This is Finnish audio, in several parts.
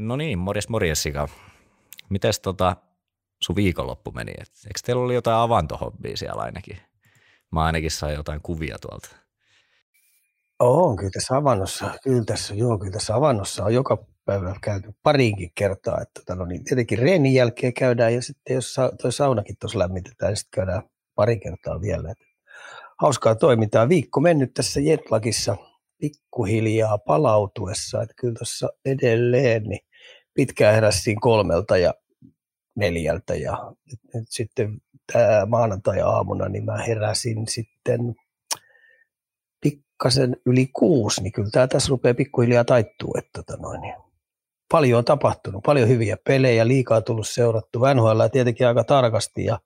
No niin, morjes morjes Sika. Mites tota sun viikonloppu meni? Et, eikö teillä oli jotain avantohobbia siellä ainakin? Mä ainakin sain jotain kuvia tuolta. On, kyllä tässä avannossa, kyllä tässä, joo, kyllä tässä avannossa on joka päivä käyty pariinkin kertaa. Että, tota, no niin, tietenkin reenin jälkeen käydään ja sitten jos sa, toi saunakin tuossa lämmitetään, niin sitten käydään pari kertaa vielä. Että hauskaa toimintaa. Viikko mennyt tässä Jetlagissa pikkuhiljaa palautuessa, että kyllä tuossa edelleen niin pitkään herästiin kolmelta ja neljältä ja nyt, nyt sitten tämä maanantai-aamuna niin mä heräsin sitten pikkasen yli kuusi, niin kyllä tämä tässä rupeaa pikkuhiljaa taittuu, että tota noin, niin paljon on tapahtunut, paljon hyviä pelejä, liikaa tullut seurattu, NHL tietenkin aika tarkasti ja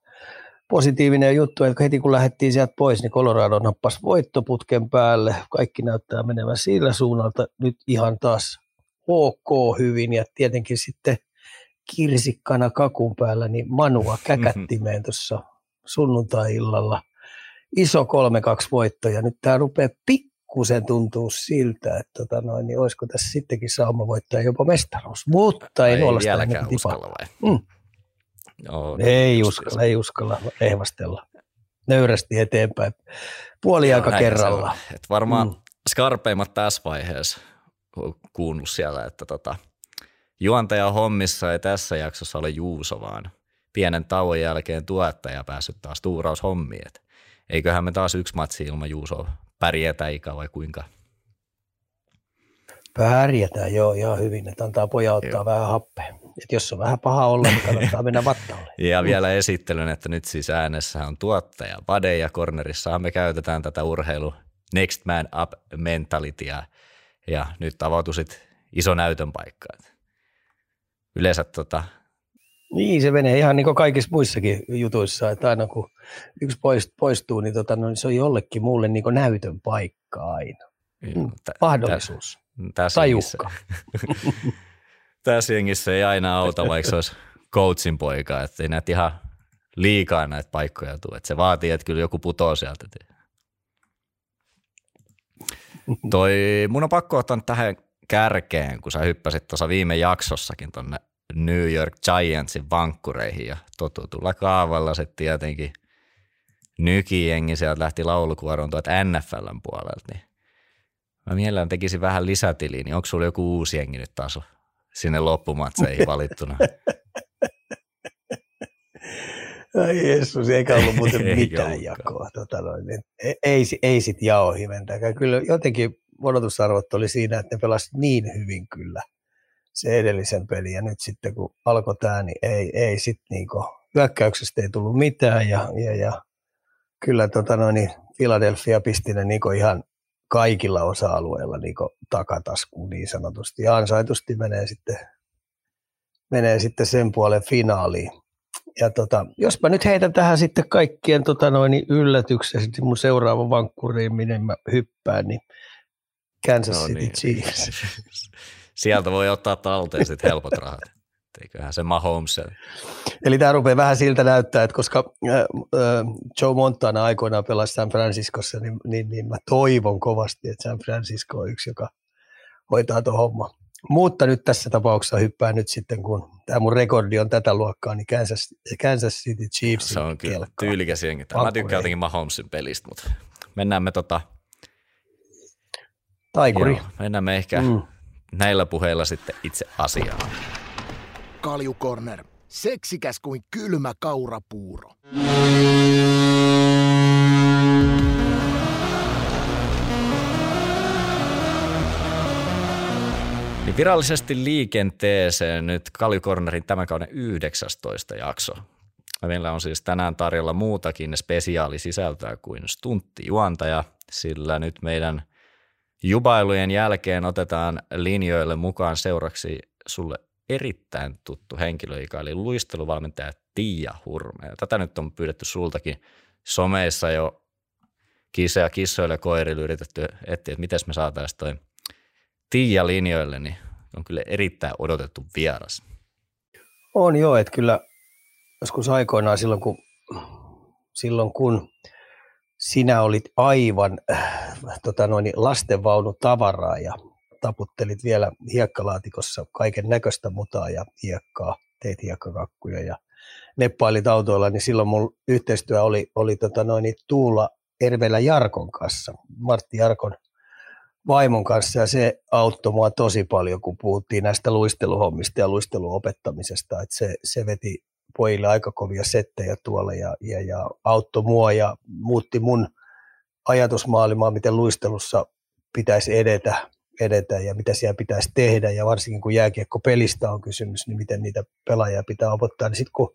positiivinen juttu, että heti kun lähdettiin sieltä pois, niin Colorado nappasi voittoputken päälle. Kaikki näyttää menevän sillä suunnalta nyt ihan taas ok hyvin ja tietenkin sitten kirsikkana kakun päällä, niin Manua käkättimeen tuossa sunnuntai-illalla. Iso 3-2 voitto ja nyt tämä rupeaa pikkusen tuntuu siltä, että tota noin, niin olisiko tässä sittenkin sauma voittaa jopa mestaruus, mutta ei, ei vieläkään uskalla vai? Mm. Joo, ei uskalla, ei uskalla ehvastella. Nöyrästi eteenpäin. Puoli aika kerralla. Et varmaan mm. skarpeimmat tässä vaiheessa kuunnut siellä, että tota, juontaja hommissa ei tässä jaksossa ole Juuso, vaan pienen tauon jälkeen tuottaja päässyt taas tuuraushommiin. Et eiköhän me taas yksi matsi ilman Juuso pärjätä ikä vai kuinka? Pärjätään, joo, ihan hyvin. Että antaa poja ottaa joo. vähän happea että jos on vähän paha olla, niin kannattaa mennä vattaalle. ja vielä esittelyn, että nyt siis äänessä on tuottaja Vade ja cornerissa me käytetään tätä urheilu Next Man Up mentalityä ja nyt avautui sit iso näytön paikka. Yleensä tota, niin, se menee ihan niin kuin kaikissa muissakin jutuissa, että aina kun yksi poistuu, niin, tota, no, se on jollekin muulle niin kuin näytön paikka aina. Mm, mahdollisuus. Tässä tai uhka. tässä jengissä ei aina auta, vaikka se olisi coachin poika, että ei näitä ihan liikaa näitä paikkoja tule. Että se vaatii, että kyllä joku putoo sieltä. Toi, mun on pakko ottaa tähän kärkeen, kun sä hyppäsit tuossa viime jaksossakin tonne New York Giantsin vankkureihin ja totutulla kaavalla sitten tietenkin nykijengi sieltä lähti laulukuoroon tuolta NFLn puolelta, niin mä mielellään tekisin vähän lisätiliä, niin onko sulla joku uusi jengi nyt taas sinne loppumatseihin valittuna. Ai Jeesus, eikä ollut muuten ei mitään ollutkaan. jakoa. Tota noin, niin ei, ei, ei sit jao hiventäkään. Kyllä jotenkin odotusarvot oli siinä, että ne pelasivat niin hyvin kyllä se edellisen peli. Ja nyt sitten kun alkoi tämä, niin ei, ei sitten niinku, hyökkäyksestä ei tullut mitään. Ja, ja, ja kyllä tota noin, niin Philadelphia pisti ne niinku ihan kaikilla osa-alueilla niin takataskuun niin sanotusti. Ja ansaitusti menee sitten, menee sitten sen puolen finaaliin. Ja tota, jos mä nyt heitän tähän sitten kaikkien tota noin, yllätyksen, sitten mun seuraava vankkuriin, minne mä hyppään, niin Kansas no City niin. Chiefs. Sieltä voi ottaa talteen sitten helpot rahat. Eiköhän se Mahomes. Eli tämä rupeaa vähän siltä näyttää, että koska äh, äh, Joe Montana aikoinaan pelasi San Franciscossa, niin, niin, niin mä toivon kovasti, että San Francisco on yksi, joka hoitaa tuon homma. Mutta nyt tässä tapauksessa hyppää nyt sitten, kun tämä mun rekordi on tätä luokkaa, niin Kansas, Kansas City Chiefs. Se on kyllä tyylikäs jengi. Mä tykkään jotenkin Mahomesin pelistä, mutta mennään me tota... Taikuri. Joo, mennään me ehkä mm. näillä puheilla sitten itse asiaan. Kaljukorner. Seksikäs kuin kylmä kaurapuuro. Niin virallisesti liikenteeseen nyt Kaljukornerin tämän kauden 19 jakso. Meillä on siis tänään tarjolla muutakin spesiaalisisältöä kuin stunttijuontaja, sillä nyt meidän jubailujen jälkeen otetaan linjoille mukaan seuraksi sulle erittäin tuttu henkilö, joka oli luisteluvalmentaja Tiia Hurme. Tätä nyt on pyydetty sultakin someissa jo kissa ja kissoille koirille yritetty etsiä, että miten me saataisiin toi Tiia linjoille, niin on kyllä erittäin odotettu vieras. On joo, että kyllä joskus aikoinaan silloin kun, silloin kun sinä olit aivan äh, tota noin, lastenvaunu tavaraa ja taputtelit vielä hiekkalaatikossa kaiken näköistä mutaa ja hiekkaa, teit hiekkakakkuja ja neppailit autoilla, niin silloin mun yhteistyö oli, oli tota noin, Tuula Ervelä Jarkon kanssa, Martti Jarkon vaimon kanssa ja se auttoi mua tosi paljon, kun puhuttiin näistä luisteluhommista ja luisteluopettamisesta, että se, se veti pojille aika kovia settejä tuolla ja, ja, ja auttoi mua ja muutti mun ajatusmaailmaa, miten luistelussa pitäisi edetä, edetä ja mitä siellä pitäisi tehdä ja varsinkin kun jääkiekko pelistä on kysymys, niin miten niitä pelaajia pitää opettaa. Niin sitten kun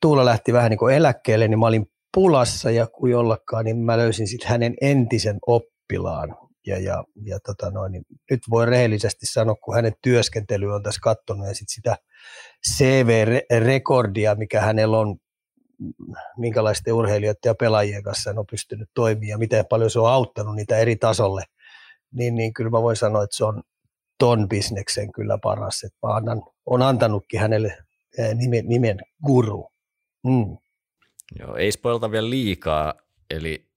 Tuula lähti vähän niin kuin eläkkeelle, niin mä olin pulassa ja kuin jollakaan, niin mä löysin sitten hänen entisen oppilaan. Ja, ja, ja tota noin, niin nyt voi rehellisesti sanoa, kun hänen työskentely on tässä katsonut ja sitten sitä CV-rekordia, mikä hänellä on minkälaisten urheilijoiden ja pelaajien kanssa on pystynyt toimimaan ja miten paljon se on auttanut niitä eri tasolle, niin, niin kyllä mä voin sanoa, että se on ton bisneksen kyllä paras. Että mä annan, on antanutkin hänelle nimen, nimen guru. Mm. Joo, ei spoilta vielä liikaa, eli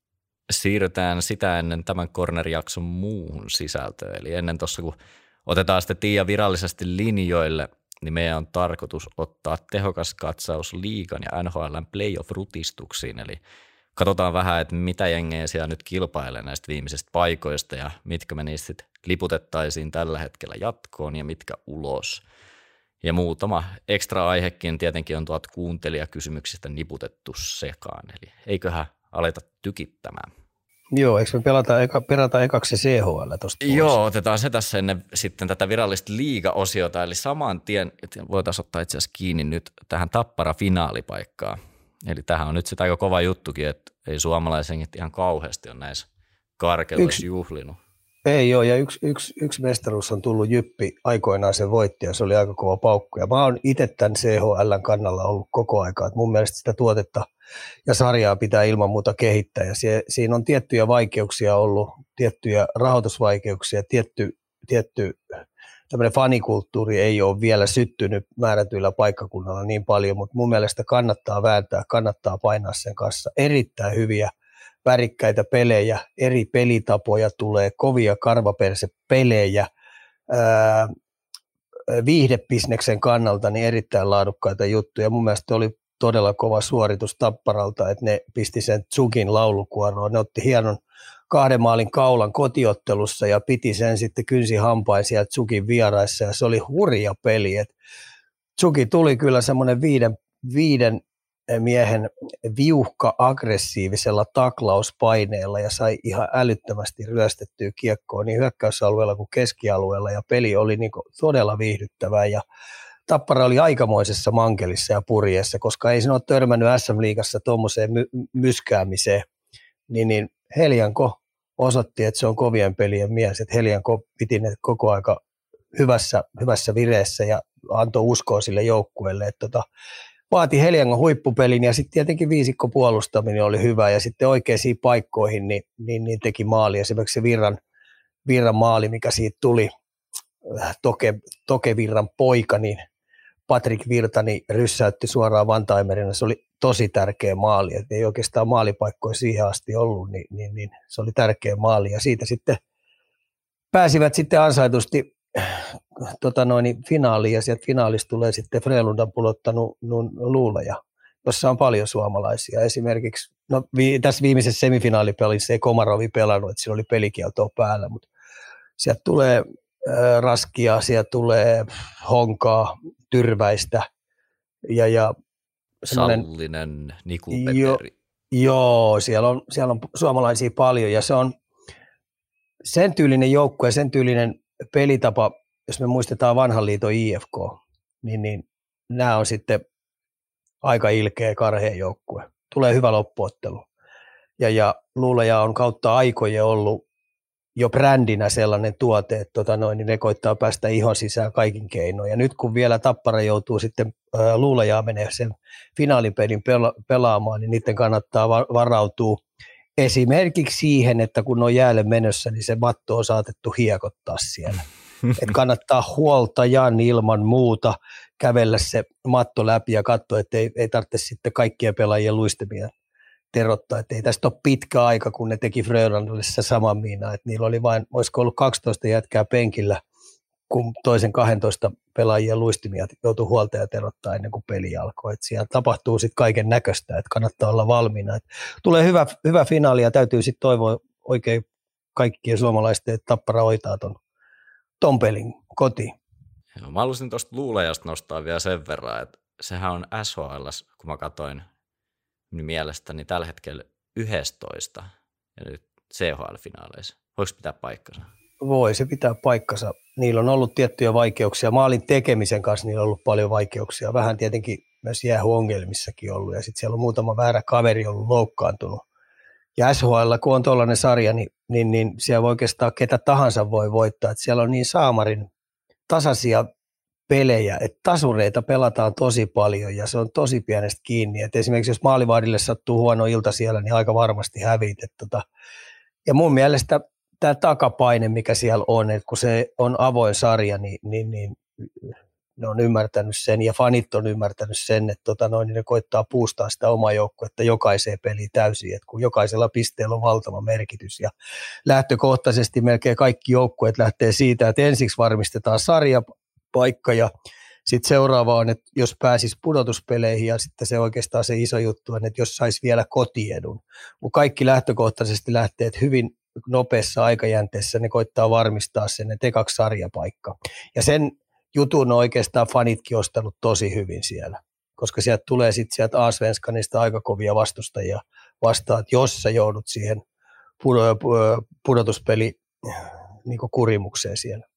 siirrytään sitä ennen tämän corner-jakson muuhun sisältöön. Eli ennen tuossa, kun otetaan sitten Tiia virallisesti linjoille – niin meidän on tarkoitus ottaa tehokas katsaus liikan ja NHLn playoff-rutistuksiin, eli katsotaan vähän, että mitä jengejä siellä nyt kilpailee näistä viimeisistä paikoista ja mitkä me niistä liputettaisiin tällä hetkellä jatkoon ja mitkä ulos. Ja muutama ekstra aihekin tietenkin on tuot kuuntelijakysymyksistä niputettu sekaan, eli eiköhän aleta tykittämään. Joo, eikö me pelata, eka, pelata ekaksi CHL tuosta Joo, otetaan se tässä ennen sitten tätä virallista liiga-osiota, eli saman tien voitaisiin ottaa itse asiassa kiinni nyt tähän tappara finaalipaikkaan. Eli tähän on nyt sitä aika kova juttukin, että ei suomalaisengit ihan kauheasti on näissä karkeloissa juhlinut. Ei ole, ja yksi, yksi, yksi mestaruus on tullut Jyppi, aikoinaan se voitti ja se oli aika kova paukku. Ja mä oon itse tämän CHLn kannalla ollut koko aikaa, että mun mielestä sitä tuotetta ja sarjaa pitää ilman muuta kehittää. Ja sie, siinä on tiettyjä vaikeuksia ollut, tiettyjä rahoitusvaikeuksia, tietty, tietty tämmöinen fanikulttuuri ei ole vielä syttynyt määrätyillä paikkakunnalla niin paljon, mutta mun mielestä kannattaa vääntää, kannattaa painaa sen kanssa. Erittäin hyviä värikkäitä pelejä, eri pelitapoja tulee, kovia karvaperse-pelejä, viihdebisneksen kannalta niin erittäin laadukkaita juttuja. Mun mielestä oli todella kova suoritus Tapparalta, että ne pisti sen Tsukin laulukuoroon. Ne otti hienon kahden maalin kaulan kotiottelussa ja piti sen sitten kynsi hampain siellä Tsukin vieraissa ja se oli hurja peli. Et Tsuki tuli kyllä semmoinen viiden, viiden miehen viuhka aggressiivisella taklauspaineella ja sai ihan älyttömästi ryöstettyä kiekkoa niin hyökkäysalueella kuin keskialueella ja peli oli niin todella viihdyttävää ja Tappara oli aikamoisessa mankelissa ja purjeessa, koska ei sinä ole törmännyt SM-liigassa tuommoiseen my- myskäämiseen, niin, niin Heljanko osoitti, että se on kovien pelien mies, että Heljanko piti ne koko aika hyvässä, hyvässä vireessä ja antoi uskoa sille joukkueelle, että tota, vaati Heljangon huippupelin ja sitten tietenkin viisikko puolustaminen oli hyvä ja sitten oikeisiin paikkoihin niin, niin, niin teki maali. Esimerkiksi se Virran, Virran maali, mikä siitä tuli, äh, Toke, Toke Virran poika, niin Patrick Virtani ryssäytti suoraan Vantaimerina. Se oli tosi tärkeä maali, että ei oikeastaan maalipaikkoja siihen asti ollut, niin, niin, niin se oli tärkeä maali ja siitä sitten pääsivät sitten ansaitusti tota noin, finaaliin ja sieltä finaalista tulee sitten Frelundan pulottanut luuleja, jossa on paljon suomalaisia. Esimerkiksi no, vi, tässä viimeisessä semifinaalipelissä ei Komarovi pelannut, että siinä oli pelikieltoa päällä, mutta sieltä tulee äh, raskia, sieltä tulee honkaa, tyrväistä ja, ja Sallinen, Niku jo, Joo, siellä on, siellä on suomalaisia paljon ja se on sen tyylinen joukkue, sen tyylinen pelitapa, jos me muistetaan vanhan liiton IFK, niin, niin nämä on sitten aika ilkeä karheen joukkue. Tulee hyvä loppuottelu. Ja, ja Luuleja on kautta aikojen ollut jo brändinä sellainen tuote, että tota noin, niin ne koittaa päästä ihon sisään kaikin keinoin. Ja nyt kun vielä Tappara joutuu sitten luulajaa menee sen finaalipelin pela- pelaamaan, niin niiden kannattaa varautua esimerkiksi siihen, että kun on jäälle menossa, niin se matto on saatettu hiekottaa siellä. että kannattaa huoltajan ilman muuta kävellä se matto läpi ja katsoa, että ei, ei tarvitse sitten kaikkien pelaajien luistemia terottaa, että ei tästä ole pitkä aika, kun ne teki Frölandille se sama miina, että niillä oli vain, olisiko ollut 12 jätkää penkillä kun toisen 12 pelaajien luistimia joutui huoltajat erottaa ennen kuin peli alkoi. Et siellä tapahtuu sitten kaiken näköistä, että kannattaa olla valmiina. Et tulee hyvä, hyvä finaali ja täytyy sitten toivoa oikein kaikkien suomalaisten, että Tappara hoitaa ton, ton pelin kotiin. Joo, mä haluaisin tuosta luulejasta nostaa vielä sen verran, että sehän on SHL, kun mä katsoin mielestäni tällä hetkellä 11 ja nyt CHL-finaaleissa. Voiko pitää paikkansa? Voi se pitää paikkansa. Niillä on ollut tiettyjä vaikeuksia. Maalin tekemisen kanssa niillä on ollut paljon vaikeuksia. Vähän tietenkin myös jäähuongelmissakin ollut. Ja sitten siellä on muutama väärä kaveri ollut loukkaantunut. Ja SHL, kun on tuollainen sarja, niin, niin, niin siellä voi oikeastaan ketä tahansa voi voittaa. Et siellä on niin saamarin tasaisia pelejä, että tasureita pelataan tosi paljon ja se on tosi pienestä kiinni. Et esimerkiksi jos maalivaadille sattuu huono ilta siellä, niin aika varmasti hävit. Et tota, ja mun mielestä tämä takapaine, mikä siellä on, että kun se on avoin sarja, niin, niin, niin ne on ymmärtänyt sen ja fanit on ymmärtänyt sen, että tota noin, niin ne koittaa puustaa sitä omaa joukkuetta jokaiseen peliin täysin, että kun jokaisella pisteellä on valtava merkitys ja lähtökohtaisesti melkein kaikki joukkueet lähtee siitä, että ensiksi varmistetaan sarjapaikka ja sitten seuraava on, että jos pääsisi pudotuspeleihin ja sitten se oikeastaan se iso juttu on, että jos saisi vielä kotiedun. Mutta kaikki lähtökohtaisesti lähtee, että hyvin nopeassa aikajänteessä ne koittaa varmistaa sen, että ekaksi sarjapaikka. Ja sen jutun on oikeastaan fanitkin ostanut tosi hyvin siellä, koska sieltä tulee sitten sieltä A-Svenskanista aika kovia vastustajia vastaan, jos sä joudut siihen pudotuspeli niin kurimukseen siellä.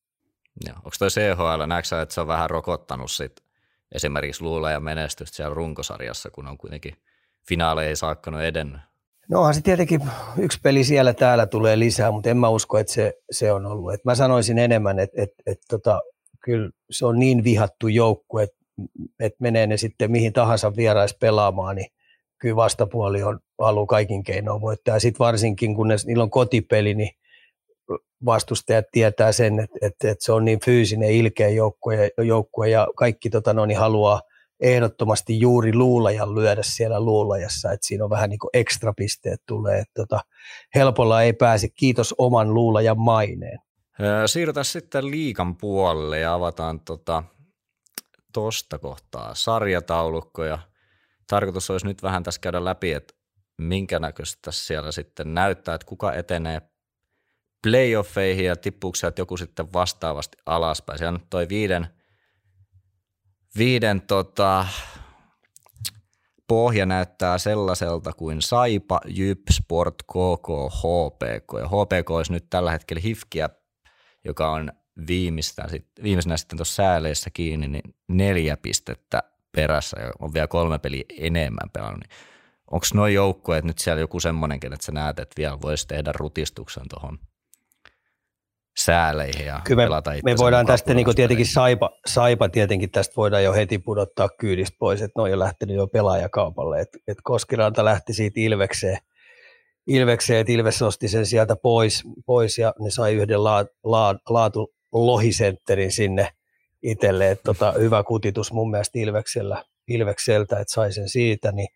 Joo. Onko toi CHL, näetkö että se on vähän rokottanut sit esimerkiksi luulla ja menestystä siellä runkosarjassa, kun on kuitenkin finaaleihin saakka edennyt? No onhan se tietenkin yksi peli siellä täällä tulee lisää, mutta en mä usko, että se, se on ollut. Et mä sanoisin enemmän, että et, et, tota, kyllä se on niin vihattu joukku, että et menee ne sitten mihin tahansa vierais pelaamaan, niin kyllä vastapuoli on halu kaikin keinoin voittaa. Sitten varsinkin, kun ne, niillä on kotipeli, niin vastustajat tietää sen, että, että, että se on niin fyysinen, ilkeä joukkue, joukkue ja kaikki tota, no, niin haluaa ehdottomasti juuri luulajan lyödä siellä luulajassa, että siinä on vähän niin kuin ekstra pisteet tulee, että tota, helpolla ei pääse, kiitos oman luulajan maineen. Siirrytään sitten liikan puolelle ja avataan tota, kohtaa sarjataulukko ja tarkoitus olisi nyt vähän tässä käydä läpi, että minkä näköistä siellä sitten näyttää, että kuka etenee playoffeihin ja tippuuko sieltä joku sitten vastaavasti alaspäin. Siellä on toi viiden, viiden tota, pohja näyttää sellaiselta kuin Saipa, Jyp, Sport, KK, HPK. Ja HPK olisi nyt tällä hetkellä Hifkiä, joka on viimeisenä sitten tuossa sääleissä kiinni, niin neljä pistettä perässä ja on vielä kolme peliä enemmän pelannut. Niin Onko nuo joukkueet nyt siellä joku semmoinen, että sä näet, että vielä voisi tehdä rutistuksen tuohon sääleihin ja Kyllä me, pelata me voidaan tästä niin tietenkin Saipa, Saipa tietenkin tästä voidaan jo heti pudottaa kyydistä pois, että ne on jo lähtenyt jo pelaajakaupalle, että et Koskiranta lähti siitä Ilvekseen, Ilvekseen, että Ilves osti sen sieltä pois, pois ja ne sai yhden la, la, laatu lohisentterin sinne itselle, että tota, hyvä kutitus mun mielestä Ilveksellä, Ilvekseltä, että sai sen siitä, niin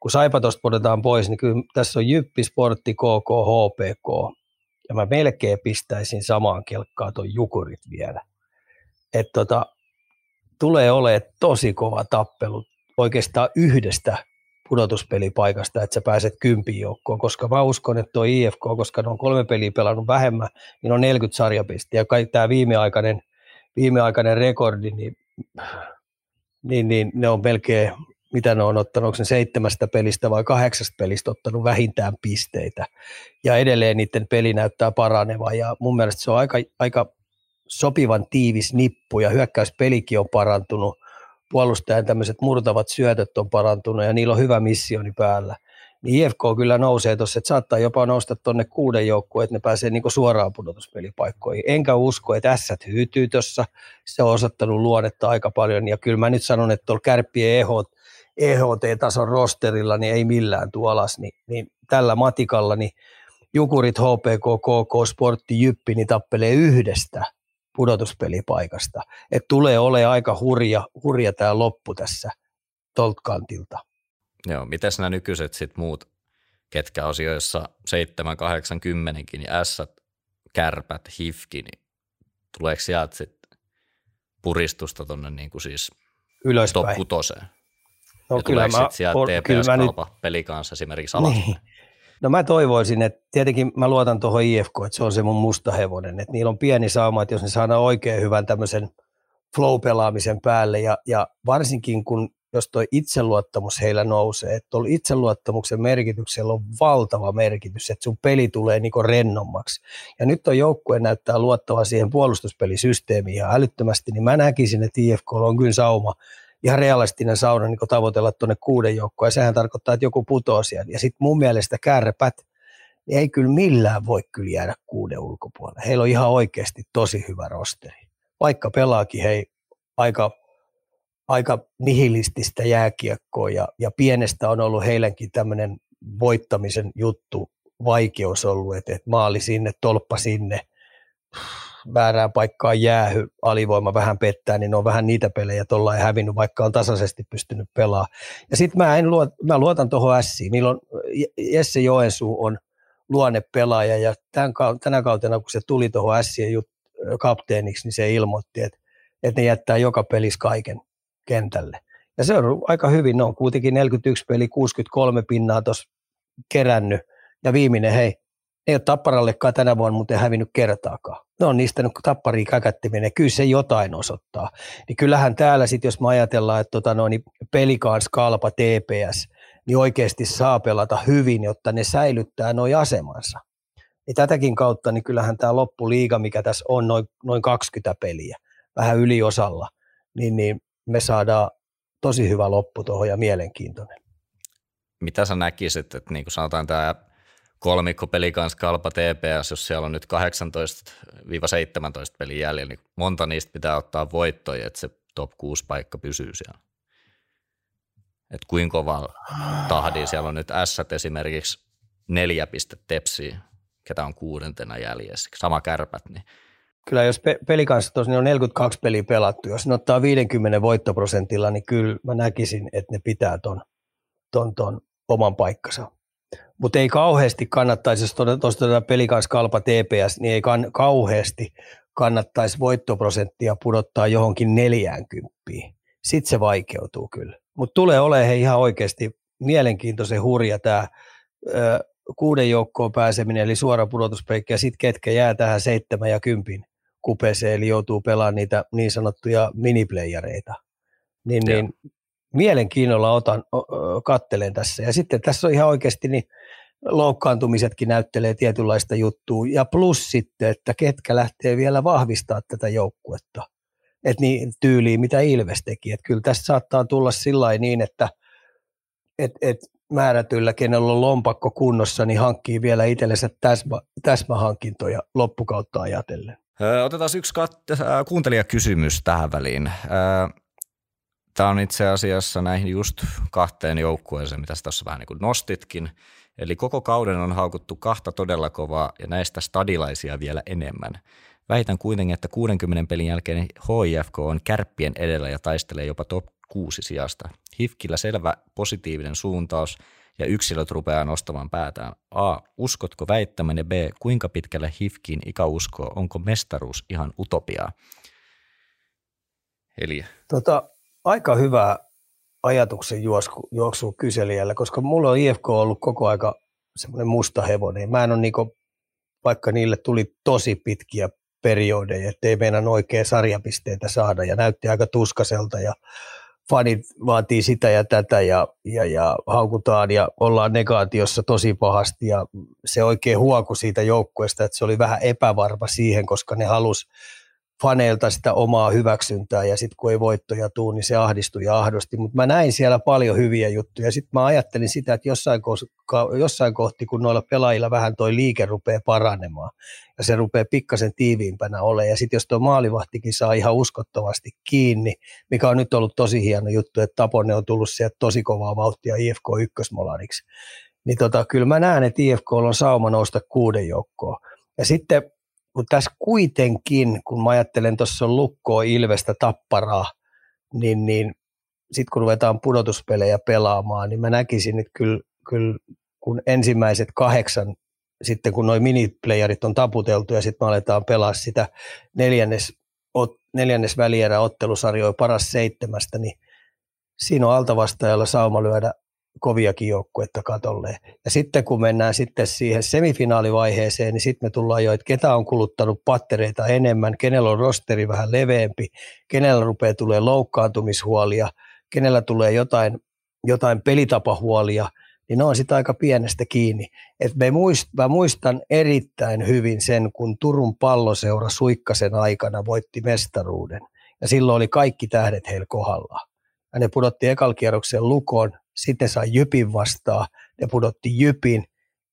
kun Saipa tuosta pois, niin kyllä tässä on Jyppi, Sportti, KK, HPK, ja mä melkein pistäisin samaan kelkkaan tuon Jukurit vielä. Että tota, tulee olemaan tosi kova tappelu oikeastaan yhdestä pudotuspelipaikasta, että sä pääset kympiin joukkoon, koska mä uskon, että tuo IFK, koska ne on kolme peliä pelannut vähemmän, niin on 40 sarjapistettä. Ja tämä viimeaikainen, viimeaikainen rekordi, niin, niin, niin ne on melkein mitä ne on ottanut, onko ne seitsemästä pelistä vai kahdeksasta pelistä ottanut vähintään pisteitä. Ja edelleen niiden peli näyttää paranevan ja mun mielestä se on aika, aika sopivan tiivis nippu ja hyökkäyspelikin on parantunut. Puolustajan tämmöiset murtavat syötöt on parantunut ja niillä on hyvä missioni päällä. Niin IFK kyllä nousee tuossa, että saattaa jopa nousta tuonne kuuden joukkoon, että ne pääsee niinku suoraan pudotuspelipaikkoihin. Enkä usko, että ässät hyytyy tuossa. Se on osoittanut luonnetta aika paljon ja kyllä mä nyt sanon, että tuolla kärppien ehot EHT-tason rosterilla, niin ei millään tuolas, niin, niin tällä matikalla niin Jukurit, HPK, KK, Sportti, Jyppi, niin tappelee yhdestä pudotuspelipaikasta. Et tulee ole aika hurja, hurja tämä loppu tässä tolta kantilta. Joo, miten nämä nykyiset sit muut, ketkä osioissa 7, 8, 10 niin S, kärpät, hifki, niin tuleeko sieltä sitten puristusta tuonne niin kuin siis Ylöspäin. top kutoseen. No ja kyllä mä, sieltä or, kyllä TPS mä nyt, peli kanssa esimerkiksi alas? niin. No mä toivoisin, että tietenkin mä luotan tuohon IFK, että se on se mun musta hevonen, että niillä on pieni sauma, että jos ne saadaan oikein hyvän tämmöisen flow-pelaamisen päälle ja, ja varsinkin kun jos toi itseluottamus heillä nousee, että tuolla itseluottamuksen merkityksellä on valtava merkitys, että sun peli tulee niinku rennommaksi. Ja nyt on joukkue näyttää luottava siihen puolustuspelisysteemiin ihan älyttömästi, niin mä näkisin, että IFK on kyllä sauma, ihan realistinen sauna niin tavoitella tuonne kuuden joukkoon, ja sehän tarkoittaa, että joku putoo siellä. Ja sitten mun mielestä kärpät ei kyllä millään voi kyllä jäädä kuuden ulkopuolelle. Heillä on ihan oikeasti tosi hyvä rosteri. Vaikka pelaakin hei aika aika nihilististä jääkiekkoa ja, ja pienestä on ollut heidänkin tämmöinen voittamisen juttu, vaikeus ollut, että, että maali sinne, tolppa sinne, väärään paikkaan jäähy, alivoima vähän pettää, niin ne on vähän niitä pelejä tuolla ei hävinnyt, vaikka on tasaisesti pystynyt pelaamaan. Ja sitten mä, en luot, mä luotan tuohon Siin. Niillä on, Jesse Joensuu on luonne pelaaja ja tämän, tänä kautena, kun se tuli tuohon Sien kapteeniksi, niin se ilmoitti, että, että ne jättää joka pelissä kaiken kentälle. Ja se on aika hyvin, ne on kuitenkin 41 peli, 63 pinnaa tuossa kerännyt. Ja viimeinen, hei, ei ole Tapparallekaan tänä vuonna muuten hävinnyt kertaakaan. Ne on niistä nyt tappariin käkättiminen, kyllä se jotain osoittaa. Niin kyllähän täällä sitten, jos me ajatellaan, että tota, no, niin pelikaan skalpa TPS, niin oikeasti saa pelata hyvin, jotta ne säilyttää noin asemansa. Ja tätäkin kautta, niin kyllähän tämä loppuliiga, mikä tässä on, noin, noin 20 peliä, vähän yliosalla, niin, niin me saadaan tosi hyvä loppu tuohon ja mielenkiintoinen. Mitä sä näkisit, että niin kuin sanotaan tämä kolmikko peli kanssa kalpa TPS, jos siellä on nyt 18-17 pelin jäljellä, niin monta niistä pitää ottaa voittoja, että se top 6 paikka pysyy siellä. Et kuinka kova tahdi siellä on nyt S esimerkiksi neljä pistettä tepsiä, ketä on kuudentena jäljessä, sama kärpät, niin kyllä jos pe- pelikanssa tosiaan niin on 42 peliä pelattu, jos ne ottaa 50 voittoprosentilla, niin kyllä mä näkisin, että ne pitää ton, ton, ton oman paikkansa. Mutta ei kauheasti kannattaisi, jos tuosta pelikans kalpa TPS, niin ei kan, kauheasti kannattaisi voittoprosenttia pudottaa johonkin 40. Sitten se vaikeutuu kyllä. Mutta tulee olemaan ihan oikeasti mielenkiintoisen hurja tämä kuuden joukkoon pääseminen, eli suora pudotuspeikki, ja sitten ketkä jää tähän seitsemän ja kympin kupeeseen, eli joutuu pelaamaan niitä niin sanottuja miniplayereita. Niin, niin mielenkiinnolla otan, kattelen tässä. Ja sitten tässä on ihan oikeasti niin loukkaantumisetkin näyttelee tietynlaista juttua. Ja plus sitten, että ketkä lähtee vielä vahvistaa tätä joukkuetta. Että niin tyyliin, mitä Ilves teki. Että kyllä tässä saattaa tulla sillä niin, että et, et määrätyllä, kenellä on lompakko kunnossa, niin hankkii vielä itsellensä täsmä, täsmähankintoja loppukautta ajatellen. Otetaan yksi kat- kuuntelijakysymys tähän väliin. Tämä on itse asiassa näihin just kahteen joukkueeseen, mitä tässä vähän niin kuin nostitkin. Eli koko kauden on haukuttu kahta todella kovaa ja näistä stadilaisia vielä enemmän. Väitän kuitenkin, että 60 pelin jälkeen HIFK on kärppien edellä ja taistelee jopa top 6 sijasta. Hifkillä selvä positiivinen suuntaus ja yksilöt rupeaa nostamaan päätään. A. Uskotko väittämään ja B. Kuinka pitkälle Hifkin ikä uskoo? Onko mestaruus ihan utopiaa? Eli... Tota, aika hyvä ajatuksen juoksu, juoksu kyselijällä, koska mulla on IFK ollut koko aika semmoinen musta hevonen. Mä en ole niinku, vaikka niille tuli tosi pitkiä periodeja, ettei meidän oikein sarjapisteitä saada ja näytti aika tuskaselta ja fanit vaatii sitä ja tätä ja, ja, ja haukutaan ja ollaan negaatiossa tosi pahasti ja se oikein huoku siitä joukkueesta, että se oli vähän epävarma siihen, koska ne halus faneilta sitä omaa hyväksyntää ja sitten kun ei voittoja tuu, niin se ahdistui ja ahdosti. Mutta mä näin siellä paljon hyviä juttuja. Sitten mä ajattelin sitä, että jossain, ko- jossain kohti, kun noilla pelaajilla vähän toi liike rupeaa paranemaan ja se rupeaa pikkasen tiiviimpänä olemaan. Ja sitten jos tuo maalivahtikin saa ihan uskottavasti kiinni, mikä on nyt ollut tosi hieno juttu, että Tapone on tullut sieltä tosi kovaa vauhtia IFK ykkösmolariksi. Niin tota, kyllä mä näen, että IFK on sauma nousta kuuden joukkoon. Ja sitten mutta tässä kuitenkin, kun mä ajattelen tuossa on lukkoa, Ilvestä, Tapparaa, niin, niin sitten kun ruvetaan pudotuspelejä pelaamaan, niin mä näkisin, että kyllä, kyllä kun ensimmäiset kahdeksan, sitten kun noin miniplayerit on taputeltu ja sitten me aletaan pelaa sitä neljännes neljännes välierä ottelusarjoi paras seitsemästä, niin siinä on altavastajalla sauma lyödä koviakin joukkuetta katolle. Ja sitten kun mennään sitten siihen semifinaalivaiheeseen, niin sitten me tullaan jo, että ketä on kuluttanut pattereita enemmän, kenellä on rosteri vähän leveämpi, kenellä rupeaa tulee loukkaantumishuolia, kenellä tulee jotain, jotain pelitapahuolia, niin ne on sitten aika pienestä kiinni. Et me muist, mä muistan erittäin hyvin sen, kun Turun palloseura Suikkasen aikana voitti mestaruuden. Ja silloin oli kaikki tähdet heillä kohdalla. Ja ne pudotti ekalkierroksen lukoon, sitten sai Jypin vastaan, ne pudotti Jypin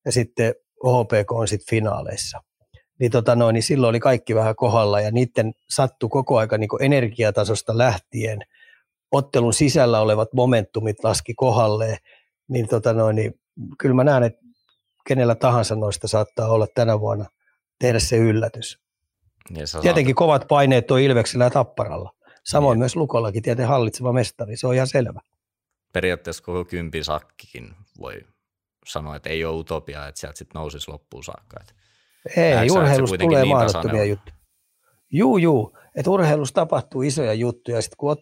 ja sitten OHPK on sitten finaaleissa. Niin, tota noin, niin silloin oli kaikki vähän kohdalla ja niiden sattu koko aika niin energiatasosta lähtien. Ottelun sisällä olevat momentumit laski kohdalleen, niin, tota noin, niin kyllä mä näen, että kenellä tahansa noista saattaa olla tänä vuonna tehdä se yllätys. Niin Tietenkin saat... kovat paineet on Ilveksellä ja Tapparalla. Samoin niin. myös Lukollakin tietenkin hallitseva mestari, se on ihan selvä periaatteessa koko sakkikin voi sanoa, että ei ole utopia, että sieltä sitten nousisi loppuun saakka. Että ei, urheilusta tulee niin mahdottomia juttuja. Juu, juu, että urheilussa tapahtuu isoja juttuja. Sitten kun ot,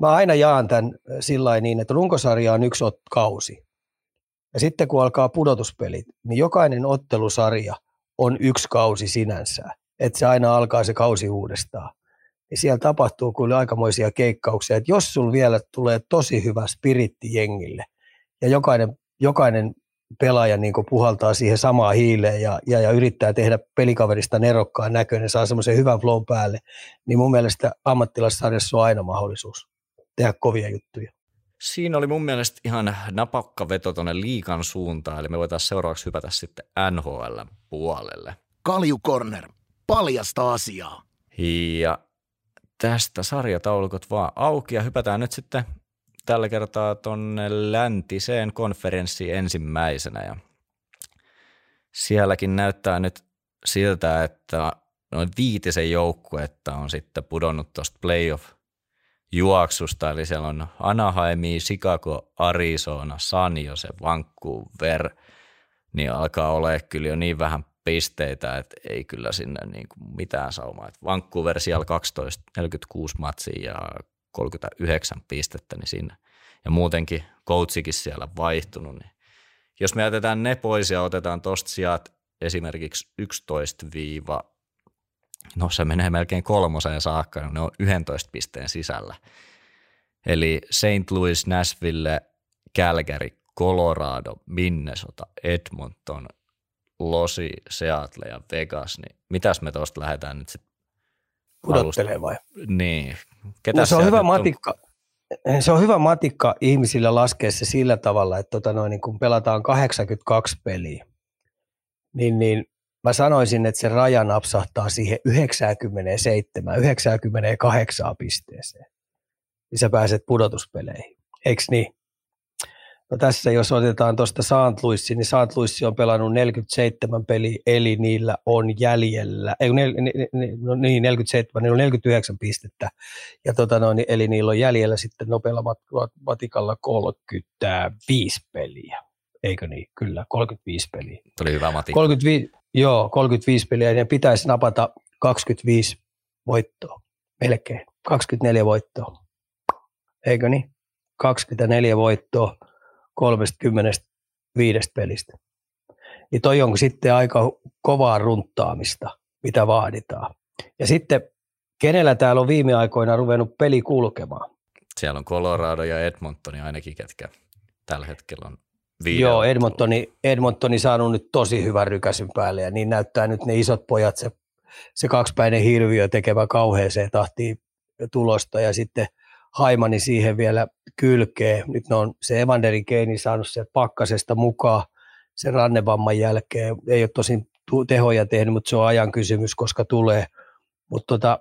mä aina jaan tämän sillä niin, että runkosarja on yksi ot, kausi. Ja sitten kun alkaa pudotuspelit, niin jokainen ottelusarja on yksi kausi sinänsä. Että se aina alkaa se kausi uudestaan niin siellä tapahtuu kyllä aikamoisia keikkauksia. Että jos sulla vielä tulee tosi hyvä spiritti jengille ja jokainen, jokainen pelaaja niin puhaltaa siihen samaan hiileen ja, ja, ja yrittää tehdä pelikaverista nerokkaan näköinen, saa semmoisen hyvän flow päälle, niin mun mielestä ammattilaissarjassa on aina mahdollisuus tehdä kovia juttuja. Siinä oli mun mielestä ihan napakka veto tuonne liikan suuntaan, eli me voitaisiin seuraavaksi hypätä sitten NHL puolelle. Kalju Corner, paljasta asiaa. Ja tästä sarjataulukot vaan auki ja hypätään nyt sitten tällä kertaa tuonne läntiseen konferenssiin ensimmäisenä. Ja sielläkin näyttää nyt siltä, että noin viitisen joukkuetta on sitten pudonnut tuosta playoff juoksusta, eli siellä on Anaheimi, Chicago, Arizona, San Jose, Vancouver, niin alkaa olla kyllä jo niin vähän pisteitä, että ei kyllä sinne niin kuin mitään saumaa. Et Vancouver siellä 12, 46 matsia ja 39 pistettä, niin siinä, ja muutenkin coachikin siellä vaihtunut, niin jos me jätetään ne pois ja otetaan tosta sijat esimerkiksi 11 viiva, no se menee melkein kolmoseen saakka, niin ne on 11 pisteen sisällä. Eli St. Louis, Nashville, Calgary, Colorado, Minnesota, Edmonton, Losi, Seattle ja Vegas, niin mitäs me tuosta lähdetään nyt sitten Pudottelee vai? Niin. Ketä no, se on hyvä matikka. On? Se on hyvä matikka ihmisille laskea se sillä tavalla, että tota noin, niin kun pelataan 82 peliä, niin, niin mä sanoisin, että se raja napsahtaa siihen 97, 98 pisteeseen. Niin sä pääset pudotuspeleihin. Eikö niin? No tässä jos otetaan tuosta St. Louisin, niin St. Louis on pelannut 47 peliä, eli niillä on jäljellä, ei, ne, ne, ne, no niin 47, niillä on 49 pistettä, ja tota noin, eli niillä on jäljellä sitten nopealla matikalla 35 peliä. Eikö niin? Kyllä, 35 peliä. Tuli hyvä matikka. 35, joo, 35 peliä, ja pitäisi napata 25 voittoa, melkein, 24 voittoa. Eikö niin? 24 voittoa 35 pelistä. Niin toi on sitten aika kovaa runttaamista, mitä vaaditaan. Ja sitten kenellä täällä on viime aikoina ruvennut peli kulkemaan? Siellä on Colorado ja Edmontoni ainakin, ketkä tällä hetkellä on Joo, Edmontoni, Edmontoni saanut nyt tosi hyvän rykäsyn päälle ja niin näyttää nyt ne isot pojat, se, se kaksipäinen hirviö tekevä kauheeseen tahtiin tulosta ja sitten – Haimani siihen vielä kylkee. Nyt ne on se Evanderin Keini saanut sieltä pakkasesta mukaan sen rannevamman jälkeen. Ei ole tosin tehoja tehnyt, mutta se on ajan kysymys, koska tulee. Mutta tota,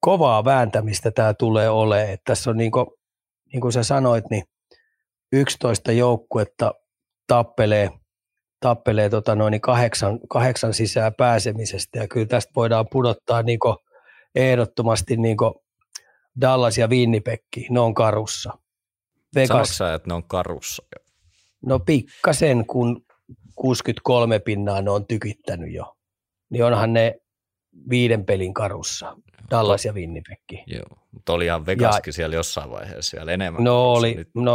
kovaa vääntämistä tämä tulee olemaan. Et tässä on niin kuin, niin kuin sä sanoit, niin 11 joukkuetta tappelee, tappelee tota noin kahdeksan, kahdeksan sisään pääsemisestä ja kyllä tästä voidaan pudottaa niin ehdottomasti niin Dallas ja Winnipeg, ne on karussa. Vegas, sä, että ne on karussa? No pikkasen, kun 63 pinnaa ne on tykittänyt jo. Niin onhan ne, viiden pelin karussa, Dallas ja Winnipeg. Joo, mutta oli ihan Vegaskin ja, siellä jossain vaiheessa vielä enemmän. No oli, nyt. no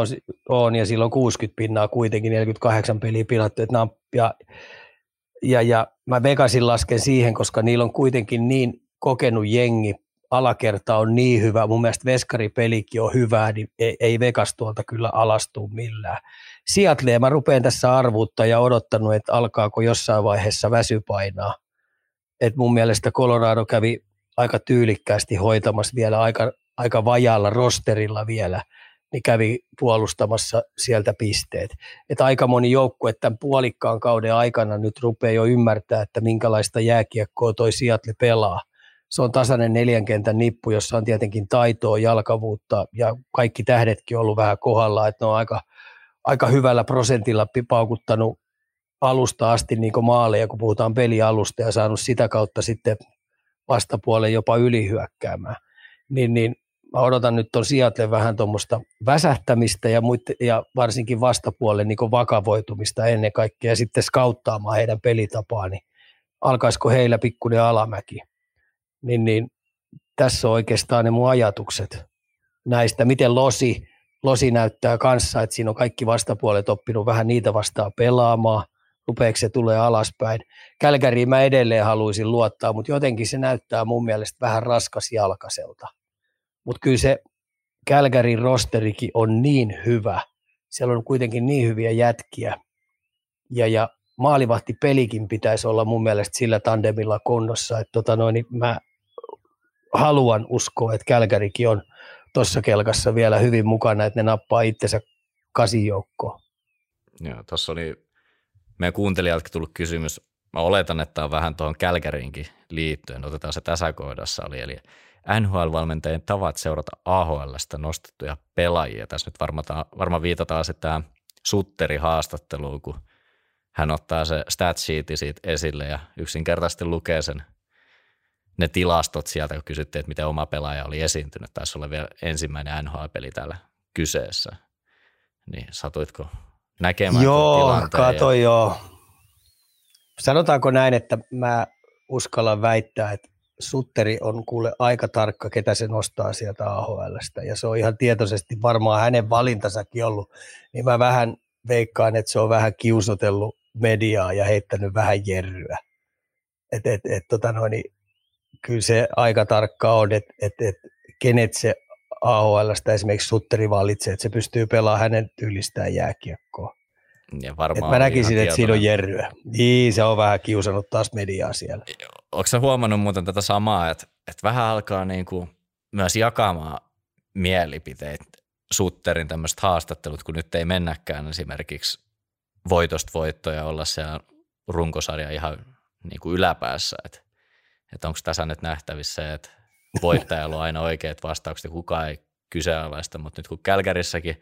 on ja silloin 60 pinnaa kuitenkin, 48 peliä pilattu, että ja, ja, ja mä Vegasin lasken siihen, koska niillä on kuitenkin niin kokenut jengi, alakerta on niin hyvä, mun mielestä veskaripelikin on hyvää, niin ei, ei Vegas tuolta kyllä alastu millään. Seattle, mä rupean tässä arvuutta ja odottanut, että alkaako jossain vaiheessa väsy painaa. Et mun mielestä Colorado kävi aika tyylikkäästi hoitamassa vielä aika, aika vajalla rosterilla vielä, niin kävi puolustamassa sieltä pisteet. Et aika moni joukkue tämän puolikkaan kauden aikana nyt rupeaa jo ymmärtää, että minkälaista jääkiekkoa toi Seattle pelaa. Se on tasainen neljän kentän nippu, jossa on tietenkin taitoa, jalkavuutta ja kaikki tähdetkin on ollut vähän kohdalla, että ne on aika, aika hyvällä prosentilla paukuttanut alusta asti niin maaleja, kun puhutaan pelialusta ja saanut sitä kautta sitten vastapuolen jopa ylihyökkäämään. Niin, niin mä odotan nyt tuon Seattle vähän tuommoista väsähtämistä ja, muitte, ja varsinkin vastapuolen niin vakavoitumista ennen kaikkea ja sitten skauttaamaan heidän pelitapaa, niin alkaisiko heillä pikkuinen alamäki. Niin, niin tässä on oikeastaan ne mun ajatukset näistä, miten Losi, Losi näyttää kanssa, että siinä on kaikki vastapuolet oppinut vähän niitä vastaan pelaamaan – rupeeko se tulee alaspäin. Kälkäriin mä edelleen haluaisin luottaa, mutta jotenkin se näyttää mun mielestä vähän raskas jalkaselta. Mutta kyllä se Kälkärin rosterikin on niin hyvä. Siellä on kuitenkin niin hyviä jätkiä. Ja, ja maalivahti pelikin pitäisi olla mun mielestä sillä tandemilla kunnossa, että tota noin, niin mä haluan uskoa, että Kälkärikin on tuossa kelkassa vielä hyvin mukana, että ne nappaa itsensä kasijoukkoon. Joo, tuossa oli meidän kuuntelijaltakin tullut kysymys. Mä oletan, että on vähän tuohon Kälkäriinkin liittyen. Otetaan se tässä kohdassa oli. Eli NHL-valmentajien tavat seurata AHLstä nostettuja pelaajia. Tässä nyt varmaan, varmaan viitataan tämä Sutteri haastatteluun, kun hän ottaa se stat siitä esille ja yksinkertaisesti lukee sen ne tilastot sieltä, kun kysyttiin, että miten oma pelaaja oli esiintynyt. Taisi olla vielä ensimmäinen NHL-peli täällä kyseessä. Niin satuitko näkemään Joo, kato ja... joo. Sanotaanko näin, että mä uskallan väittää, että Sutteri on kuule aika tarkka, ketä se nostaa sieltä AHLstä, ja se on ihan tietoisesti varmaan hänen valintasakin ollut, niin mä vähän veikkaan, että se on vähän kiusotellut mediaa ja heittänyt vähän jerryä. Et, et, et, tota noin, niin kyllä se aika tarkka on, että et, et, kenet se AHLstä esimerkiksi Sutteri valitsee, että se pystyy pelaamaan hänen tyylistään jääkiekkoa. Ja varmaan mä näkisin, että siinä on jerryä. Niin, se on vähän kiusannut taas mediaa siellä. Onko sä huomannut muuten tätä samaa, että, että vähän alkaa niin kuin myös jakamaan mielipiteet Sutterin tämmöiset haastattelut, kun nyt ei mennäkään esimerkiksi voitosta voittoja olla siellä runkosarja ihan niin kuin yläpäässä, että, että onko tässä nyt nähtävissä, että voittajalla on aina oikeat vastaukset ja kukaan ei kyseenalaista, mutta nyt kun Kälkärissäkin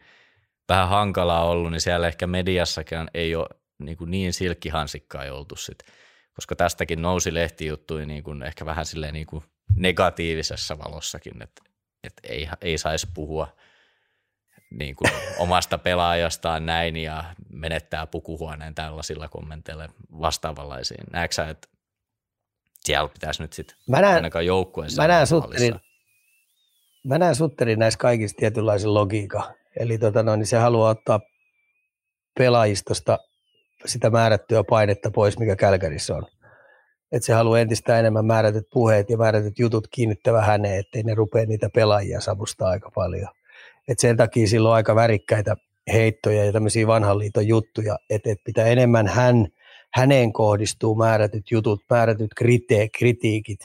vähän hankalaa ollut, niin siellä ehkä mediassakin ei ole niin, kuin niin silkkihansikkaa oltu sit, koska tästäkin nousi lehtijuttuja niin kuin ehkä vähän silleen niin kuin negatiivisessa valossakin, että, että ei, ei saisi puhua niin kuin omasta pelaajastaan näin ja menettää pukuhuoneen tällaisilla kommenteilla vastaavanlaisiin. Näetkö että siellä pitäisi nyt sitten ainakaan joukkueen mä näen, sutterin, mä näen Sutterin näissä kaikissa tietynlaisen logiikan. Eli tota noin, niin se haluaa ottaa pelaajistosta sitä määrättyä painetta pois, mikä Kälkärissä on. Että se haluaa entistä enemmän määrätyt puheet ja määrätyt jutut kiinnittävä häneen, ettei ne rupea niitä pelaajia savustaa aika paljon. Et sen takia sillä on aika värikkäitä heittoja ja tämmöisiä vanhan liiton juttuja, että et pitää enemmän hän – häneen kohdistuu määrätyt jutut, määrätyt krite- kritiikit,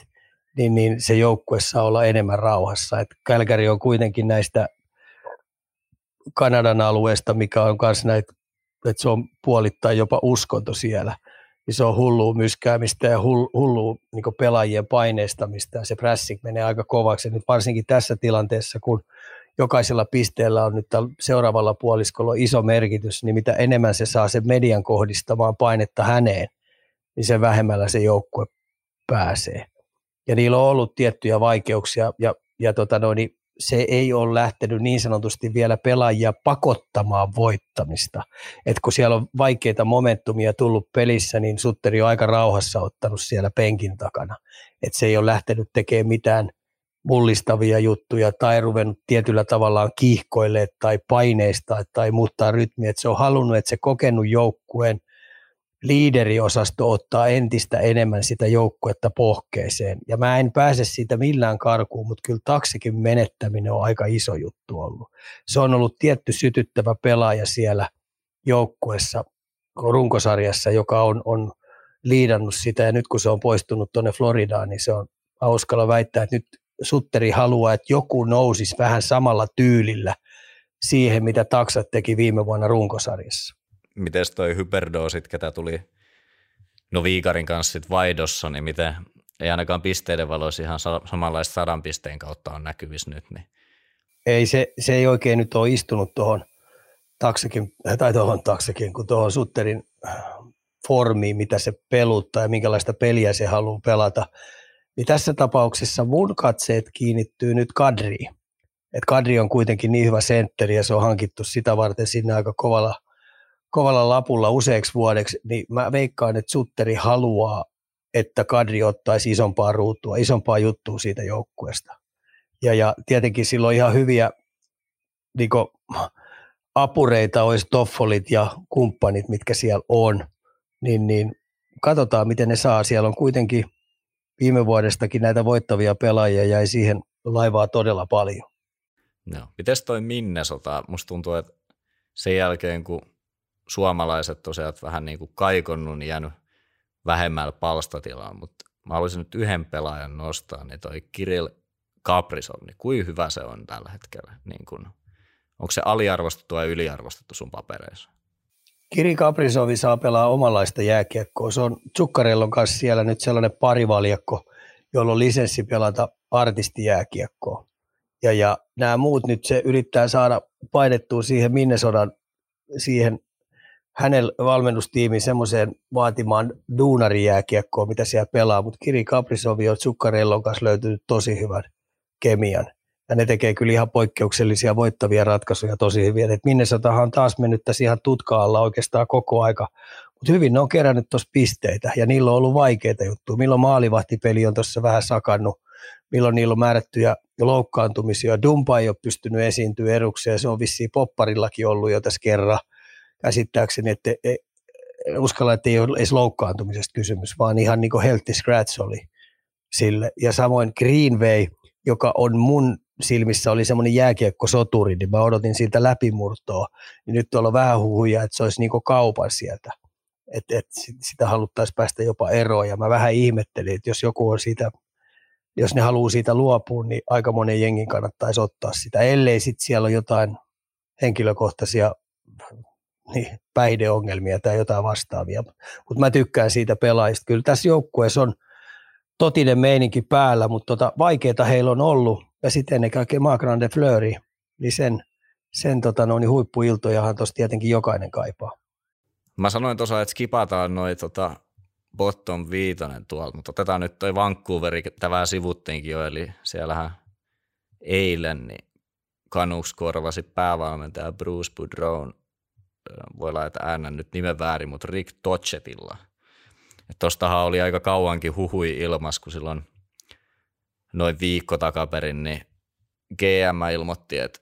niin, niin se joukkue saa olla enemmän rauhassa. Et Kälkäri on kuitenkin näistä Kanadan alueesta, mikä on myös näitä, että se on puolittain jopa uskonto siellä. Niin se on hullua myskäämistä ja hullua niin pelaajien paineistamista ja se prässik menee aika kovaksi. Ja nyt varsinkin tässä tilanteessa, kun jokaisella pisteellä on nyt seuraavalla puoliskolla iso merkitys, niin mitä enemmän se saa sen median kohdistamaan painetta häneen, niin sen vähemmällä se joukkue pääsee. Ja niillä on ollut tiettyjä vaikeuksia, ja, ja tota noin, niin se ei ole lähtenyt niin sanotusti vielä pelaajia pakottamaan voittamista. Et kun siellä on vaikeita momentumia tullut pelissä, niin Sutteri on aika rauhassa ottanut siellä penkin takana. Et se ei ole lähtenyt tekemään mitään mullistavia juttuja tai ruvennut tietyllä tavallaan kiihkoille tai paineista tai muuttaa rytmiä. Et se on halunnut, että se kokenut joukkueen – liideriosasto ottaa entistä enemmän sitä joukkuetta pohkeeseen. Ja mä en pääse siitä millään karkuun, mutta kyllä taksikin menettäminen on aika iso juttu ollut. Se on ollut tietty sytyttävä pelaaja siellä joukkuessa, runkosarjassa, joka on, on liidannut sitä. Ja nyt kun se on poistunut tuonne Floridaan, niin se on, hauskalla väittää, että nyt Sutteri haluaa, että joku nousisi vähän samalla tyylillä siihen, mitä taksat teki viime vuonna runkosarjassa miten toi hyperdoosit, ketä tuli no Viikarin kanssa sit vaihdossa, niin miten ei ainakaan pisteiden valoissa ihan samanlaista sadan pisteen kautta on näkyvissä nyt. Niin. Ei, se, se ei oikein nyt ole istunut tuohon taksekin, tai tuohon taksekin, kun tuohon Sutterin formiin, mitä se peluttaa ja minkälaista peliä se haluaa pelata. Niin tässä tapauksessa mun katseet kiinnittyy nyt Kadriin. Et Kadri on kuitenkin niin hyvä sentteri ja se on hankittu sitä varten sinne aika kovalla kovalla lapulla useaksi vuodeksi, niin mä veikkaan, että Sutteri haluaa, että Kadri ottaisi isompaa ruutua, isompaa juttua siitä joukkueesta. Ja, ja tietenkin silloin ihan hyviä niin apureita olisi Toffolit ja kumppanit, mitkä siellä on, niin, niin katsotaan, miten ne saa. Siellä on kuitenkin viime vuodestakin näitä voittavia pelaajia jäi siihen laivaa todella paljon. No, miten toi Minnesota? Musta tuntuu, että sen jälkeen, kun suomalaiset tosiaan vähän niin kuin kaikonnut, niin jäänyt vähemmällä palstatilaan, mutta mä haluaisin nyt yhden pelaajan nostaa, niin toi Kirill Kaprizov, niin kuin hyvä se on tällä hetkellä? Niin kuin, onko se aliarvostettu vai yliarvostettu sun papereissa? Kiri Kaprisovi saa pelaa omanlaista jääkiekkoa. Se on Tsukkarellon kanssa siellä nyt sellainen parivaljakko, jolla on lisenssi pelata artistijääkiekkoa. Ja, ja nämä muut nyt se yrittää saada painettua siihen Minnesodan siihen hänen valmennustiimiin semmoiseen vaatimaan duunarijääkiekkoa, mitä siellä pelaa, mutta Kiri Kaprisovi on Zuccarellon kanssa löytynyt tosi hyvän kemian. Ja ne tekee kyllä ihan poikkeuksellisia voittavia ratkaisuja tosi hyvin. Et Minnesotahan on taas mennyt tässä ihan tutkaalla oikeastaan koko aika. Mutta hyvin ne on kerännyt tuossa pisteitä ja niillä on ollut vaikeita juttuja. Milloin maalivahtipeli on tuossa vähän sakannut, milloin niillä on määrättyjä loukkaantumisia. Dumpa ei ole pystynyt esiintyä erukseen, se on vissiin popparillakin ollut jo tässä kerran – käsittääkseni, että e, uskalla, että ei ole edes loukkaantumisesta kysymys, vaan ihan niin kuin healthy scratch oli sille. Ja samoin Greenway, joka on mun silmissä oli semmoinen jääkiekkosoturi, niin mä odotin siitä läpimurtoa. Niin nyt tuolla on vähän huhuja, että se olisi niin kaupan sieltä. Että et sitä haluttaisiin päästä jopa eroon. Ja mä vähän ihmettelin, että jos joku on siitä, jos ne haluaa siitä luopua, niin aika monen jengin kannattaisi ottaa sitä. Ellei sitten siellä ole jotain henkilökohtaisia niin, päihdeongelmia tai jotain vastaavia. Mutta mä tykkään siitä pelaajista. Kyllä tässä joukkueessa on totinen meininki päällä, mutta tota, vaikeita heillä on ollut. Ja sitten ennen kaikkea Grande Fleury, niin sen, sen tota, no, niin huippuiltojahan tuossa tietenkin jokainen kaipaa. Mä sanoin tuossa, että skipataan noin tota, bottom viitonen tuolta, mutta otetaan nyt toi Vancouveri, tämä sivuttiinkin jo, eli siellähän eilen niin Canucks korvasi päävalmentaja Bruce Boudreau voi laittaa äänen nyt nimen väärin, mutta Rick Tochetilla. Tuostahan oli aika kauankin huhui ilmas, kun silloin noin viikko takaperin, niin GM ilmoitti, että,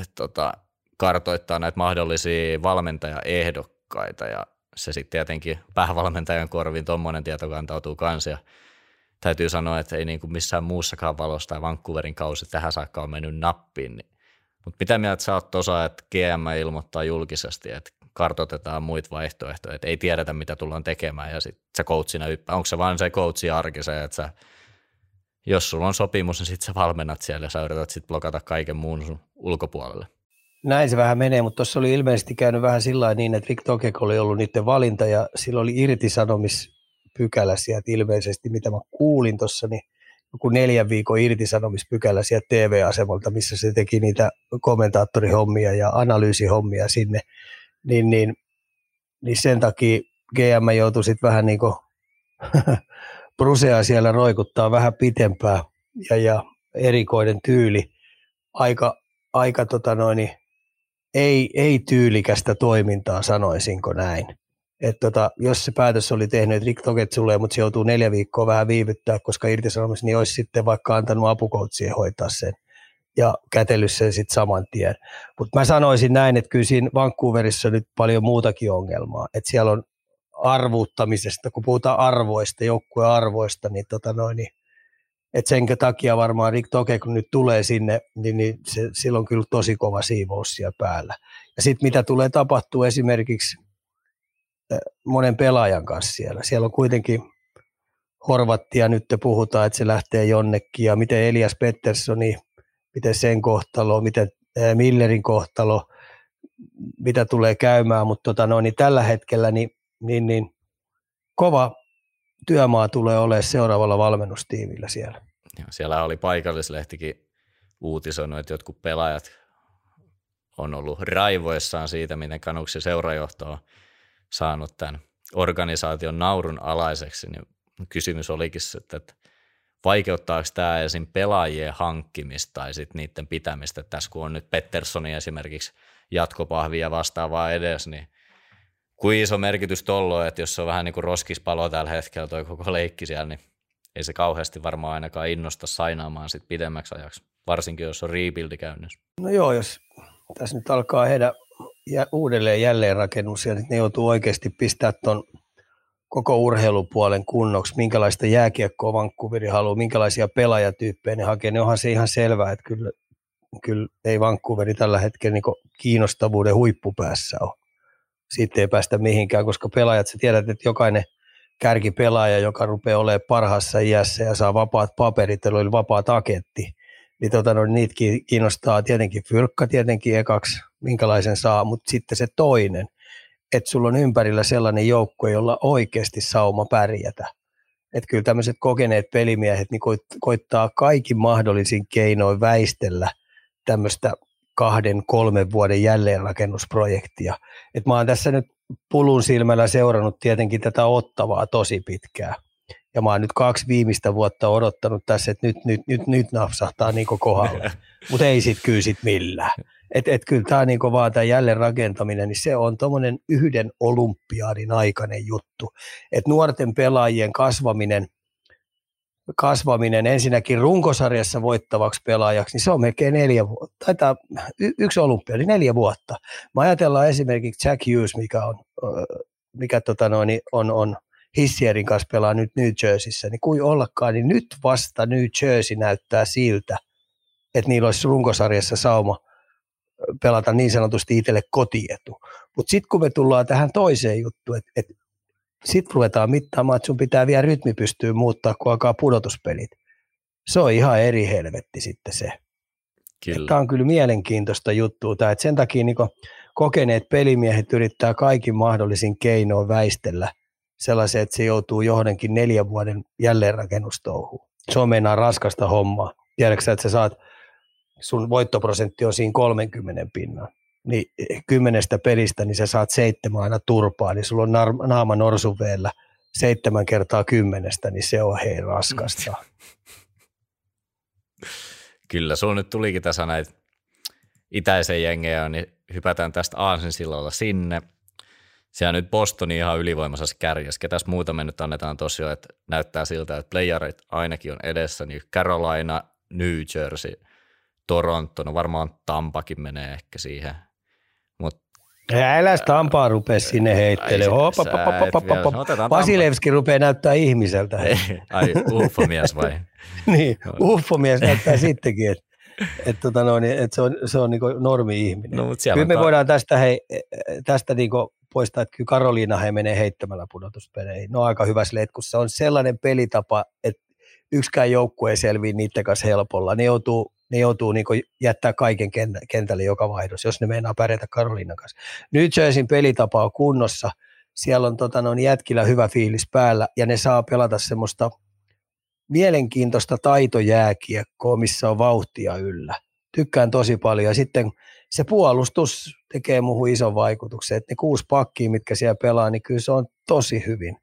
että tota, kartoittaa näitä mahdollisia valmentajaehdokkaita ja se sitten tietenkin päävalmentajan korviin tuommoinen tieto kantautuu kanssa ja täytyy sanoa, että ei niin kuin missään muussakaan valossa tai Vancouverin kausi tähän saakka on mennyt nappiin, niin mutta mitä mieltä sä oot tuossa, että GM ilmoittaa julkisesti, että kartoitetaan muita vaihtoehtoja, että ei tiedetä mitä tullaan tekemään ja sitten se coachina yppää. Onko se vain se coachi arki se, että sä, jos sulla on sopimus, niin sitten sä valmennat siellä ja sä yrität sitten blokata kaiken muun sun ulkopuolelle. Näin se vähän menee, mutta tuossa oli ilmeisesti käynyt vähän sillä niin, että Rick Tokek oli ollut niiden valinta ja sillä oli irtisanomispykälä sieltä ilmeisesti, mitä mä kuulin tuossa, niin joku neljän viikon irtisanomispykälä sieltä TV-asemalta, missä se teki niitä kommentaattorihommia ja analyysihommia sinne, niin, niin, niin sen takia GM joutui sitten vähän niin kuin Brusea siellä roikuttaa vähän pitempää ja, ja erikoinen tyyli. aika, aika tota noin, ei, ei tyylikästä toimintaa, sanoisinko näin. Et tota, jos se päätös oli tehnyt, että Rick tulee, mutta se joutuu neljä viikkoa vähän viivyttää, koska irtisanomassa, niin olisi sitten vaikka antanut apukoutsien hoitaa sen ja kätellyt sen sitten saman tien. Mutta mä sanoisin näin, että kyllä siinä Vancouverissa on nyt paljon muutakin ongelmaa. Että siellä on arvuuttamisesta, kun puhutaan arvoista, joukkueen arvoista, niin, tota noin, niin että sen takia varmaan Rick Toke, kun nyt tulee sinne, niin, niin se, sillä on kyllä tosi kova siivous siellä päällä. Ja sitten mitä tulee tapahtuu esimerkiksi monen pelaajan kanssa siellä. Siellä on kuitenkin Horvattia nyt te puhutaan, että se lähtee jonnekin ja miten Elias Petterssoni, miten sen kohtalo, miten Millerin kohtalo, mitä tulee käymään, mutta tota no, niin tällä hetkellä niin, niin, niin kova työmaa tulee olemaan seuraavalla valmennustiimillä siellä. Ja siellä oli paikallislehtikin uutisoinut, että jotkut pelaajat on ollut raivoissaan siitä, miten kanuksi seurajohto on saanut tämän organisaation naurun alaiseksi, niin kysymys olikin, että, vaikeuttaako tämä esim. pelaajien hankkimista tai sitten niiden pitämistä. Tässä kun on nyt Petterssoni esimerkiksi jatkopahvia vastaavaa edes, niin kuin iso merkitys tollo, että jos on vähän niin kuin roskispalo tällä hetkellä toi koko leikki siellä, niin ei se kauheasti varmaan ainakaan innosta sainaamaan sit pidemmäksi ajaksi, varsinkin jos on rebuildi käynnissä. No joo, jos tässä nyt alkaa heidän uudelleen jälleenrakennus ja ne joutuu oikeasti pistää tuon koko urheilupuolen kunnoksi, minkälaista jääkiekkoa Vancouveri haluaa, minkälaisia pelaajatyyppejä ne hakee, niin onhan se ihan selvää, että kyllä, kyllä ei Vancouveri tällä hetkellä niin kiinnostavuuden huippupäässä ole. Siitä ei päästä mihinkään, koska pelaajat, sä tiedät, että jokainen kärkipelaaja, joka rupeaa olemaan parhaassa iässä ja saa vapaat paperit, eli vapaa taketti, niin tota, no, niitä kiinnostaa tietenkin fyrkka tietenkin ekaksi, minkälaisen saa, mutta sitten se toinen, että sulla on ympärillä sellainen joukko, jolla oikeasti sauma pärjätä. Että kyllä tämmöiset kokeneet pelimiehet niin koittaa kaikin mahdollisin keinoin väistellä tämmöistä kahden, kolmen vuoden jälleenrakennusprojektia. Et mä oon tässä nyt pulun silmällä seurannut tietenkin tätä ottavaa tosi pitkään ja mä oon nyt kaksi viimeistä vuotta odottanut tässä, että nyt, nyt, nyt, nyt napsahtaa niin kohdalle, mutta ei sit kyllä sit millään. Et, et kyllä tämä niin vaan tämä jälleen rakentaminen, niin se on tuommoinen yhden olympiadin aikainen juttu. Et nuorten pelaajien kasvaminen, kasvaminen ensinnäkin runkosarjassa voittavaksi pelaajaksi, niin se on melkein neljä vuotta, taitaa y- yksi olympiadi, neljä vuotta. Mä ajatellaan esimerkiksi Jack Hughes, mikä on, mikä tota noin, on, on Hissierin kanssa pelaa nyt New Jerseyssä, niin kuin ollakaan, niin nyt vasta New Jersey näyttää siltä, että niillä olisi runkosarjassa sauma pelata niin sanotusti itselle kotietu. Mutta sitten kun me tullaan tähän toiseen juttuun, että et, sitten ruvetaan mittaamaan, että sun pitää vielä rytmi pystyä muuttaa, kun alkaa pudotuspelit. Se on ihan eri helvetti sitten se. Tämä on kyllä mielenkiintoista juttua. Että sen takia niin kokeneet pelimiehet yrittää kaikin mahdollisin keinoin väistellä – sellaisen, että se joutuu johonkin neljän vuoden jälleenrakennustouhuun. Se on meinaa raskasta hommaa. Tiedätkö että sä saat, sun voittoprosentti on siinä 30 pinnan, niin kymmenestä pelistä, niin sä saat seitsemän aina turpaa, niin sulla on naama norsuveellä seitsemän kertaa kymmenestä, niin se on hei raskasta. Kyllä, sulla nyt tulikin tässä näitä itäisen jengejä, niin hypätään tästä Aasinsilalla sinne siellä nyt Bostoni ihan ylivoimaisessa kärjessä. Ketäs muuta me nyt annetaan tosiaan, että näyttää siltä, että playerit ainakin on edessä, niin Carolina, New Jersey, Toronto, no varmaan Tampakin menee ehkä siihen. Mut, Älä Tampaa rupea sinne heittele. Vasilevski rupeaa näyttää ihmiseltä. Ai, uffomies vai? niin, uffomies näyttää sittenkin, että et, tota no, niin, et se on, se on niinku normi-ihminen. No, Kyllä me ta- voidaan tästä, hei, tästä niinku poistaa, että kyllä Karoliina he menee heittämällä pudotuspeleihin. No aika hyvässä letkussa. On sellainen pelitapa, että yksikään joukkue ei selviä niiden kanssa helpolla. Ne joutuu, ne joutuu niin jättää kaiken kentälle joka vaihdos, jos ne meinaa pärjätä Karoliinan kanssa. Nyt Jerseyn pelitapa on kunnossa. Siellä on tota, on jätkillä hyvä fiilis päällä ja ne saa pelata semmoista mielenkiintoista taitojääkiekkoa, missä on vauhtia yllä. Tykkään tosi paljon. Ja sitten se puolustus tekee muuhun ison vaikutuksen. Että ne kuusi pakkia, mitkä siellä pelaa, niin kyllä se on tosi hyvin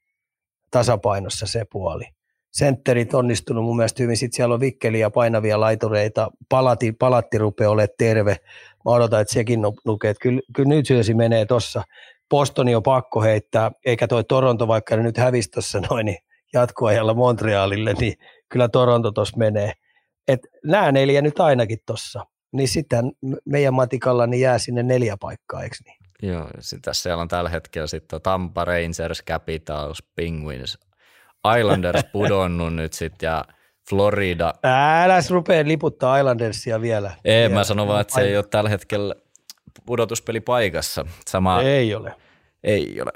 tasapainossa se puoli. Sentterit onnistunut mun mielestä hyvin. Sitten siellä on vikkeliä painavia laitureita. Palati, palatti rupeaa olemaan terve. Mä odotan, että sekin lukee. Kyllä, kyllä nyt syösi menee tuossa. Bostoni on pakko heittää, eikä toi Toronto, vaikka ne nyt hävisi tuossa noin, niin jatkoajalla Montrealille, niin kyllä Toronto tuossa menee. Et nämä neljä nyt ainakin tuossa. Niin sitten meidän matikalla niin jää sinne neljä paikkaa, eikö niin? Joo, sitten siellä on tällä hetkellä sitten Tampa Rangers, Capitals, Penguins, Islanders pudonnut nyt sitten ja Florida. Äläs rupea liputtaa Islandersia vielä. Ei, vielä. mä sanon vaan, että se ei ole tällä hetkellä pudotuspeli paikassa. Sama... Ei ole. Ei ole.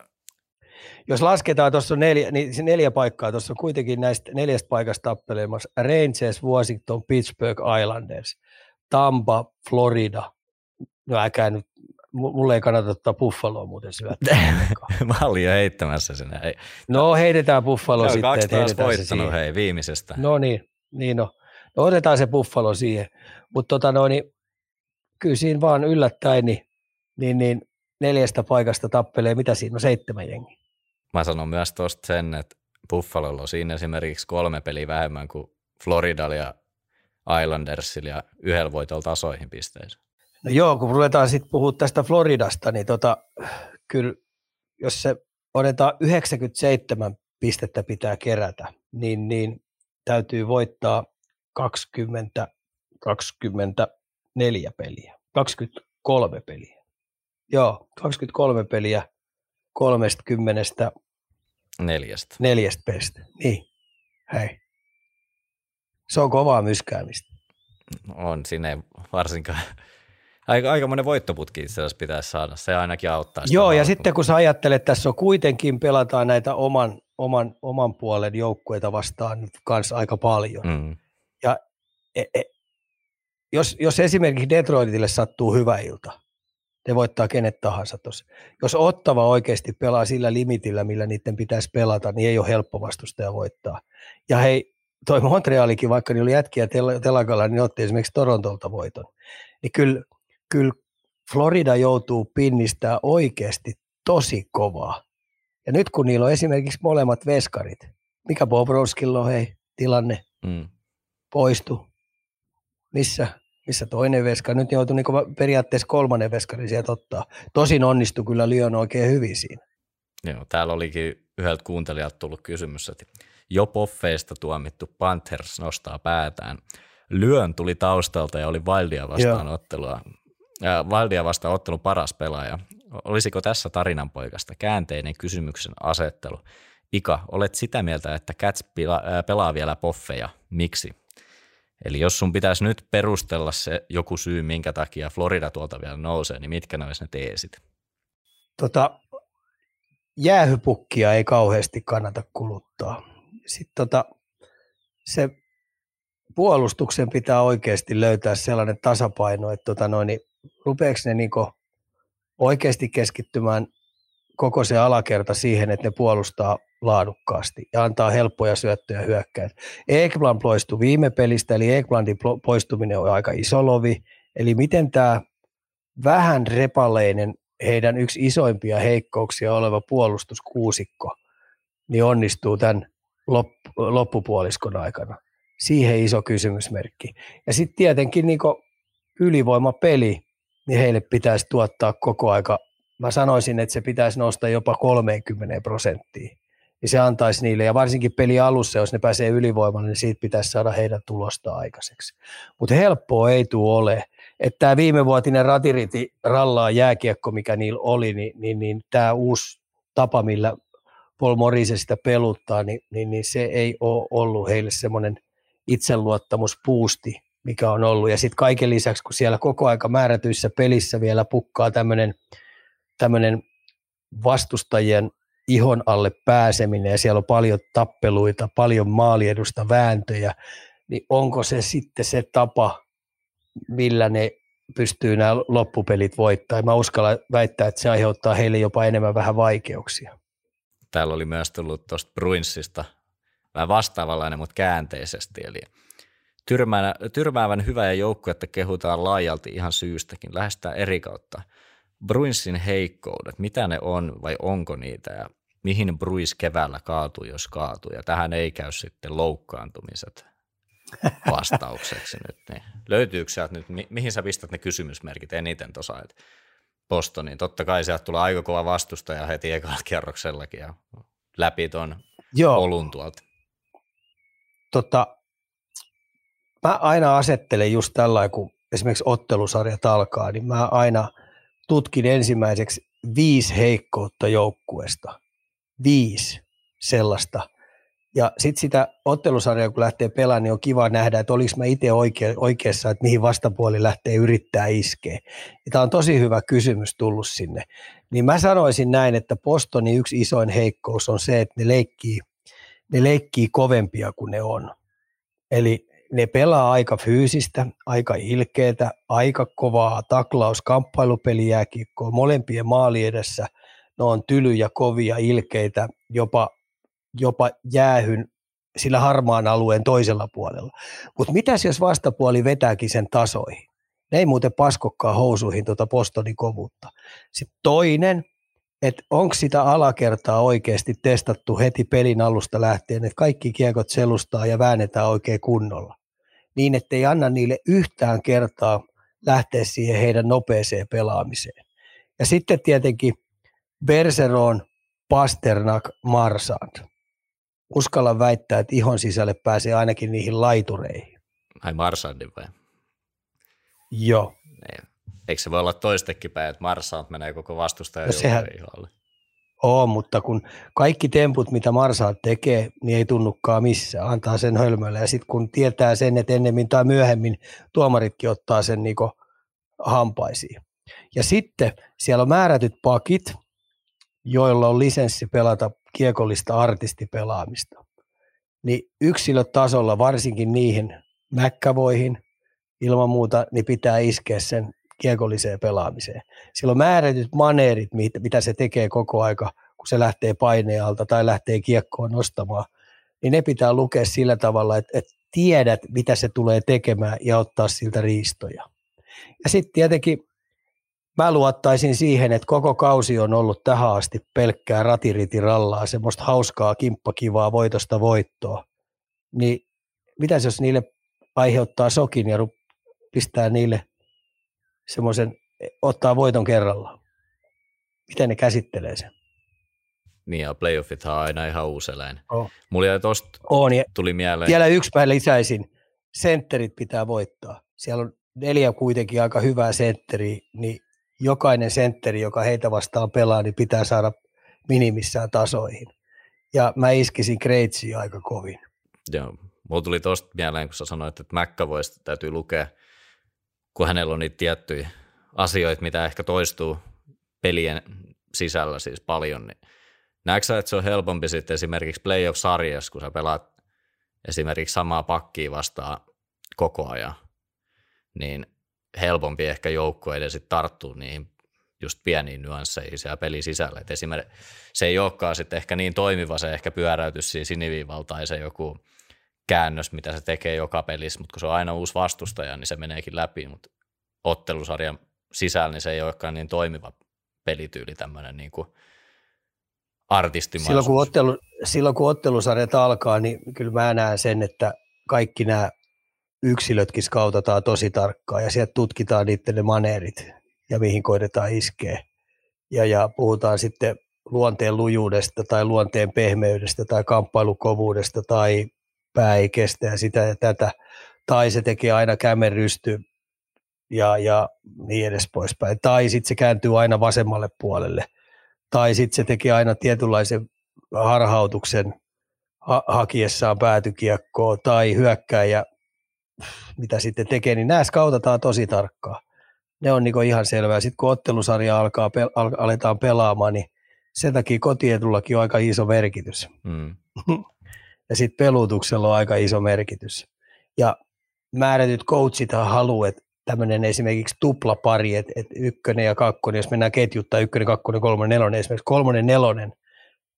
Jos lasketaan tuossa neljä, niin neljä paikkaa, tuossa on kuitenkin näistä neljästä paikasta tappelemassa. Rangers, Washington, Pittsburgh, Islanders, Tampa, Florida. No äkää nyt mulle ei kannata ottaa Buffaloa muuten syöttää. Mä olin jo heittämässä sinne. Ei. No heitetään Buffalo sitten. Kaksi taas voittanut hei viimeisestä. No niin, niin no. no otetaan se Buffalo siihen. Mutta tota no, niin, kyllä siinä vaan yllättäen, niin, niin, niin neljästä paikasta tappelee, mitä siinä on, seitsemän jengi. Mä sanon myös tuosta sen, että Buffalolla on siinä esimerkiksi kolme peliä vähemmän kuin Floridalla ja Islandersilla ja yhdellä voitolla tasoihin pisteisiin. No joo, kun ruvetaan sitten puhua tästä Floridasta, niin tota, kyllä jos se otetaan 97 pistettä pitää kerätä, niin, niin täytyy voittaa 20, 24 peliä, 23 peliä. Joo, 23 peliä 30 neljästä. Neljästä pestä. Niin, hei. Se on kovaa myskäämistä. On, siinä ei varsinkaan Aika, aika monen voittoputki itse asiassa pitäisi saada, se ainakin auttaa. Joo, ja sitten kun sä ajattelet, että tässä on kuitenkin pelataan näitä oman, oman, oman puolen joukkueita vastaan nyt kanssa aika paljon. Mm. Ja e, e, jos, jos esimerkiksi Detroitille sattuu hyvä ilta, ne voittaa kenet tahansa tuossa. Jos Ottava oikeasti pelaa sillä limitillä, millä niiden pitäisi pelata, niin ei ole helppo vastustaja voittaa. Ja hei, toi Montrealikin, vaikka niillä oli jätkiä tel- telakalla, niin otti esimerkiksi Torontolta voiton. Niin kyllä kyllä Florida joutuu pinnistää oikeasti tosi kovaa. Ja nyt kun niillä on esimerkiksi molemmat veskarit, mikä Bobrovskilla on hei tilanne, mm. poistu, missä, missä toinen veskari, nyt joutuu niin periaatteessa kolmannen veskari sieltä ottaa. Tosin onnistui kyllä Lyon oikein hyvin siinä. Joo, täällä olikin yhdeltä kuuntelijalta tullut kysymys, että jo poffeista tuomittu Panthers nostaa päätään. Lyön tuli taustalta ja oli Wildia vastaan ottelua ja Valdia vasta ottelun paras pelaaja. Olisiko tässä tarinanpoikasta käänteinen kysymyksen asettelu? Ika, olet sitä mieltä, että Cats pelaa vielä poffeja. Miksi? Eli jos sun pitäisi nyt perustella se joku syy, minkä takia Florida tuolta vielä nousee, niin mitkä ne ne teesit? Tota, jäähypukkia ei kauheasti kannata kuluttaa. Sitten tota, se puolustuksen pitää oikeasti löytää sellainen tasapaino, että tota noin, niin rupeeko ne niinku oikeasti keskittymään koko se alakerta siihen, että ne puolustaa laadukkaasti ja antaa helppoja syöttöjä hyökkäin. Ekblad poistui viime pelistä, eli Ekblandin poistuminen on aika iso lovi. Eli miten tämä vähän repaleinen, heidän yksi isoimpia heikkouksia oleva puolustuskuusikko, niin onnistuu tämän loppupuoliskon aikana. Siihen iso kysymysmerkki. Ja sitten tietenkin niin ylivoimapeli, niin heille pitäisi tuottaa koko aika, mä sanoisin, että se pitäisi nostaa jopa 30 prosenttiin. Ja se antaisi niille, ja varsinkin peli alussa, jos ne pääsee ylivoimalle, niin siitä pitäisi saada heidän tulosta aikaiseksi. Mutta helppoa ei tule ole. Että tämä viimevuotinen ratiriti rallaa jääkiekko, mikä niillä oli, niin, niin, niin tämä uusi tapa, millä Paul Morrison sitä peluttaa, niin, niin, niin se ei ole ollut heille semmoinen itseluottamuspuusti, mikä on ollut. Ja sitten kaiken lisäksi, kun siellä koko aika määrätyissä pelissä vielä pukkaa tämmöinen vastustajien ihon alle pääseminen ja siellä on paljon tappeluita, paljon maaliedusta vääntöjä, niin onko se sitten se tapa, millä ne pystyy nämä loppupelit voittaa. Mä uskallan väittää, että se aiheuttaa heille jopa enemmän vähän vaikeuksia. Täällä oli myös tullut tuosta Bruinsista vähän vastaavanlainen, mutta käänteisesti. Eli tyrmäävän hyvä ja joukkuetta kehutaan laajalti ihan syystäkin, lähestään eri kautta. Bruinsin heikkoudet, mitä ne on vai onko niitä? Ja mihin Bruis keväällä kaatuu, jos kaatuu. Ja tähän ei käy sitten loukkaantumiset vastaukseksi nyt. Niin. Löytyykö sieltä nyt, mi- mihin sä pistät ne kysymysmerkit eniten tuossa, että Bostoniin. Totta kai sieltä tulee aika kova vastustaja heti ekalla kierroksellakin ja läpi tuon polun tuolta. Tota, mä aina asettelen just tällä kun esimerkiksi ottelusarjat alkaa, niin mä aina tutkin ensimmäiseksi viisi heikkoutta joukkueesta. Viisi sellaista. Ja sitten sitä ottelusarjaa, kun lähtee pelaamaan, niin on kiva nähdä, että oliko mä itse oikea, oikeassa, että mihin vastapuoli lähtee yrittää iskeä. Tämä on tosi hyvä kysymys tullut sinne. Niin mä sanoisin näin, että Bostonin yksi isoin heikkous on se, että ne leikkii, ne leikkii kovempia kuin ne on. Eli ne pelaa aika fyysistä, aika ilkeätä, aika kovaa taklaus, kamppailupelijääkiekkoa, molempien maali edessä. Ne on tylyjä, kovia, ilkeitä, jopa, jopa jäähyn sillä harmaan alueen toisella puolella. Mutta mitäs jos vastapuoli vetääkin sen tasoihin? Ne ei muuten paskokkaa housuihin tuota Bostonin kovuutta. Sitten toinen, että onko sitä alakertaa oikeasti testattu heti pelin alusta lähtien, että kaikki kiekot selustaa ja väännetään oikein kunnolla niin ettei anna niille yhtään kertaa lähteä siihen heidän nopeeseen pelaamiseen. Ja sitten tietenkin Berseron, Pasternak, Marsand. Uskalla väittää, että ihon sisälle pääsee ainakin niihin laitureihin. Ai Marsandin vai? Joo. Niin. Eikö se voi olla toistekin päin, että Marsand menee koko vastustajan no sehän, iholle? Oo, mutta kun kaikki temput, mitä Marsa tekee, niin ei tunnukaan missään, antaa sen hölmölle. Ja sitten kun tietää sen, että ennemmin tai myöhemmin tuomaritkin ottaa sen niin hampaisiin. Ja sitten siellä on määrätyt pakit, joilla on lisenssi pelata kiekollista artistipelaamista. Niin yksilötasolla, varsinkin niihin mäkkävoihin, ilman muuta, niin pitää iskeä sen kiekolliseen pelaamiseen. Sillä on määrätyt maneerit, mitä se tekee koko aika, kun se lähtee painealta tai lähtee kiekkoon nostamaan, niin ne pitää lukea sillä tavalla, että, että tiedät, mitä se tulee tekemään ja ottaa siltä riistoja. Ja sitten tietenkin mä luottaisin siihen, että koko kausi on ollut tähän asti pelkkää ratiritirallaa, semmoista hauskaa kimppakivaa voitosta voittoa. Niin mitä jos niille aiheuttaa sokin ja pistää niille semmoisen, ottaa voiton kerrallaan. Miten ne käsittelee sen? Niin ja playoffit on aina ihan uuseläin. Oh. Mulla jäi tosta on, ja tuli mieleen. Vielä yksi päin lisäisin. Sentterit pitää voittaa. Siellä on neljä kuitenkin aika hyvää sentteriä, niin jokainen sentteri, joka heitä vastaan pelaa, niin pitää saada minimissään tasoihin. Ja mä iskisin Kreitsiä aika kovin. Joo, mulla tuli tosta mieleen, kun sä sanoit, että McAvoysta täytyy lukea – kun hänellä on niitä tiettyjä asioita, mitä ehkä toistuu pelien sisällä siis paljon, niin näetkö sä, että se on helpompi sitten esimerkiksi playoff-sarjassa, kun sä pelaat esimerkiksi samaa pakkia vastaan koko ajan, niin helpompi ehkä joukkueiden sitten tarttuu niihin just pieniin nyansseihin siellä pelin sisällä. Et esimerkiksi se ei olekaan sitten ehkä niin toimiva se ehkä pyöräytys siinä siniviivalta tai se joku käännös, mitä se tekee joka pelissä, mutta kun se on aina uusi vastustaja, niin se meneekin läpi, mutta ottelusarjan sisällä niin se ei olekaan niin toimiva pelityyli tämmöinen niin kuin artistimaisuus. Silloin kun, ottelu, silloin kun ottelusarjat alkaa, niin kyllä mä näen sen, että kaikki nämä yksilötkin skautataan tosi tarkkaan ja sieltä tutkitaan niiden ne maneerit ja mihin koitetaan iskeä. Ja, ja puhutaan sitten luonteen lujuudesta tai luonteen pehmeydestä tai kamppailukovuudesta tai pää ei kestä ja sitä ja tätä, tai se tekee aina kämerysty ja, ja niin edes poispäin, tai sitten se kääntyy aina vasemmalle puolelle, tai sitten se tekee aina tietynlaisen harhautuksen ha- hakiessaan päätykiekkoa, tai hyökkääjä, mitä sitten tekee, niin nämä skautataan tosi tarkkaan. Ne on niin ihan selvää. Sitten kun ottelusarja alkaa, pel- al- aletaan pelaamaan, niin sen takia kotietullakin on aika iso merkitys. Mm. ja sitten pelutuksella on aika iso merkitys. Ja määrätyt coachithan haluaa, että tämmöinen esimerkiksi tuplapari, että, että ykkönen ja kakkonen, jos mennään ketjuttaa ykkönen, kakkonen, kolmonen, nelonen, esimerkiksi kolmonen, nelonen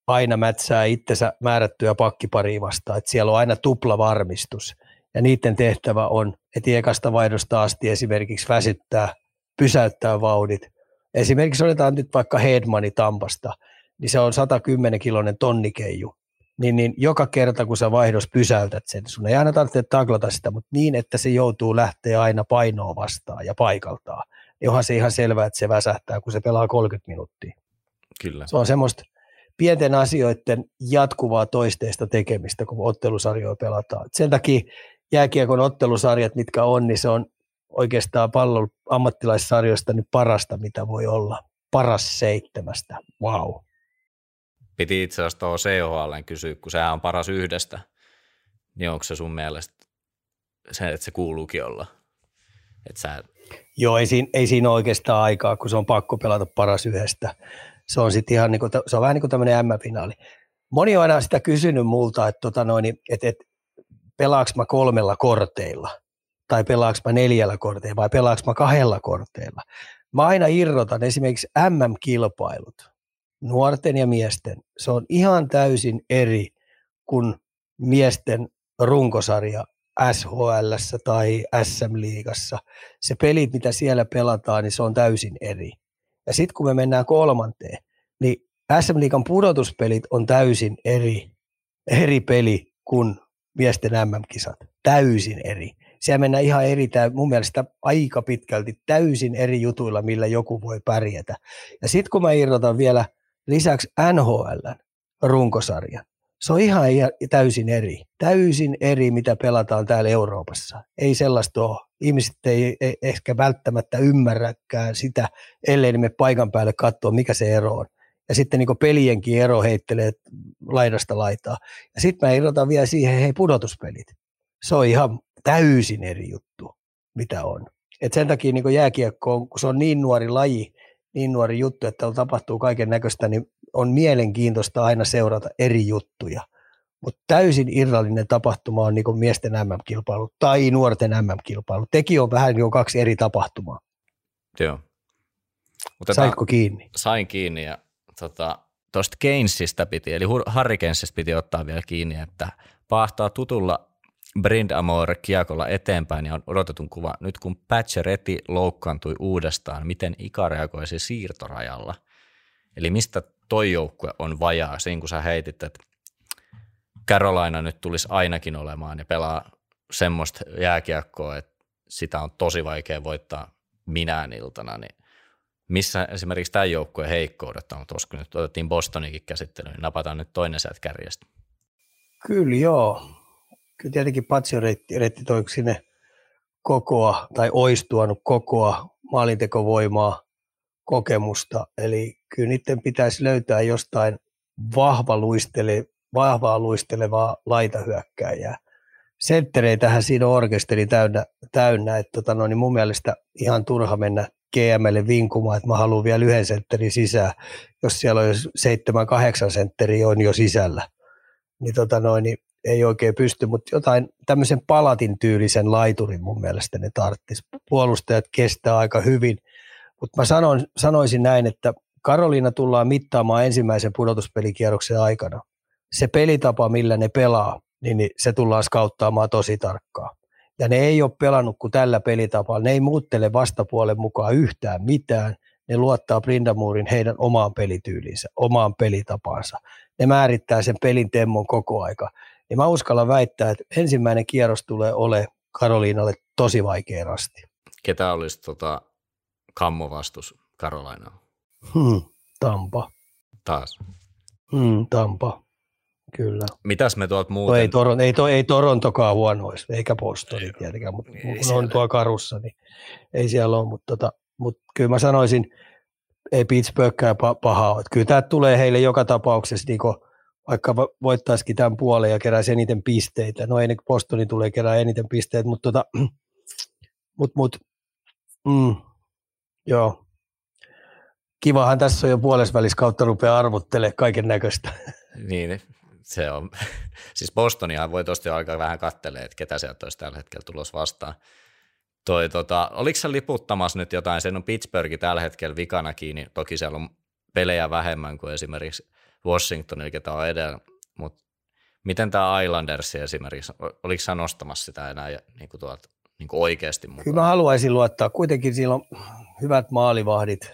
aina mätsää itsensä määrättyä pakkiparia vastaan, että siellä on aina tuplavarmistus. Ja niiden tehtävä on, että ekasta vaihdosta asti esimerkiksi väsyttää, pysäyttää vauhdit. Esimerkiksi otetaan nyt vaikka Hedmani Tampasta, niin se on 110 kilonen tonnikeiju. Niin, niin joka kerta, kun sä vaihdos pysäytät sen, sun ei aina tarvitse taklata sitä, mutta niin, että se joutuu lähteä aina painoa vastaan ja paikaltaan. Niin onhan se ihan selvää, että se väsähtää, kun se pelaa 30 minuuttia. Kyllä. Se on semmoista pienten asioiden jatkuvaa toisteista tekemistä, kun ottelusarjoja pelataan. Sen takia jääkiekon ottelusarjat, mitkä on, niin se on oikeastaan pallon ammattilaissarjoista niin parasta, mitä voi olla. Paras seitsemästä. Wow. Piti itse asiassa tuohon CHL kysyä, kun sehän on paras yhdestä, niin onko se sun mielestä se, että se kuuluukin olla? Että sä... Joo, ei siinä, ei siinä oikeastaan aikaa, kun se on pakko pelata paras yhdestä. Se on sitten ihan niin kuin, se on vähän niin kuin tämmöinen M-finaali. Moni on aina sitä kysynyt multa, että, tota noin, että, että pelaaks mä kolmella korteilla tai pelaaks mä neljällä korteilla vai pelaaks mä kahdella korteilla. Mä aina irrotan esimerkiksi MM-kilpailut, nuorten ja miesten. Se on ihan täysin eri kuin miesten runkosarja SHL tai SM-liigassa. Se pelit, mitä siellä pelataan, niin se on täysin eri. Ja sitten kun me mennään kolmanteen, niin SM-liigan pudotuspelit on täysin eri, eri peli kuin miesten MM-kisat. Täysin eri. Siellä mennään ihan eri, mun mielestä aika pitkälti täysin eri jutuilla, millä joku voi pärjätä. Ja sitten kun mä irrotan vielä lisäksi NHL runkosarjan, se on ihan täysin eri. Täysin eri, mitä pelataan täällä Euroopassa. Ei sellaista ole. Ihmiset ei, ehkä välttämättä ymmärräkään sitä, ellei me paikan päälle katsoa, mikä se ero on. Ja sitten niin pelienkin ero heittelee laidasta laitaa. Ja sitten mä irrotan vielä siihen, hei pudotuspelit. Se on ihan täysin eri juttu, mitä on. Et sen takia niin jääkiekko, on, kun se on niin nuori laji, niin nuori juttu, että tapahtuu kaiken näköistä, niin on mielenkiintoista aina seurata eri juttuja. Mutta täysin irrallinen tapahtuma on niin miesten MM-kilpailu tai nuorten MM-kilpailu. Teki on vähän jo kaksi eri tapahtumaa. Joo. Mutta Saitko kiinni? Sain kiinni ja tuosta tota, Keynesistä piti, eli Harry Keynesistä piti ottaa vielä kiinni, että pahtaa tutulla Brind Amor kiekolla eteenpäin ja on odotetun kuva. Nyt kun Patcheretti loukkaantui uudestaan, miten Ika reagoisi siirtorajalla? Eli mistä toi joukkue on vajaa? Siinä kun sä heitit, että Carolina nyt tulisi ainakin olemaan ja pelaa semmoista jääkiekkoa, että sitä on tosi vaikea voittaa minään iltana, niin missä esimerkiksi tämän joukkueen heikkoudet on, koska nyt otettiin Bostonikin käsittelyyn, niin napataan nyt toinen sieltä kärjestä. Kyllä joo. Kyllä tietenkin Patsioreitti toi sinne kokoa tai ois tuonut kokoa, maalintekovoimaa, kokemusta. Eli kyllä niiden pitäisi löytää jostain vahva luistele, vahvaa luistelevaa laitahyökkääjää. Senttereitähän siinä orkesteri täynnä, täynnä että tota, no, niin mun mielestä ihan turha mennä GMlle vinkumaan, että mä haluan vielä yhden sentterin sisään, jos siellä on jo seitsemän, kahdeksan sentteriä on jo sisällä. Niin, tota noin, niin ei oikein pysty, mutta jotain tämmöisen palatin tyylisen laiturin mun mielestä ne tarttis. Puolustajat kestää aika hyvin, mutta mä sanon, sanoisin näin, että Karoliina tullaan mittaamaan ensimmäisen pudotuspelikierroksen aikana. Se pelitapa, millä ne pelaa, niin, niin se tullaan skauttaamaan tosi tarkkaan. Ja ne ei ole pelannut kuin tällä pelitapalla. Ne ei muuttele vastapuolen mukaan yhtään mitään. Ne luottaa Brindamurin heidän omaan pelityylinsä, omaan pelitapaansa. Ne määrittää sen pelin temmon koko aika. Ja mä uskallan väittää, että ensimmäinen kierros tulee ole Karoliinalle tosi vaikea rasti. Ketä olisi tota kammovastus Karolainaa? Hmm, Tampa. Taas? Hmm, Tampa. Kyllä. Mitäs me tuolta muuten? No ei, Toron, ei, to, ei Torontokaan huono olisi, eikä Bostoni tietenkään, mutta kun on tuo karussa, niin ei siellä ole. Mutta, tota, mutta kyllä mä sanoisin, ei Pittsburghkään paha ole. Kyllä tämä tulee heille joka tapauksessa, niin vaikka voittaisikin tämän puolen ja keräisi eniten pisteitä. No ei ne Bostoni tulee kerää eniten pisteitä, mutta tota, mut, mut, mm, joo. Kivahan tässä on jo puolesvälis kautta rupeaa arvottelemaan kaiken näköistä. Niin, se on, siis Bostonia voi tosti aika vähän kattelee, että ketä sieltä olisi tällä hetkellä tulos vastaan. Toi, tota, oliko se liputtamassa nyt jotain, sen on Pittsburghi tällä hetkellä vikana kiinni, toki siellä on pelejä vähemmän kuin esimerkiksi Washington, ketä on edellä, mutta miten tämä Islanders esimerkiksi, oliko sä nostamassa sitä enää niin kuin tuolta, niin kuin oikeasti mukaan? Kyllä mä haluaisin luottaa, kuitenkin siellä on hyvät maalivahdit,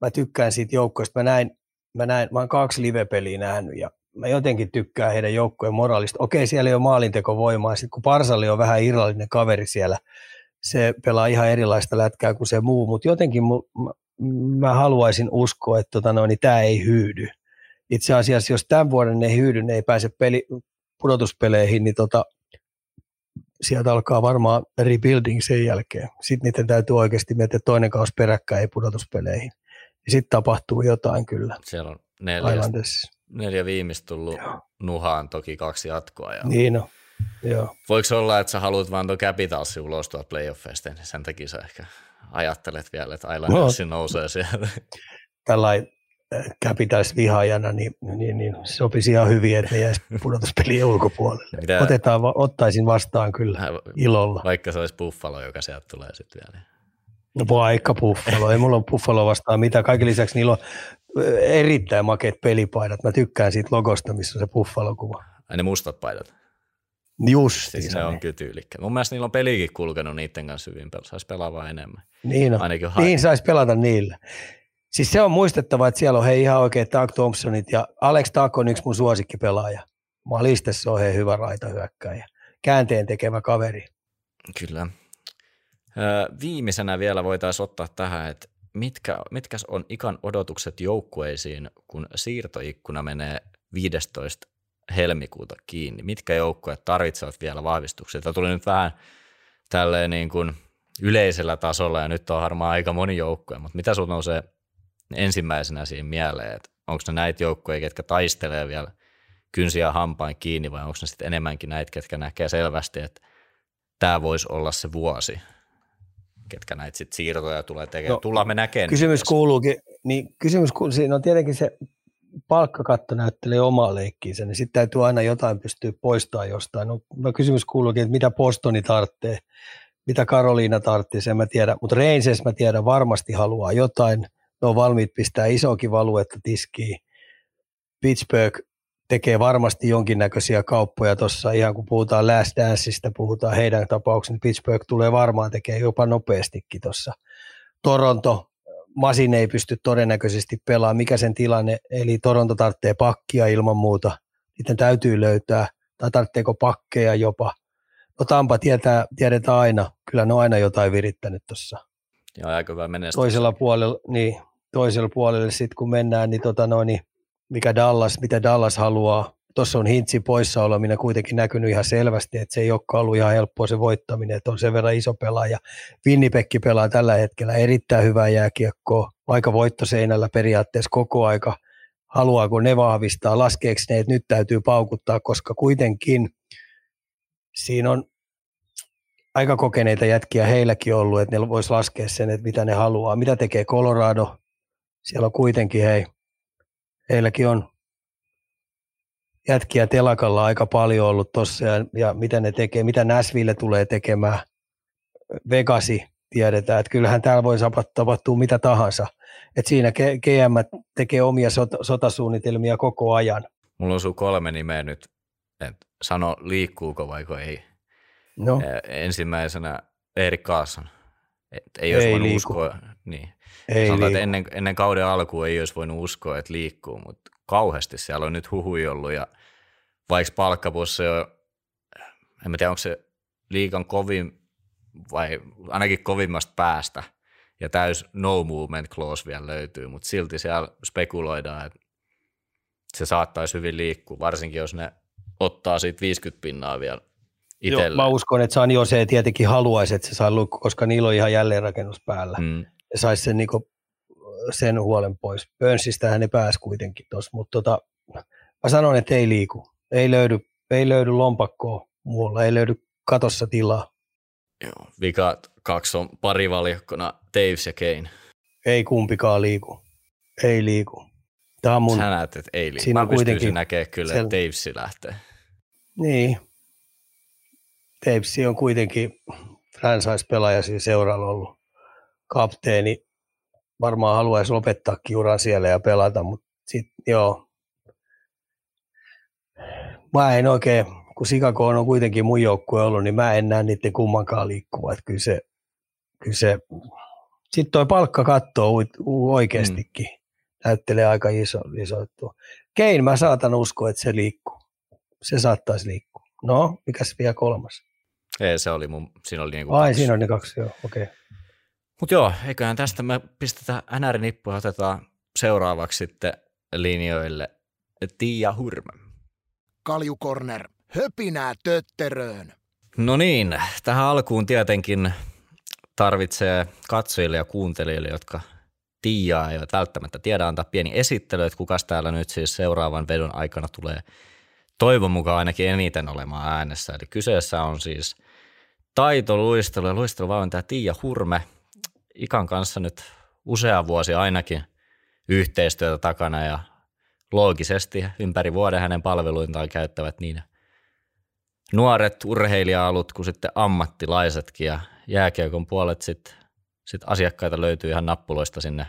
mä tykkään siitä joukkoista, mä näin mä, näin, mä oon kaksi live-peliä nähnyt ja mä jotenkin tykkään heidän joukkojen moraalista. Okei, siellä ei ole maalintekovoimaa. Sitten kun Parsalli on vähän irrallinen kaveri siellä, se pelaa ihan erilaista lätkää kuin se muu, mutta jotenkin mä, mä haluaisin uskoa, että tota noin, niin tämä ei hyydy. Itse asiassa, jos tämän vuoden ei hyydy, ne ei pääse peli, pudotuspeleihin, niin tota, sieltä alkaa varmaan rebuilding sen jälkeen. Sitten niiden täytyy oikeasti miettiä toinen kausi peräkkäin ei pudotuspeleihin. Ja sitten tapahtuu jotain kyllä. Siellä on neljä, neljä viimeistä tullut Joo. nuhaan, toki kaksi jatkoa. Ja... Niin no. Joo. Voiko olla, että sä haluat vaan tuon Capitalsi ulos tuolta playoffeista, niin sen takia sä ehkä ajattelet vielä, että Islandersi no. nousee sieltä. Tällainen Capitals-vihaajana, niin, niin, niin sopisi ihan hyvin, että ne jäisi pudotuspelien ulkopuolelle. Mitä? Otetaan, ottaisin vastaan kyllä ilolla. Vaikka se olisi Buffalo, joka sieltä tulee sitten vielä. No vaikka Buffalo, ei mulla ole Buffalo vastaan mitä. Kaiken lisäksi niillä on erittäin makeat pelipaidat. Mä tykkään siitä logosta, missä on se Buffalo-kuva. Ai ne mustat paidat? Just siis ne on kyllä tyylikkä. Mun mielestä niillä on pelikin kulkenut niiden kanssa hyvin. Saisi pelaa vaan enemmän. Niin, on. Ainakin niin saisi pelata niillä. Siis se on muistettava, että siellä on hei ihan oikein Doug Thompsonit ja Alex Tack on yksi mun suosikkipelaaja. Malistessa on hei hyvä raitahyökkäjä. Käänteen tekevä kaveri. Kyllä. Viimeisenä vielä voitaisiin ottaa tähän, että mitkä, mitkä on ikan odotukset joukkueisiin, kun siirtoikkuna menee 15 helmikuuta kiinni? Mitkä joukkueet tarvitsevat vielä vahvistuksia? Tämä tuli nyt vähän tälleen niin kuin yleisellä tasolla ja nyt on varmaan aika moni joukkue, mutta mitä sinulla nousee ensimmäisenä siinä mieleen, että onko ne näitä joukkoja, ketkä taistelee vielä kynsiä hampain kiinni vai onko ne sitten enemmänkin näitä, ketkä näkee selvästi, että tämä voisi olla se vuosi, ketkä näitä sitten siirtoja tulee tekemään. No, Tullaan me näkemään. Kysymys kuuluukin, niin kysymys kuuluu, siinä on tietenkin se palkkakatto näyttelee omaa leikkiinsä, niin sitten täytyy aina jotain pystyä poistamaan jostain. No, no kysymys kuuluukin, että mitä Postoni tarvitsee, mitä Karoliina tarvitsee, sen mä tiedän, mutta Reinses mä tiedän varmasti haluaa jotain, ne on valmiit pistää isokin valuetta tiskiin. Pittsburgh tekee varmasti jonkinnäköisiä kauppoja tuossa, ihan kun puhutaan Last Danceista, puhutaan heidän tapauksessa, niin Pittsburgh tulee varmaan tekemään jopa nopeastikin tuossa. Toronto, Masin ei pysty todennäköisesti pelaamaan, mikä sen tilanne, eli Toronto tarvitsee pakkia ilman muuta, niiden täytyy löytää, tai tarvitseeko pakkeja jopa. No Tampa tietää, tiedetään aina, kyllä ne on aina jotain virittänyt tuossa. Ja aika hyvä menestys. Toisella puolella, niin, toisella puolella sitten kun mennään, niin, tota noin, niin mikä Dallas, mitä Dallas haluaa. Tuossa on Hintsi poissaolo, minä kuitenkin näkynyt ihan selvästi, että se ei olekaan ollut ihan helppoa se voittaminen, että on sen verran iso pelaaja. Winnipekki pelaa tällä hetkellä erittäin hyvää jääkiekkoa, aika voittoseinällä periaatteessa koko aika. Haluaako ne vahvistaa, laskeeko ne, että nyt täytyy paukuttaa, koska kuitenkin siinä on aika kokeneita jätkiä heilläkin ollut, että ne vois laskea sen, että mitä ne haluaa. Mitä tekee Colorado? Siellä on kuitenkin, hei, heilläkin on jätkiä telakalla aika paljon ollut tuossa ja, ja mitä ne tekee, mitä Näsville tulee tekemään. Vegasi tiedetään, että kyllähän täällä voi tapahtua mitä tahansa. Et siinä GM tekee omia sot- sotasuunnitelmia koko ajan. Mulla on sun kolme nimeä nyt, että sano liikkuuko vaiko ei. No. Ensimmäisenä Erik Kaasson. ei olisi voinut liiku. uskoa. Niin. Ei Sanotaan, että ennen, ennen kauden alkua ei olisi voinut uskoa, että liikkuu, mutta kauheasti siellä on nyt huhui ollut ja vaikka palkkapussi on, en tiedä onko se liikan kovin vai ainakin kovimmasta päästä ja täys no movement clause vielä löytyy, mutta silti siellä spekuloidaan, että se saattaisi hyvin liikkua, varsinkin jos ne ottaa siitä 50 pinnaa vielä itselle. Joo, mä uskon, että San Jose tietenkin haluaisi, että se saa lukko, koska niillä on ihan jälleenrakennus päällä. Mm. Saisi sen, niinku, sen huolen pois. Burnsistähän ne pääsi kuitenkin tuossa, mutta tota, mä sanon, että ei liiku. Ei löydy, ei löydy lompakkoa muualla, ei löydy katossa tilaa. Joo, vika kaksi on parivaljakkona Taves ja Kane. Ei kumpikaan liiku. Ei liiku. Tämä on mun... Sä näet, että ei liiku. Siinä Mä pystyisin näkemään kyllä, sel... että Tavesi lähtee. Niin, Teipsi on kuitenkin franchise-pelaaja siinä seuralla ollut kapteeni. Varmaan haluaisi lopettaa kiuran siellä ja pelata, mutta sitten joo. Mä en oikein, kun Chicago on kuitenkin mun joukkue ollut, niin mä en näe niiden kummankaan liikkuva. Että kyllä se, kyllä se, sitten toi palkka kattoo oikeastikin. Mm. näyttelee aika iso, iso tuo. Kein mä saatan uskoa, että se liikkuu. Se saattaisi liikkua. No, mikäs vielä kolmas? Ei, se oli mun, siinä oli niinku Ai, kaksi. siinä on ne kaksi, joo, okei. Okay. Mutta joo, eiköhän tästä me pistetään NR-nippu ja otetaan seuraavaksi sitten linjoille Tiia Hurme. Kaljukorner, höpinää tötteröön. No niin, tähän alkuun tietenkin tarvitsee katsojille ja kuuntelijoille, jotka Tiiaa ei välttämättä tiedä, antaa pieni esittely, että kukas täällä nyt siis seuraavan vedon aikana tulee toivon mukaan ainakin eniten olemaan äänessä. Eli kyseessä on siis taitoluistelu ja luisteluvalmentaja Tiia Hurme. Ikan kanssa nyt usea vuosi ainakin yhteistyötä takana ja loogisesti ympäri vuoden hänen palveluitaan käyttävät niin nuoret urheilija-alut kuin sitten ammattilaisetkin ja jääkiekon puolet sitten sit asiakkaita löytyy ihan nappuloista sinne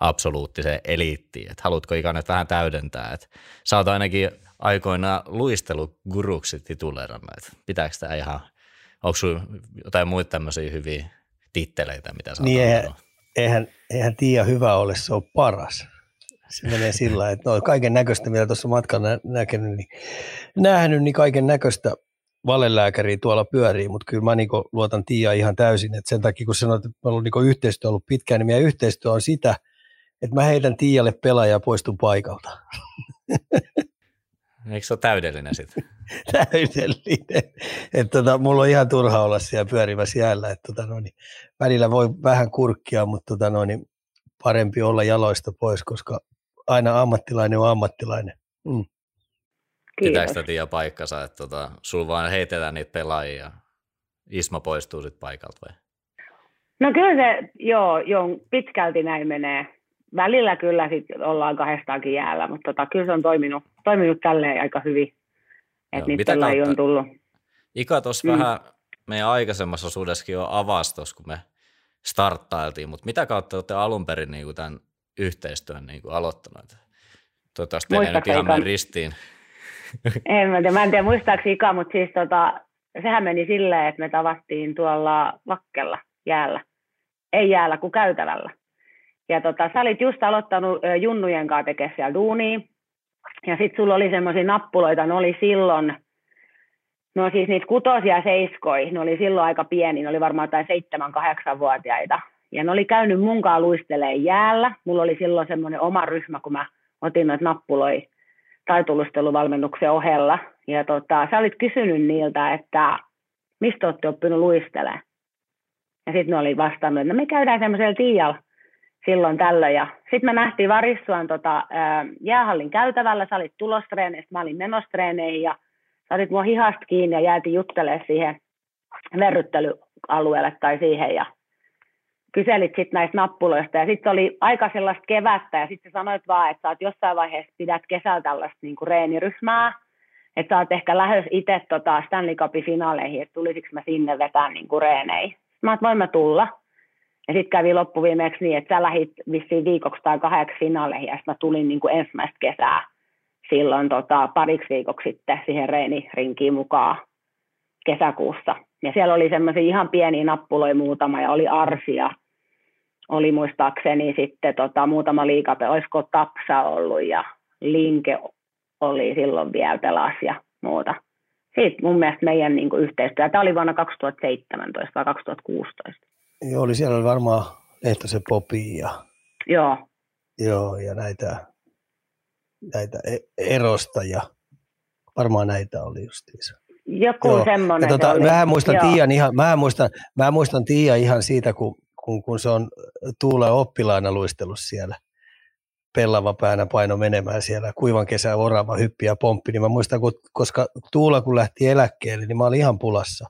absoluuttiseen eliittiin. Et haluatko ikään vähän täydentää, että sä oot ainakin aikoinaan luisteluguruksi tituleerannut, että pitääkö tämä ihan, onko sulla jotain muita tämmöisiä hyviä titteleitä, mitä sä Niin eihän, eihän, eihän Tiia hyvä ole, se on paras. Se menee sillä että no, kaiken näköistä, mitä tuossa matkalla nä- näkenyt, niin, nähnyt, niin kaiken näköistä valelääkäriä tuolla pyörii, mutta kyllä mä niin luotan Tiia ihan täysin, että sen takia kun sanoit, että meillä on niin yhteistyö ollut pitkään, niin meidän yhteistyö on sitä, että mä heitän Tiialle pelaajaa ja poistun paikalta. Eikö se ole täydellinen sitten? täydellinen. Että tota, mulla on ihan turha olla siellä pyörimässä jäällä. Että tota, no, niin, välillä voi vähän kurkkia, mutta tota, no, niin, parempi olla jaloista pois, koska aina ammattilainen on ammattilainen. Mm. Pitääkö Kiitos. sitä tiedä paikkansa, että tota, sulla vaan heitetään niitä pelaajia ja Isma poistuu sitten paikalta vai? No kyllä se, joo, joo, pitkälti näin menee. Välillä kyllä sit ollaan kahdestaankin jäällä, mutta tota, kyllä se on toiminut, toiminut tälleen aika hyvin. Että mitä pelaajia on tullut. Ika tuossa Mm. vähän meidän aikaisemmassa osuudessakin jo avasi tossa, kun me starttailtiin, mutta mitä kautta olette alun perin niin kuin tämän yhteistyön niin kuin aloittanut? Toivottavasti teillä ei nyt ihan mene ristiin. En mä tiedä, mä en tiedä muistaako Ika, mutta siis tota, sehän meni silleen, että me tavattiin tuolla Vakkella jäällä. Ei jäällä, kuin käytävällä. Ja tota, sä olit just aloittanut junnujen kanssa tekemään siellä duunia. Ja sitten sulla oli semmoisia nappuloita, ne oli silloin, no siis niitä kutosia seiskoi, ne oli silloin aika pieni, ne oli varmaan jotain seitsemän, vuotiaita. Ja ne oli käynyt munkaan luistelee jäällä. Mulla oli silloin semmoinen oma ryhmä, kun mä otin noita nappuloja taitolusteluvalmennuksen ohella. Ja tota, sä olit kysynyt niiltä, että mistä olette oppinut luistelemaan. Ja sitten ne oli vastannut, että no me käydään semmoisella tiialla silloin tällöin. Ja sitten me nähtiin Varissuan tota, ää, jäähallin käytävällä, sä olit tulostreeneissä, mä olin menostreeneihin ja sä otit mua hihasta kiinni ja jäätiin juttelemaan siihen verryttelyalueelle tai siihen ja kyselit sitten näistä nappuloista ja sitten oli aika sellaista kevättä ja sitten sanoit vaan, että sä oot jossain vaiheessa pidät kesällä tällaista niinku reeniryhmää, että sä oot ehkä lähes itse tota Stanley Cupin finaaleihin, että tulisiko mä sinne vetää niinku reeneihin. Mä oot, voin mä tulla. Ja sitten kävi loppuviimeksi niin, että sä lähit vissiin viikoksi tai kahdeksi finaaleihin, ja sitten mä tulin niin kuin ensimmäistä kesää silloin tota, pariksi viikoksi sitten siihen reenirinkiin mukaan kesäkuussa. Ja siellä oli semmoisia ihan pieniä nappuloja muutama, ja oli arsia, oli muistaakseni sitten tota, muutama liikape, olisiko Tapsa ollut, ja Linke oli silloin vielä pelas ja muuta. Siitä mun mielestä meidän niin kuin, yhteistyö, tämä oli vuonna 2017 vai 2016. Joo, oli siellä oli varmaan Lehtosen Popi ja, Joo, joo, ja näitä, näitä e- erosta ja varmaan näitä oli justiinsa. joku Joo, semmoinen. Ja tota, se mä muistan. Tiian ihan, mä muistan, mä muistan Tiia ihan siitä, kun, kun, kun se on Tuule oppilaana luistellut siellä. Pellava päänä paino menemään siellä kuivan kesän orava hyppi ja pomppi, niin mä muistan, kun, koska Tuula kun lähti eläkkeelle, niin mä olin ihan pulassa,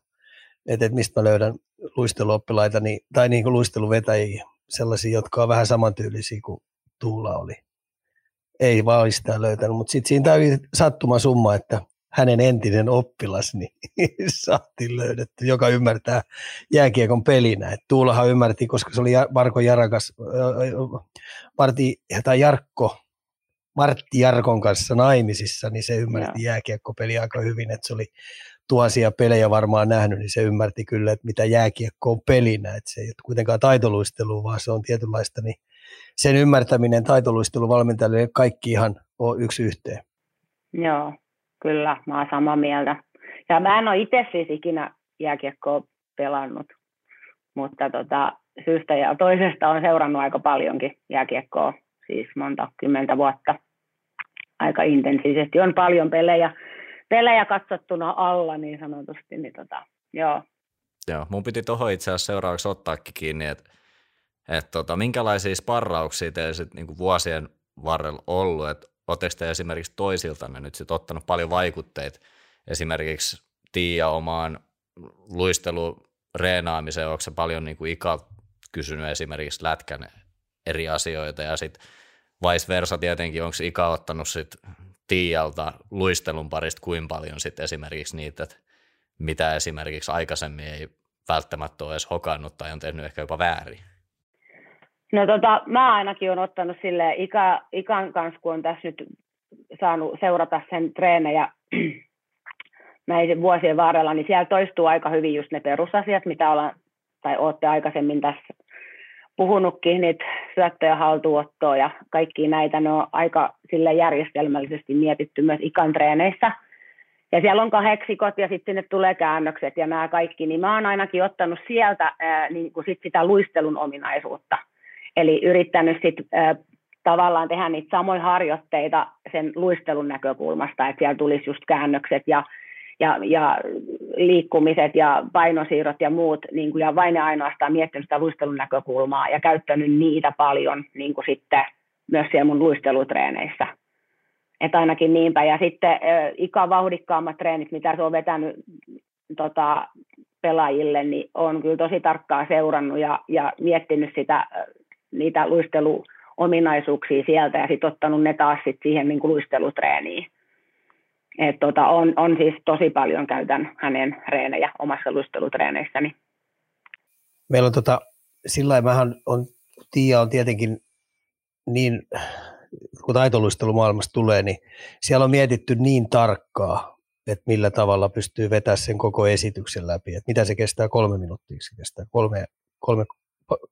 että et mistä mä löydän luisteluoppilaita, niin, tai niin kuin luisteluvetäjiä, sellaisia, jotka on vähän samantyylisiä kuin Tuula oli. Ei vaan sitä löytänyt, mutta sitten siinä oli sattuma summa, että hänen entinen oppilas, niin saatiin löydetty, joka ymmärtää jääkiekon pelinä. Et Tuulahan ymmärti, koska se oli Marko Jarakas, Martti, tai Jarkko, Martti Jarkon kanssa naimisissa, niin se ymmärti jääkiekkopeliä aika hyvin, että se oli tuhansia pelejä varmaan nähnyt, niin se ymmärti kyllä, että mitä jääkiekko on pelinä, että se ei ole kuitenkaan taitoluistelua, vaan se on tietynlaista niin sen ymmärtäminen taitoluisteluvalmentajalle kaikki ihan on yksi yhteen. Joo, kyllä, mä oon samaa mieltä. Ja mä en ole itse siis ikinä jääkiekkoa pelannut, mutta tota, syystä ja toisesta on seurannut aika paljonkin jääkiekkoa, siis monta kymmentä vuotta aika intensiivisesti. On paljon pelejä, pelejä katsottuna alla niin sanotusti, niin tota, joo. Joo, mun piti tuohon itse asiassa seuraavaksi ottaakin kiinni, että et tota, minkälaisia sparrauksia te sit niinku vuosien varrella ollut, että oletteko te esimerkiksi toisiltanne nyt sit ottanut paljon vaikutteita esimerkiksi Tiia omaan luistelureenaamiseen, onko se paljon niin kuin Ika kysynyt esimerkiksi lätkän eri asioita ja sitten vice versa tietenkin, onko Ika ottanut sit Tiialta luistelun parista kuin paljon sitten esimerkiksi niitä, että mitä esimerkiksi aikaisemmin ei välttämättä ole edes hokannut tai on tehnyt ehkä jopa väärin? No tota, mä ainakin olen ottanut sille Ika, Ikan kanssa, kun on tässä nyt saanut seurata sen treenejä näiden vuosien varrella, niin siellä toistuu aika hyvin just ne perusasiat, mitä ollaan, tai olette aikaisemmin tässä puhunutkin, niitä syöttöjä haltuottoa ja kaikki näitä, ne on aika sille järjestelmällisesti mietitty myös ikan treeneissä. Ja siellä on kahdeksikot ja sitten sinne tulee käännökset ja nämä kaikki, niin mä oon ainakin ottanut sieltä ää, niin kuin sit sitä luistelun ominaisuutta. Eli yrittänyt sitten tavallaan tehdä niitä samoja harjoitteita sen luistelun näkökulmasta, että siellä tulisi just käännökset ja ja, ja liikkumiset ja painosiirrot ja muut, niin kuin, ja vain ja ainoastaan miettinyt sitä luistelun näkökulmaa ja käyttänyt niitä paljon niin kuin sitten myös siellä mun luistelutreeneissä. Että ainakin niinpä. Ja sitten äh, vauhdikkaammat treenit, mitä se on vetänyt tota, pelaajille, niin on kyllä tosi tarkkaa seurannut ja, ja miettinyt sitä, niitä luisteluominaisuuksia sieltä ja sitten ottanut ne taas sit siihen niin kuin luistelutreeniin. Et tota, on, on siis tosi paljon käytän hänen reenejä omassa luistelutreineissäni. Meillä on tota, sillä mähän on, Tiia on tietenkin niin, kun taitoluistelumaailmasta tulee, niin siellä on mietitty niin tarkkaa, että millä tavalla pystyy vetämään sen koko esityksen läpi, että mitä se kestää kolme minuuttia, se kestää kolme, kolme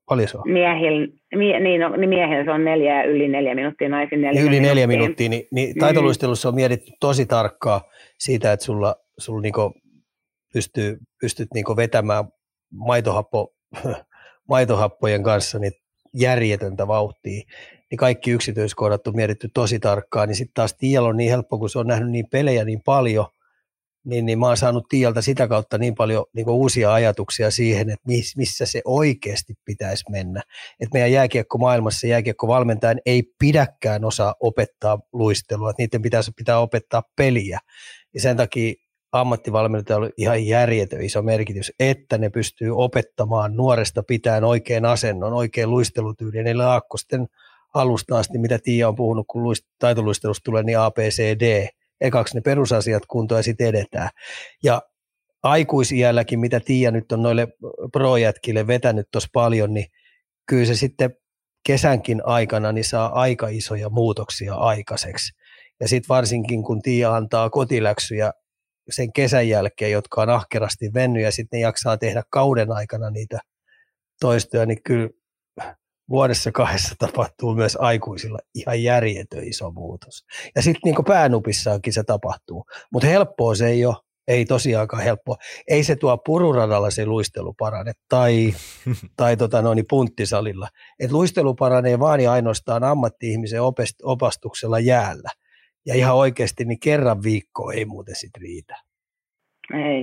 Paljon se on? Miehillä, mie, niin, no, niin miehillä se on neljä ja yli neljä minuuttia, naisin neljä Yli neljä minuuttia, niin, niin mm. taitoluistelussa on mietitty tosi tarkkaa siitä, että sulla, sulla niinku pystyy, pystyt niinku vetämään maitohappo, maitohappojen kanssa niin järjetöntä vauhtia, niin kaikki yksityiskohdat on mietitty tosi tarkkaan, niin sitten taas Tiel on niin helppo, kun se on nähnyt niin pelejä niin paljon, niin, niin mä oon saanut Tialta sitä kautta niin paljon niin uusia ajatuksia siihen, että missä se oikeasti pitäisi mennä. Että meidän jääkiekko-maailmassa jääkiekko-valmentajan ei pidäkään osaa opettaa luistelua, että niiden pitäisi pitää opettaa peliä. Ja sen takia ammattivalmentajalla on ihan järjetön iso merkitys, että ne pystyy opettamaan nuoresta pitäen oikean asennon, oikein luistelutyyliin. Eli aakkosten alusta asti, mitä Tiia on puhunut, kun luist- taitoluistelusta tulee, niin ABCD – ekaksi ne perusasiat kuntoon ja sitten edetään. Ja aikuisiälläkin, mitä Tiia nyt on noille projätkille vetänyt tuossa paljon, niin kyllä se sitten kesänkin aikana niin saa aika isoja muutoksia aikaiseksi. Ja sitten varsinkin kun Tiia antaa kotiläksyjä sen kesän jälkeen, jotka on ahkerasti vennyt ja sitten ne jaksaa tehdä kauden aikana niitä toistoja, niin kyllä vuodessa kahdessa tapahtuu myös aikuisilla ihan järjetön iso muutos. Ja sitten niin päänupissaakin se tapahtuu. Mutta helppoa se ei ole. Ei tosiaankaan helppoa. Ei se tuo pururadalla se luistelu parane tai, tai tota noin, niin punttisalilla. Et luistelu paranee vaan ja ainoastaan ammatti-ihmisen opastuksella jäällä. Ja ihan oikeasti niin kerran viikko ei muuten sit riitä. Ei,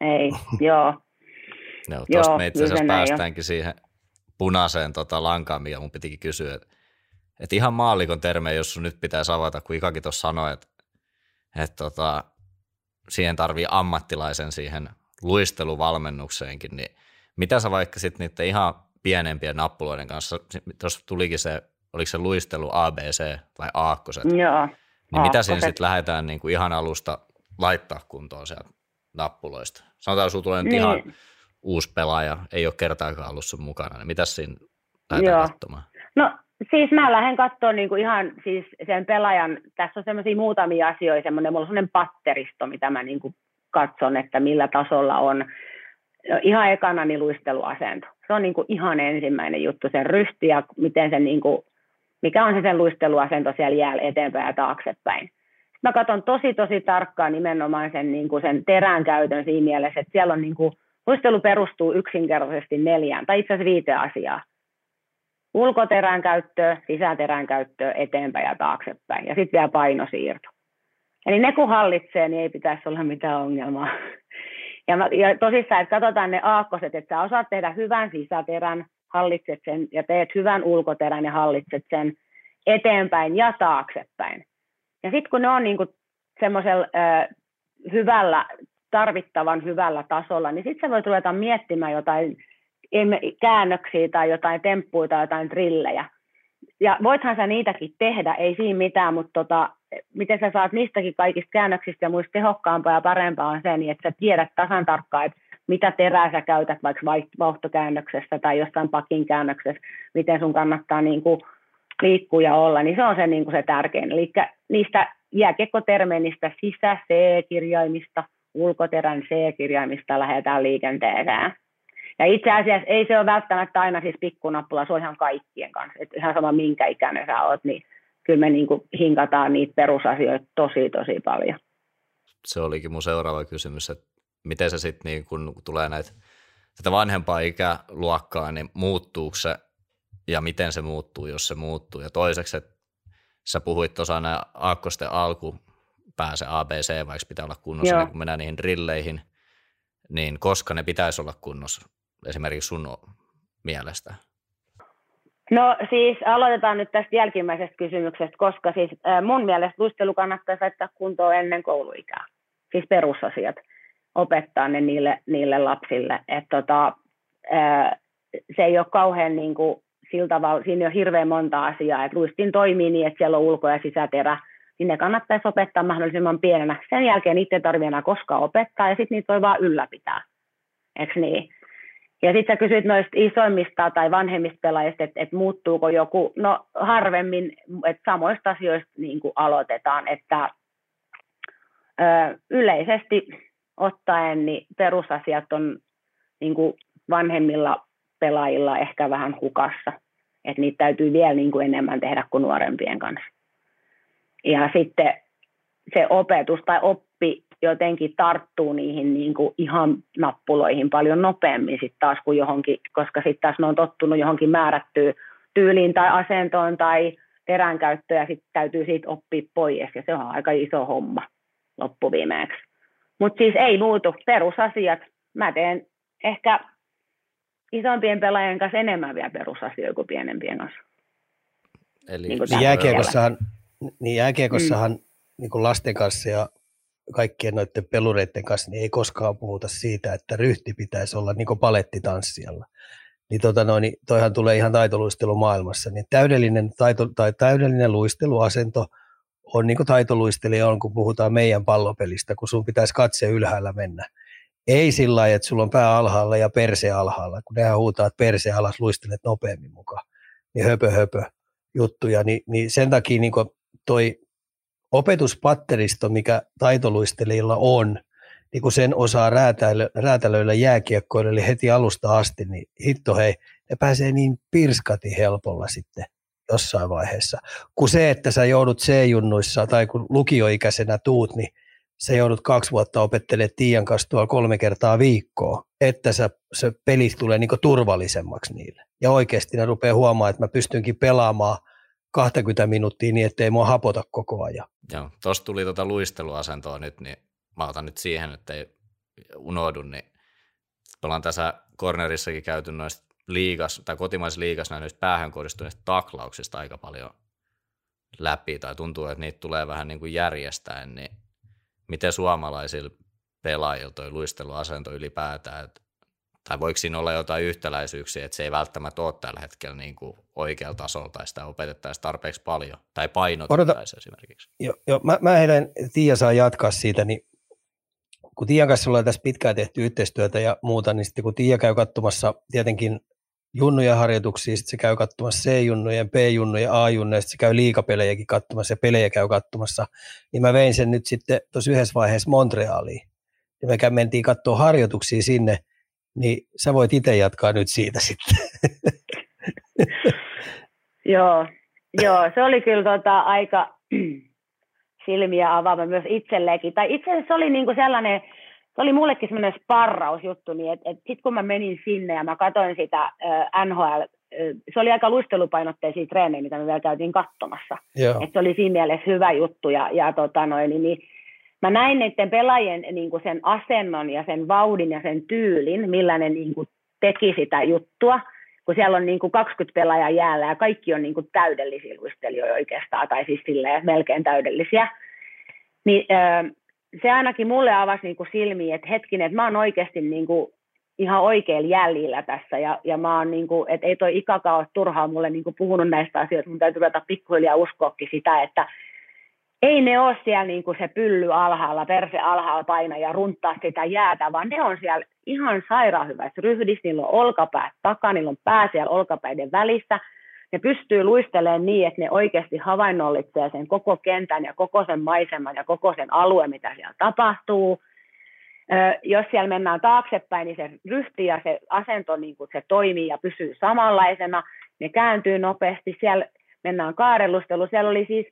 ei, joo. No, tuosta me itse asiassa päästäänkin siihen punaiseen tota lankaan, mikä mun pitikin kysyä. Että et ihan maallikon termejä, jos sun nyt pitäisi avata, kun Ikakin tuossa sanoi, että et tota, siihen tarvii ammattilaisen siihen luisteluvalmennukseenkin, niin mitä sä vaikka sitten niiden ihan pienempien nappuloiden kanssa, tuossa tulikin se, oliko se luistelu ABC vai aakkoset? Joo. Niin mitä siinä sitten lähdetään niin kuin ihan alusta laittaa kuntoon sieltä nappuloista? Sanotaan, että sulla tulee nyt niin. ihan uusi pelaaja, ei ole kertaakaan ollut sun mukana, niin mitä siinä lähdetään katsomaan? No siis mä lähden katsoa niin kuin ihan siis sen pelaajan, tässä on semmoisia muutamia asioita, semmoinen, mulla on semmoinen patteristo, mitä mä niin kuin katson, että millä tasolla on. Ihan ekana niin luisteluasento. Se on niin kuin ihan ensimmäinen juttu, sen ryhti ja miten sen niin kuin, mikä on se sen luisteluasento siellä jäällä eteenpäin ja taaksepäin. Mä katson tosi tosi tarkkaan nimenomaan sen, niin kuin sen terän käytön siinä mielessä, että siellä on niin kuin, luistelu perustuu yksinkertaisesti neljään tai itse asiassa viiteen asiaa. Ulkoterän käyttöä, sisäterän käyttöä, eteenpäin ja taaksepäin ja sitten vielä painosiirto. Eli ne kun hallitsee, niin ei pitäisi olla mitään ongelmaa. Ja, mä, ja tosissaan, että katsotaan ne aakkoset, että sä osaat tehdä hyvän sisäterän, hallitset sen ja teet hyvän ulkoterän ja hallitset sen eteenpäin ja taaksepäin. Ja sitten kun ne on niin semmoisella hyvällä, tarvittavan hyvällä tasolla, niin sitten sä voit ruveta miettimään jotain käännöksiä tai jotain temppuja tai jotain trillejä. Ja voithan sä niitäkin tehdä, ei siinä mitään, mutta tota, miten sä saat niistäkin kaikista käännöksistä ja muista tehokkaampaa ja parempaa on se, niin että sä tiedät tasan tarkkaan, että mitä terää sä käytät vaikka vauhtokäännöksessä tai jostain pakin käännöksessä, miten sun kannattaa niin kuin liikkua ja olla, niin se on se, niin kuin se tärkein. Eli niistä jääkiekkotermeinistä sisä-C-kirjaimista, ulkoterän C-kirjaimista lähdetään liikenteeseen. Ja itse asiassa ei se ole välttämättä aina siis pikkunappula, se on ihan kaikkien kanssa. Et ihan sama minkä ikäinen sä oot, niin kyllä me niin hinkataan niitä perusasioita tosi tosi paljon. Se olikin mun seuraava kysymys, että miten se sitten niin kun tulee näitä tätä vanhempaa ikäluokkaa, niin muuttuuko se ja miten se muuttuu, jos se muuttuu. Ja toiseksi, että sä puhuit tuossa nämä aakkosten alku pääse ABC, vaikka pitää olla kunnossa, Joo. niin kun mennään niihin drilleihin, niin koska ne pitäisi olla kunnossa, esimerkiksi sun mielestä? No siis aloitetaan nyt tästä jälkimmäisestä kysymyksestä, koska siis mun mielestä luistelu kannattaa laittaa kuntoon ennen kouluikää, siis perusasiat, opettaa ne niille, niille lapsille. että tota, se ei ole kauhean niin kuin, sillä tavalla, siinä on hirveän monta asiaa, että luistin toimii niin, että siellä on ulko- ja sisäterä, niin ne kannattaisi opettaa mahdollisimman pienenä. Sen jälkeen niitä ei tarvitse enää koskaan opettaa, ja sitten niitä voi vaan ylläpitää. Eikö niin? Ja sitten sä kysyt noista isoimmista tai vanhemmista pelaajista, että, että muuttuuko joku, no harvemmin, että samoista asioista niin aloitetaan, että ö, yleisesti ottaen niin perusasiat on niin kuin vanhemmilla pelaajilla ehkä vähän hukassa, että niitä täytyy vielä niin kuin enemmän tehdä kuin nuorempien kanssa. Ja sitten se opetus tai oppi jotenkin tarttuu niihin niin kuin ihan nappuloihin paljon nopeammin sitten taas kuin johonkin, koska sitten taas ne on tottunut johonkin määrättyyn tyyliin tai asentoon tai teränkäyttöön ja sitten täytyy siitä oppia pois ja se on aika iso homma loppuviimeeksi. Mutta siis ei muutu, perusasiat. Mä teen ehkä isompien pelaajien kanssa enemmän vielä perusasioita kuin pienempien kanssa. Eli niin, niin jääkiekossahan, niin jääkiekossahan mm. niin kuin lasten kanssa ja kaikkien noiden pelureiden kanssa, niin ei koskaan puhuta siitä, että ryhti pitäisi olla niin kuin palettitanssijalla. Niin, tota noin, niin toihan tulee ihan taitoluistelu maailmassa. Niin täydellinen, taito, tai täydellinen luisteluasento on niin kuin taitoluistelija on, kun puhutaan meidän pallopelistä, kun sun pitäisi katse ylhäällä mennä. Ei sillä lailla, että sulla on pää alhaalla ja perse alhaalla, kun nehän huutaa, että perse alas luistelet nopeammin mukaan. Niin höpö höpö juttuja, niin, niin sen takia niin toi opetuspatteristo, mikä taitoluistelijilla on, niin kun sen osaa räätälöillä, räätälöillä jääkiekkoille, eli heti alusta asti, niin hitto hei, ne pääsee niin pirskati helpolla sitten jossain vaiheessa. Kun se, että sä joudut C-junnuissa tai kun lukioikäisenä tuut, niin sä joudut kaksi vuotta opettelemaan Tiian kanssa tuolla kolme kertaa viikkoa, että sä, se peli tulee niin turvallisemmaksi niille. Ja oikeasti ne rupeaa huomaamaan, että mä pystynkin pelaamaan – 20 minuuttia niin, ettei mua hapota koko ajan. Joo, tuossa tuli tuota luisteluasentoa nyt, niin mä otan nyt siihen, että ei unohdu, niin ollaan tässä cornerissakin käyty noista liigas, tai kotimaisessa liigassa näistä päähän kohdistuneista taklauksista aika paljon läpi, tai tuntuu, että niitä tulee vähän niin kuin järjestäen, niin miten suomalaisilla pelaajilla toi luisteluasento ylipäätään, että tai voiko siinä olla jotain yhtäläisyyksiä, että se ei välttämättä ole tällä hetkellä niin kuin oikealla tasolla tai sitä opetettaisiin tarpeeksi paljon tai painotettaisiin esimerkiksi. Joo, jo, mä, mä heidän, Tiia saa jatkaa siitä, niin kun Tiian kanssa ollaan tässä pitkään tehty yhteistyötä ja muuta, niin sitten kun Tiia käy katsomassa tietenkin junnujen harjoituksia, sitten se käy katsomassa C-junnujen, B-junnujen, A-junnujen, sitten se käy liikapelejäkin katsomassa ja pelejä käy katsomassa, niin mä vein sen nyt sitten tuossa yhdessä vaiheessa Montrealiin. Ja me mentiin katsoa harjoituksia sinne, niin sä voit itse jatkaa nyt siitä sitten. joo, joo, se oli kyllä tota aika silmiä avaava myös itselleenkin. Tai itse asiassa se oli niinku sellainen, se oli mullekin semmoinen sparrausjuttu, niin että et sitten kun mä menin sinne ja mä katsoin sitä äh, NHL, äh, se oli aika luistelupainotteisia treenejä, mitä me vielä käytiin katsomassa. Et se oli siinä mielessä hyvä juttu ja, ja tota noin, niin, niin mä näin niiden pelaajien niin kuin sen asennon ja sen vauhdin ja sen tyylin, millä ne niin kuin teki sitä juttua, kun siellä on niin kuin 20 pelaajaa jäällä ja kaikki on niin kuin täydellisiä luistelijoita oikeastaan, tai siis silleen melkein täydellisiä, niin se ainakin mulle avasi niin kuin silmiä, että hetkinen, että mä oon oikeasti niin kuin ihan oikein jäljillä tässä, ja, ja mä oon niin kuin, että ei toi ikakaan ole turhaa mulle niin kuin puhunut näistä asioista, mun täytyy ruveta pikkuhiljaa uskoakin sitä, että ei ne ole siellä niin kuin se pylly alhaalla, perse alhaalla paina ja runtaa sitä jäätä, vaan ne on siellä ihan sairaan hyvässä ryhdissä, niillä on olkapäät takana, niillä on pää siellä olkapäiden välissä, ne pystyy luistelemaan niin, että ne oikeasti havainnollitsee sen koko kentän ja koko sen maiseman ja koko sen alueen, mitä siellä tapahtuu. Jos siellä mennään taaksepäin, niin se ryhti ja se asento niin kuin se toimii ja pysyy samanlaisena. Ne kääntyy nopeasti. Siellä mennään kaarellustelu. Siellä oli siis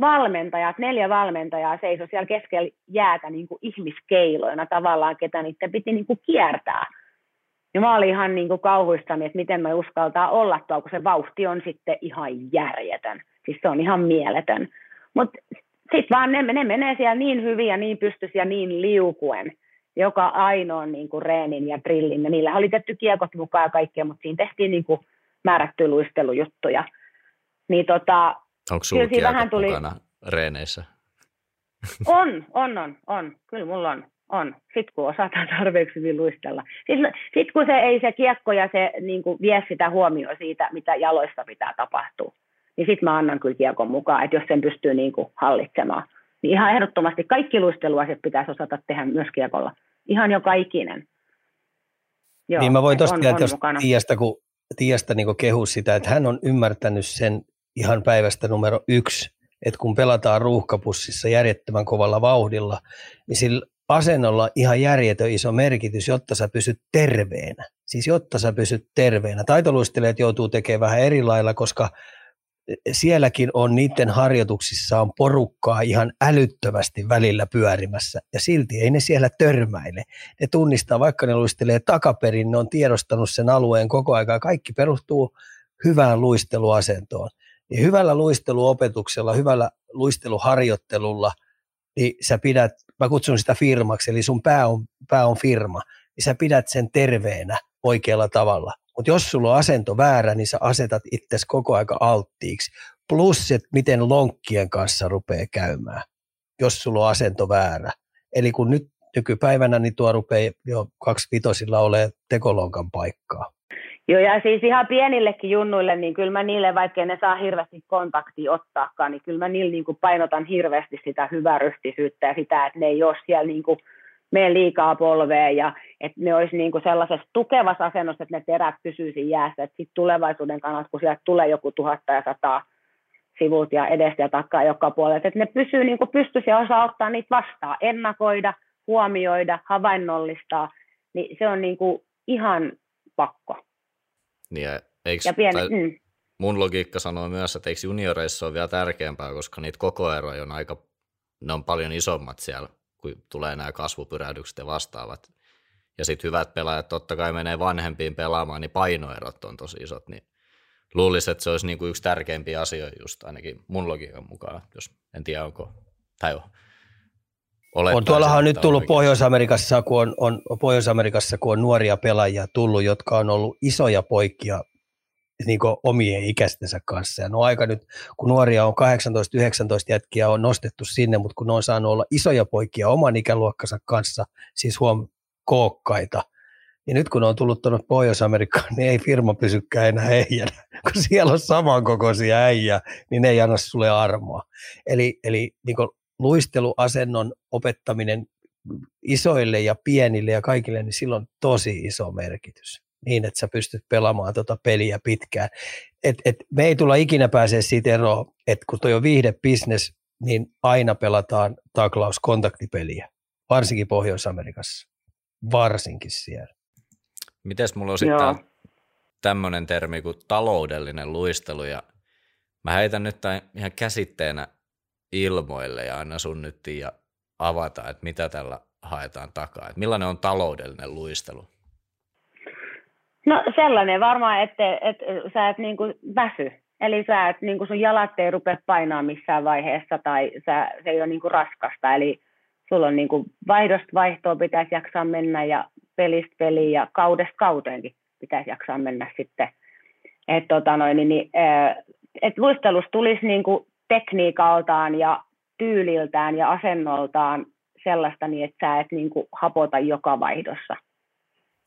valmentajat, neljä valmentajaa seisoi siellä keskellä jäätä niin kuin ihmiskeiloina tavallaan, ketä niiden piti niin kuin kiertää. Ja mä olin ihan niin kuin kauhuistani, että miten me uskaltaa olla tuolla, kun se vauhti on sitten ihan järjetön. Siis se on ihan mieletön. Mutta sitten vaan ne, ne menee siellä niin hyvin ja niin pystys ja niin liukuen, joka ainoan niin kuin reenin ja drillin. Ja niillä oli tehty kiekot mukaan ja kaikkea, mutta siinä tehtiin niin kuin määrättyjä luistelujuttuja. Niin tota, Onko sinulla vähän tuli... mukana reeneissä? On, on, on, on. Kyllä mulla on. On. Sitten kun osataan tarpeeksi hyvin luistella. Sitten sit kun se ei se kiekko ja se niin kuin vie sitä huomioon siitä, mitä jaloissa pitää tapahtua, niin sitten mä annan kyllä kiekon mukaan, että jos sen pystyy niin kuin hallitsemaan. Niin ihan ehdottomasti kaikki luisteluasiat pitäisi osata tehdä myös kiekolla. Ihan jo kaikinen. Joo, niin mä voin tuosta että jos Tiiasta, kun Tiiasta niin kehu sitä, että hän on ymmärtänyt sen ihan päivästä numero yksi, että kun pelataan ruuhkapussissa järjettömän kovalla vauhdilla, niin sillä asennolla ihan järjetön iso merkitys, jotta sä pysyt terveenä. Siis jotta sä pysyt terveenä. Taitoluistelijat joutuu tekemään vähän eri lailla, koska sielläkin on niiden harjoituksissa on porukkaa ihan älyttömästi välillä pyörimässä ja silti ei ne siellä törmäile. Ne tunnistaa, vaikka ne luistelee takaperin, ne on tiedostanut sen alueen koko aika. Kaikki perustuu hyvään luisteluasentoon. Ja hyvällä luisteluopetuksella, hyvällä luisteluharjoittelulla, niin sä pidät, mä kutsun sitä firmaksi, eli sun pää on, pää on firma, niin sä pidät sen terveenä oikealla tavalla. Mutta jos sulla on asento väärä, niin sä asetat itsesi koko aika alttiiksi. Plus, että miten lonkkien kanssa rupeaa käymään, jos sulla on asento väärä. Eli kun nyt nykypäivänä, niin tuo rupeaa jo kaksi vitosilla olemaan tekolonkan paikkaa. Joo, ja siis ihan pienillekin junnuille, niin kyllä mä niille, vaikka ne saa hirveästi kontaktia ottaakaan, niin kyllä mä niille niin kuin painotan hirveästi sitä ryhtisyyttä ja sitä, että ne ei ole siellä niin kuin mene liikaa polveen ja että ne olisi niin kuin sellaisessa tukevassa asennossa, että ne terät pysyisi jäässä, että sitten tulevaisuuden kannalta, kun sieltä tulee joku tuhatta ja sataa sivut ja edestä ja takaa joka puolella, että ne pysyy niin kuin pystyisi ja osaa ottaa niitä vastaan, ennakoida, huomioida, havainnollistaa, niin se on niin kuin ihan pakko. Niin ja, eikö, ja pieni, tai, mm. mun logiikka sanoo myös, että eikö junioreissa ole vielä tärkeämpää, koska niitä kokoeroja on aika, ne on paljon isommat siellä, kun tulee nämä kasvupyrähdykset ja vastaavat. Ja sitten hyvät pelaajat totta kai menee vanhempiin pelaamaan, niin painoerot on tosi isot, niin luulisin, että se olisi niin kuin yksi tärkeimpiä asioita just ainakin mun logiikan mukaan, jos en tiedä onko, tai on. On tuollahan on nyt tullut Pohjois-Amerikassa, kun on, on, Pohjois-Amerikassa, kun on nuoria pelaajia tullut, jotka on ollut isoja poikia niin omien ikäistensä kanssa. Ja no aika nyt, kun nuoria on 18-19 jätkiä, on nostettu sinne, mutta kun ne on saanut olla isoja poikia oman ikäluokkansa kanssa, siis huom kookkaita, niin nyt kun ne on tullut tuonne Pohjois-Amerikkaan, niin ei firma pysykään enää äijänä. Kun siellä on samankokoisia äijä, niin ne ei anna sulle armoa. Eli, eli niin luisteluasennon opettaminen isoille ja pienille ja kaikille, niin silloin on tosi iso merkitys niin, että sä pystyt pelaamaan tuota peliä pitkään. Et, et me ei tulla ikinä pääsee siitä eroon, että kun toi on viihdebisnes, niin aina pelataan taklaus kontaktipeliä, varsinkin Pohjois-Amerikassa, varsinkin siellä. Mites mulla on sitten tämmöinen termi kuin taloudellinen luistelu ja mä heitän nyt tämän ihan käsitteenä ilmoille ja aina sun nyt ja avata, että mitä tällä haetaan takaa. Että millainen on taloudellinen luistelu? No sellainen varmaan, että, että sä et niin kuin väsy. Eli sä et, niin kuin sun jalat ei rupea painaa missään vaiheessa tai sä, se ei ole niin kuin raskasta. Eli sulla on niin kuin vaihdosta vaihtoa pitäisi jaksaa mennä ja pelistä peliin ja kaudesta kauteenkin pitäisi jaksaa mennä sitten. Et, tota niin, niin et luistelusta tulisi niin kuin tekniikaltaan ja tyyliltään ja asennoltaan sellaista niin, että sä et niin kuin hapota joka vaihdossa.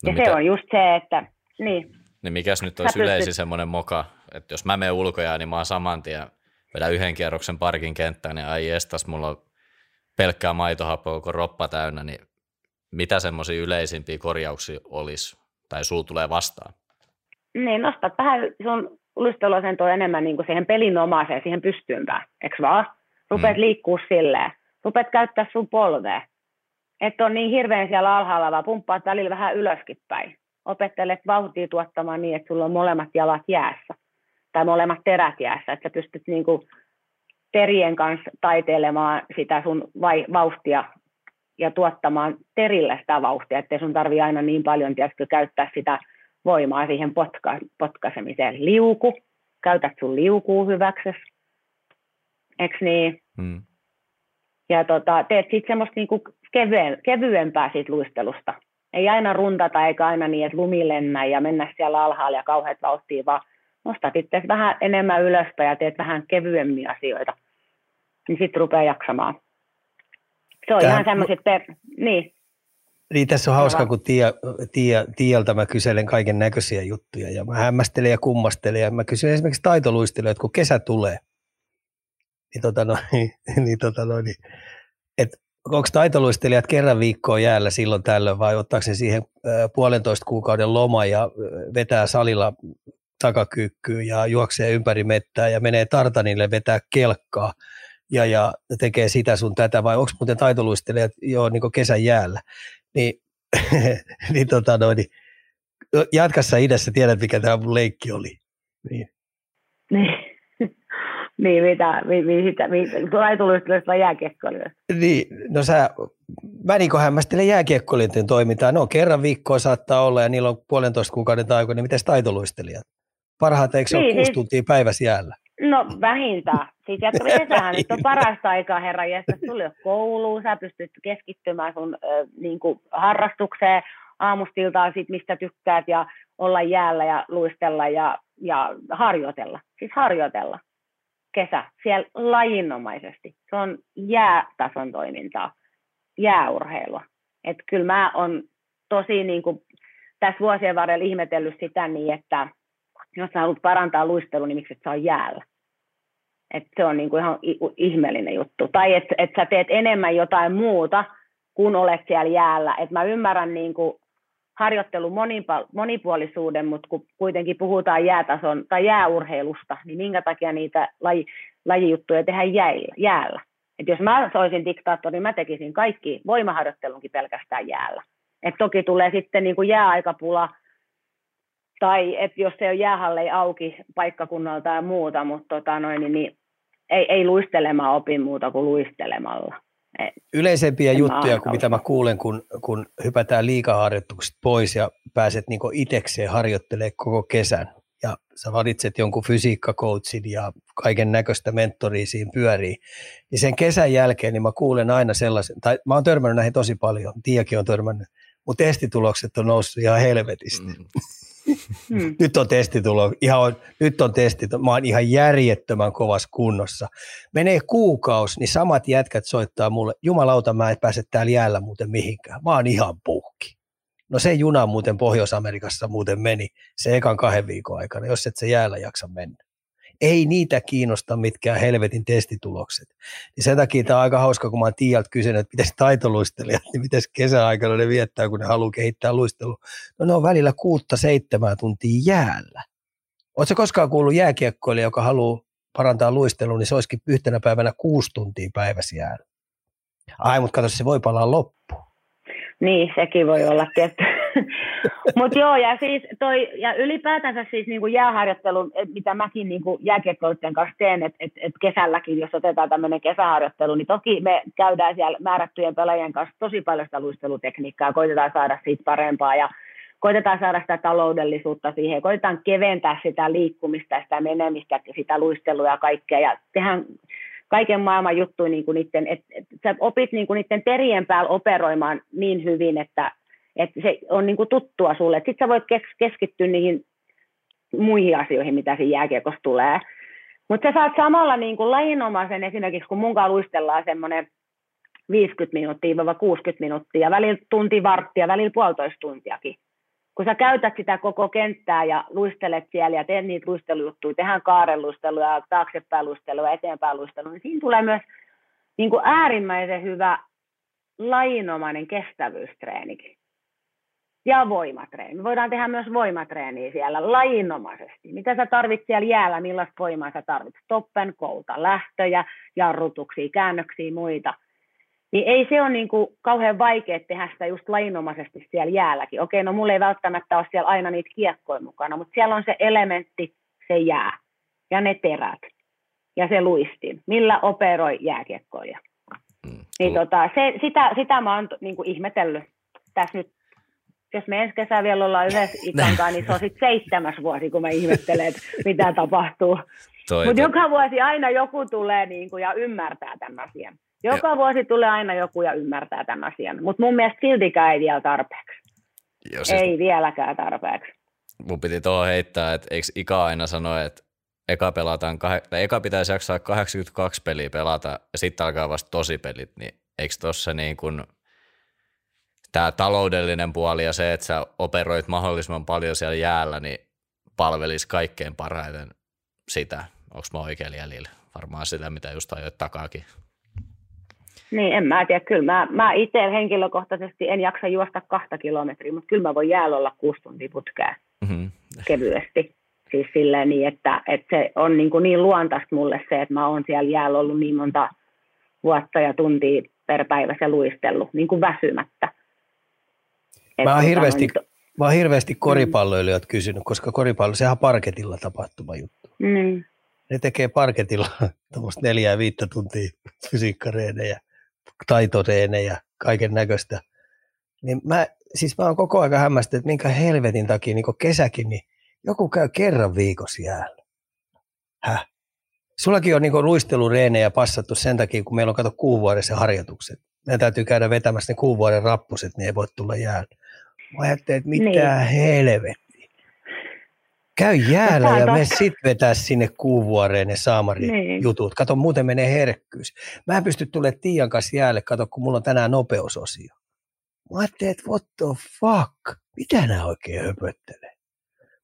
No ja mitä? se on just se, että niin. Niin mikäs nyt olisi yleisin semmoinen moka, että jos mä menen ulkojaan, niin mä oon saman tien vedän yhden kierroksen parkin kenttään, niin ai estas, mulla on pelkkää maitohappoa koko roppa täynnä, niin mitä semmoisia yleisimpiä korjauksia olisi, tai sul tulee vastaan? Niin, nostat vähän sun luisteluasentoa enemmän niin kuin siihen pelinomaiseen, siihen pystympään, eikö vaan? Rupeat mm. liikkuu silleen, rupeat käyttää sun polvea. Että on niin hirveän siellä alhaalla, vaan pumppaat välillä vähän ylöskin päin opettelet vauhtia tuottamaan niin, että sulla on molemmat jalat jäässä tai molemmat terät jäässä, että sä pystyt niin kuin terien kanssa taiteilemaan sitä sun vai, vauhtia ja tuottamaan terille sitä vauhtia, ettei sun tarvi aina niin paljon tiedätkö, käyttää sitä voimaa siihen potka, potkaisemiseen. Liuku, käytät sun liukuu hyväksi, eikö niin? Hmm. Ja tota, teet sitten semmoista niinku kevyen, kevyempää siitä luistelusta, ei aina runtata eikä aina niin, että lumi lennä ja mennä siellä alhaalla ja kauheat vauhtia, vaan nostat itse vähän enemmän ylöspäin ja teet vähän kevyemmin asioita, niin sitten rupeaa jaksamaan. Se on Tämä, ihan semmoiset per... Niin. Niin tässä on hauska, kun Tiia, Tiia, Tiialta mä kyselen kaiken näköisiä juttuja ja mä hämmästelen ja kummastelen ja mä kysyn esimerkiksi taitoluistelijoita, kun kesä tulee, niin, tota no, niin, tota no, niin että onko taitoluistelijat kerran viikkoa jäällä silloin tällöin vai ottaako se siihen puolentoista kuukauden loma ja vetää salilla takakyykkyyn ja juoksee ympäri mettää ja menee tartanille vetää kelkkaa ja, ja tekee sitä sun tätä vai onko muuten taitoluistelijat jo niin kesän jäällä, niin, niin, tota noin, niin jatkassa idässä tiedät, mikä tämä mun leikki oli. Niin. niin. Niin, mitä, mi, mi, sitä, mi, laituluistelusta jääkiekkoilijoista. Niin, no sä, mä niin hämmästelen jääkiekkoilijoiden toimintaa. No kerran viikkoa saattaa olla ja niillä on puolentoista kuukauden taiku, niin miten taitoluistelijat? Parhaat eikö se niin, ole kuusi siis, tuntia päivässä jäällä? No vähintään. Siis jatko kesähän nyt on parasta aikaa, herra Jesse. Sulla ei kouluun, sä pystyt keskittymään sun äh, niin kuin harrastukseen aamustiltaan, sit mistä tykkäät ja olla jäällä ja luistella ja, ja harjoitella. Siis harjoitella kesä siellä lajinomaisesti. Se on jäätason toimintaa, jääurheilua. Että kyllä mä oon tosi niin kuin, tässä vuosien varrella ihmetellyt sitä niin, että jos sä haluat parantaa luistelua, niin miksi et saa jäällä? Et se on niin kuin ihan ihmeellinen juttu. Tai että et sä teet enemmän jotain muuta, kun olet siellä jäällä. Et mä ymmärrän niin kuin harjoittelun monipuolisuuden, mutta kun kuitenkin puhutaan jäätason tai jääurheilusta, niin minkä takia niitä laji, lajijuttuja tehdään jäällä? jäällä. Et jos mä olisin diktaattori, niin mä tekisin kaikki voimaharjoittelunkin pelkästään jäällä. Et toki tulee sitten niin kuin jääaikapula, tai että jos se on jäähalle auki paikkakunnalta ja muuta, mutta tota noin, niin, niin ei, ei luistelemaan opi muuta kuin luistelemalla. Yleisempiä juttuja kuin mitä mä kuulen, kun, kun hypätään liikaharjoituksesta pois ja pääset niin itekseen harjoittelemaan koko kesän. Ja sä valitset jonkun fysiikkakoutsin ja kaiken näköistä mentoria siinä pyörii. Niin sen kesän jälkeen niin mä kuulen aina sellaisen, tai mä oon törmännyt näihin tosi paljon, Tiakin on törmännyt, mutta testitulokset on noussut ihan helvetisti. Mm. Hmm. Nyt on testitulo, ihan, nyt on testi, mä oon ihan järjettömän kovassa kunnossa. Menee kuukausi, niin samat jätkät soittaa mulle, jumalauta mä et pääse täällä jäällä muuten mihinkään, mä oon ihan puhki. No se juna muuten Pohjois-Amerikassa muuten meni se ekan kahden viikon aikana, jos et se jäällä jaksa mennä ei niitä kiinnosta mitkään helvetin testitulokset. Niin sen takia tämä on aika hauska, kun mä oon Tiialta kysynyt, että miten taitoluistelijat, niin miten kesäaikana ne viettää, kun ne haluaa kehittää luistelua. No ne on välillä kuutta seitsemää tuntia jäällä. Oletko koskaan kuullut jääkiekkoilija, joka haluaa parantaa luistelua, niin se olisikin yhtenä päivänä kuusi tuntia päivässä jäällä. Ai, mutta kato, se voi palaa loppuun. Niin, sekin voi olla tietty. Mutta joo, ja, siis toi, ja ylipäätänsä siis niinku jääharjoittelu, mitä mäkin niinku jääkiekkoilijoiden kanssa teen, että et, et kesälläkin, jos otetaan tämmöinen kesäharjoittelu, niin toki me käydään siellä määrättyjen pelaajien kanssa tosi paljon sitä luistelutekniikkaa, koitetaan saada siitä parempaa, ja koitetaan saada sitä taloudellisuutta siihen, koitetaan keventää sitä liikkumista, sitä menemistä, sitä luistelua ja kaikkea, ja tehdään kaiken maailman juttuja niin kuin niiden, että, että sä opit niin kuin niiden terien päällä operoimaan niin hyvin, että, että se on niin kuin tuttua sulle. Sitten sä voit keskittyä niihin muihin asioihin, mitä siinä jääkiekossa tulee. Mutta sä saat samalla niin kuin lajinomaisen esimerkiksi, kun munkaan luistellaan semmoinen 50 minuuttia 60 minuuttia, välillä tunti varttia, välillä puolitoista tuntiakin kun sä käytät sitä koko kenttää ja luistelet siellä ja teet niitä luistelujuttuja, tehdään kaareluistelua, taaksepäin luistelua, eteenpäin luistelua, niin siinä tulee myös niin kuin äärimmäisen hyvä lajinomainen kestävyystreenikin. Ja voimatreeni. Me voidaan tehdä myös voimatreeniä siellä lajinomaisesti. Mitä sä tarvitset siellä jäällä, millaista voimaa sä tarvitset? Toppen, kouta, lähtöjä, jarrutuksia, käännöksiä, muita – niin ei se ole niin kuin kauhean vaikea tehdä sitä just lainomaisesti siellä jäälläkin. Okei, no mulla ei välttämättä ole siellä aina niitä kiekkoja mukana, mutta siellä on se elementti, se jää ja ne terät ja se luistin, millä operoi jääkiekkoja. Mm. Niin tota, se, sitä, sitä mä oon niin kuin ihmetellyt tässä nyt jos me ensi kesä vielä ollaan yhdessä ikankaan, niin se on sitten seitsemäs vuosi, kun mä ihmettelen, että mitä tapahtuu. Mutta joka vuosi aina joku tulee niin kuin, ja ymmärtää tämän asian. Joka ja. vuosi tulee aina joku ja ymmärtää tämän asian, mutta mun mielestä siltikään ei vielä tarpeeksi. Jo, siis ei vieläkään tarpeeksi. Mun piti tuohon heittää, että eikö Ika aina sano, että eka, pelataan, tai eka pitäisi jaksaa 82 peliä pelata ja sitten alkaa vasta tosipelit, niin eikö tuossa niin kuin tämä taloudellinen puoli ja se, että sä operoit mahdollisimman paljon siellä jäällä, niin palvelisi kaikkein parhaiten sitä. Onko mä oikein jäljellä? Varmaan sitä, mitä just ajoit takaakin. Niin, en mä tiedä. Kyllä mä, mä itse henkilökohtaisesti en jaksa juosta kahta kilometriä, mutta kyllä mä voin jäällä olla kuusi tuntia putkea mm-hmm. kevyesti. Siis silleen niin, että, että se on niin, kuin niin luontaista mulle se, että mä oon siellä jäällä ollut niin monta vuotta ja tuntia per päivä se luistellut, niin kuin väsymättä. Mä oon, hirveästi, on... mä oon hirveästi koripalloilijat kysynyt, koska koripallo, sehän on parketilla tapahtuma juttu. Mm. Ne tekee parketilla tuommoista neljää viittä tuntia fysiikkareenejä taitotreenejä, kaiken näköistä. Niin mä, siis mä oon koko ajan hämmästynyt, että minkä helvetin takia niin kesäkin, niin joku käy kerran viikossa jäällä. Häh? Sullakin on niin luistelureenejä passattu sen takia, kun meillä on kato kuuvuodessa harjoitukset. Meidän täytyy käydä vetämässä ne kuuvuoden rappuset, niin ei voi tulla jäällä. Mä ajattelin, että mitä niin. helvettiä. Käy jäällä ja me sit vetää sinne kuuvuoreen ne saamari niin. jutut. Kato, muuten menee herkkyys. Mä en pysty tulemaan Tiian kanssa jäälle, kato, kun mulla on tänään nopeusosio. Mä ajattelin, että what the fuck? Mitä nämä oikein höpöttelee?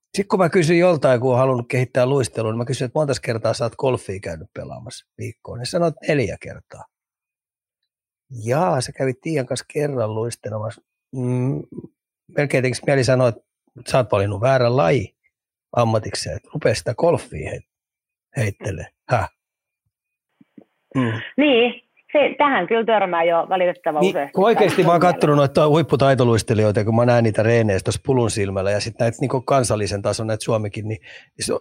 Sitten kun mä kysyin joltain, kun on halunnut kehittää luistelua, niin mä kysyin, että monta kertaa sä oot golfia käynyt pelaamassa viikkoon. Niin sanoit neljä kertaa. Jaa, sä kävit Tiian kanssa kerran luistelemassa. Mm, melkein tekisi mieli sanoa, että sä oot valinnut väärän laji ammatikseen, että rupea sitä golfia heittelee. Häh? Mm. Niin, se, tähän kyllä törmää jo valitettavan niin, useasti. Kun oikeasti mä oon katsonut noita huipputaitoluistelijoita, kun mä näen niitä reeneistä tuossa pulun silmällä ja sitten näitä niin kansallisen tason, näitä Suomikin, niin, niin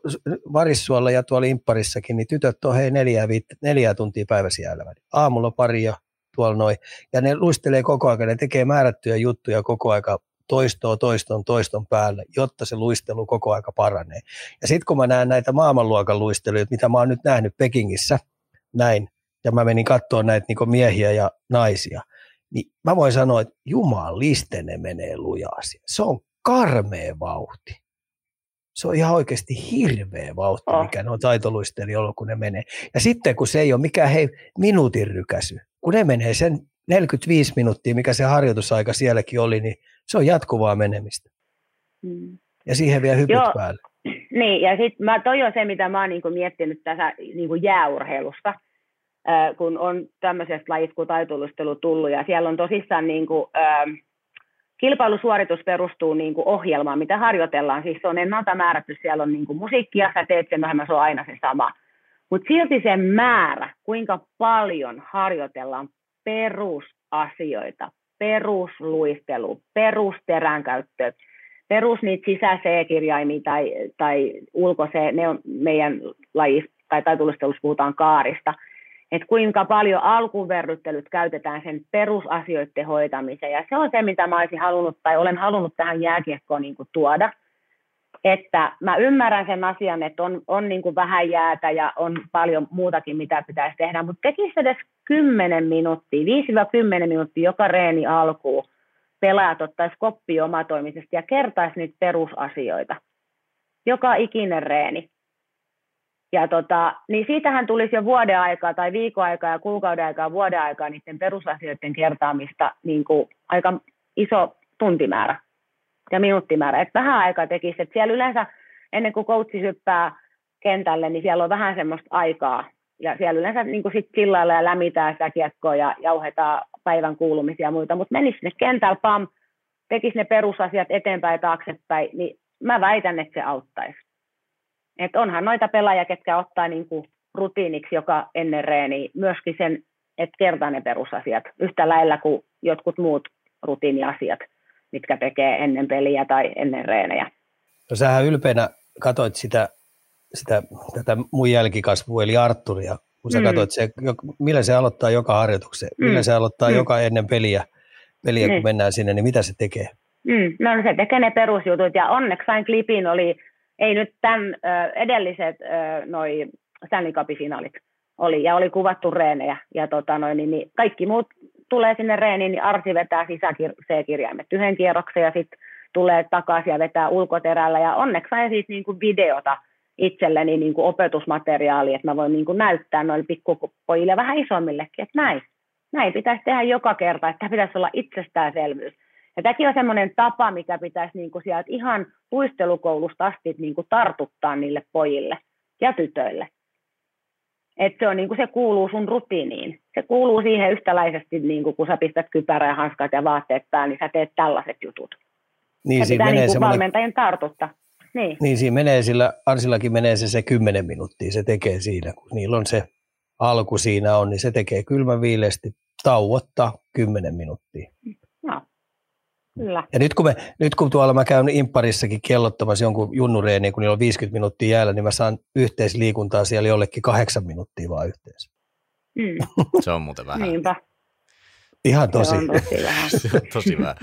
Varissuolla ja tuolla Impparissakin, niin tytöt on hei neljää, viit, neljää tuntia päivässä jäällä. Aamulla pari ja tuolla noin. Ja ne luistelee koko ajan, ne tekee määrättyjä juttuja koko aika toistoa toiston toiston päälle, jotta se luistelu koko aika paranee. Ja sitten kun mä näen näitä maailmanluokan luisteluja, mitä mä oon nyt nähnyt Pekingissä, näin, ja mä menin katsoa näitä niin miehiä ja naisia, niin mä voin sanoa, että jumaliste ne menee lujaa Se on karmea vauhti. Se on ihan oikeasti hirveä vauhti, oh. mikä ne on taitoluistelijoilla, kun ne menee. Ja sitten kun se ei ole mikään hei, minuutin rykäsy, kun ne menee sen 45 minuuttia, mikä se harjoitusaika sielläkin oli, niin se on jatkuvaa menemistä. Mm. Ja siihen vielä hypyt Joo. päälle. Niin, ja sitten toi on se, mitä mä oon niinku miettinyt tässä niinku jääurheilusta, äh, kun on tämmöisestä lajista kuin taitolustelu tullut, ja siellä on tosissaan niinku, äh, kilpailusuoritus perustuu niinku ohjelmaan, mitä harjoitellaan, siis se on ennalta määrätty, siellä on niinku musiikkia, sä teet sen vähemmän, se on aina se sama. Mutta silti se määrä, kuinka paljon harjoitellaan perusasioita, perusluistelu, perusterän käyttö, perus niitä sisä-C-kirjaimia tai, tai ulko ne on meidän lajissa tai taitolustelussa puhutaan kaarista, että kuinka paljon alkuverryttelyt käytetään sen perusasioiden hoitamiseen. Ja se on se, mitä mä olisin halunnut tai olen halunnut tähän jääkiekkoon niin kuin tuoda. Että mä ymmärrän sen asian, että on, on niin kuin vähän jäätä ja on paljon muutakin, mitä pitäisi tehdä, mutta tekisi edes 10 minuuttia, 5-10 minuuttia joka reeni alkuun, pelaajat ottaisi koppi omatoimisesti ja kertaisi niitä perusasioita. Joka ikinen reeni. Ja tota, niin siitähän tulisi jo vuoden aikaa tai viikon aikaa ja kuukauden aikaa, vuoden aikaa niiden perusasioiden kertaamista niin kuin aika iso tuntimäärä ja minuuttimäärä. Että vähän aikaa tekisi, että siellä yleensä ennen kuin coachi hyppää kentälle, niin siellä on vähän semmoista aikaa. Ja siellä yleensä niin kuin sit sillailla ja lämitään sitä kiekkoa ja jauhetaan päivän kuulumisia ja muita, mutta menisi sinne kentällä, pam, tekisi ne perusasiat eteenpäin ja taaksepäin, niin mä väitän, että se auttaisi. Et onhan noita pelaajia, ketkä ottaa niin kuin rutiiniksi joka ennen reeni myöskin sen, että kertaa ne perusasiat yhtä lailla kuin jotkut muut rutiiniasiat, mitkä tekee ennen peliä tai ennen reenejä. No sähän ylpeänä katsoit sitä, sitä tätä mun jälkikasvua, eli Arturia, kun sä mm. katsoit se, millä se aloittaa joka harjoituksen, mm. millä se aloittaa mm. joka ennen peliä, peliä mm. kun mennään sinne, niin mitä se tekee? Mm. No se tekee ne perusjutut, ja onneksi sain klipin, oli ei nyt tämän edelliset noi Stanley Cupin finaalit oli, ja oli kuvattu reenejä, ja tota noin, niin, niin kaikki muut tulee sinne reeniin, niin Arsi vetää sisä-C-kirjaimet yhden kierroksen, ja sitten tulee takaisin ja vetää ulkoterällä, ja onneksi sain siis niin kuin videota itselleni niin kuin opetusmateriaalia, että mä voin niin kuin näyttää noille pikkupojille vähän isommillekin, että näin, näin pitäisi tehdä joka kerta, että pitäisi olla itsestäänselvyys. Ja tämäkin on semmoinen tapa, mikä pitäisi niin kuin sieltä ihan puistelukoulusta asti niin kuin tartuttaa niille pojille ja tytöille. Että se, on, niin kuin se kuuluu sun rutiiniin. Se kuuluu siihen yhtäläisesti, niin kuin kun sä pistät kypärä ja hanskat ja vaatteet päälle, niin sä teet tällaiset jutut. Niin, ja siinä pitää menee niin semmoinen... valmentajan tartuttaa. Niin. niin, siinä menee sillä, Arsillakin menee se, se kymmenen minuuttia, se tekee siinä, kun niillä on se alku siinä on, niin se tekee kylmäviileesti tauottaa kymmenen minuuttia. Kyllä. Ja nyt kun, me, nyt kun tuolla mä käyn impparissakin kellottamassa jonkun junnureeni, kun niillä on 50 minuuttia jäällä, niin mä saan yhteisliikuntaa siellä jollekin kahdeksan minuuttia vaan yhteensä. Mm. Se on muuten vähän. Niinpä. Ihan tosi. Se on tosi vähän. tosi vähän.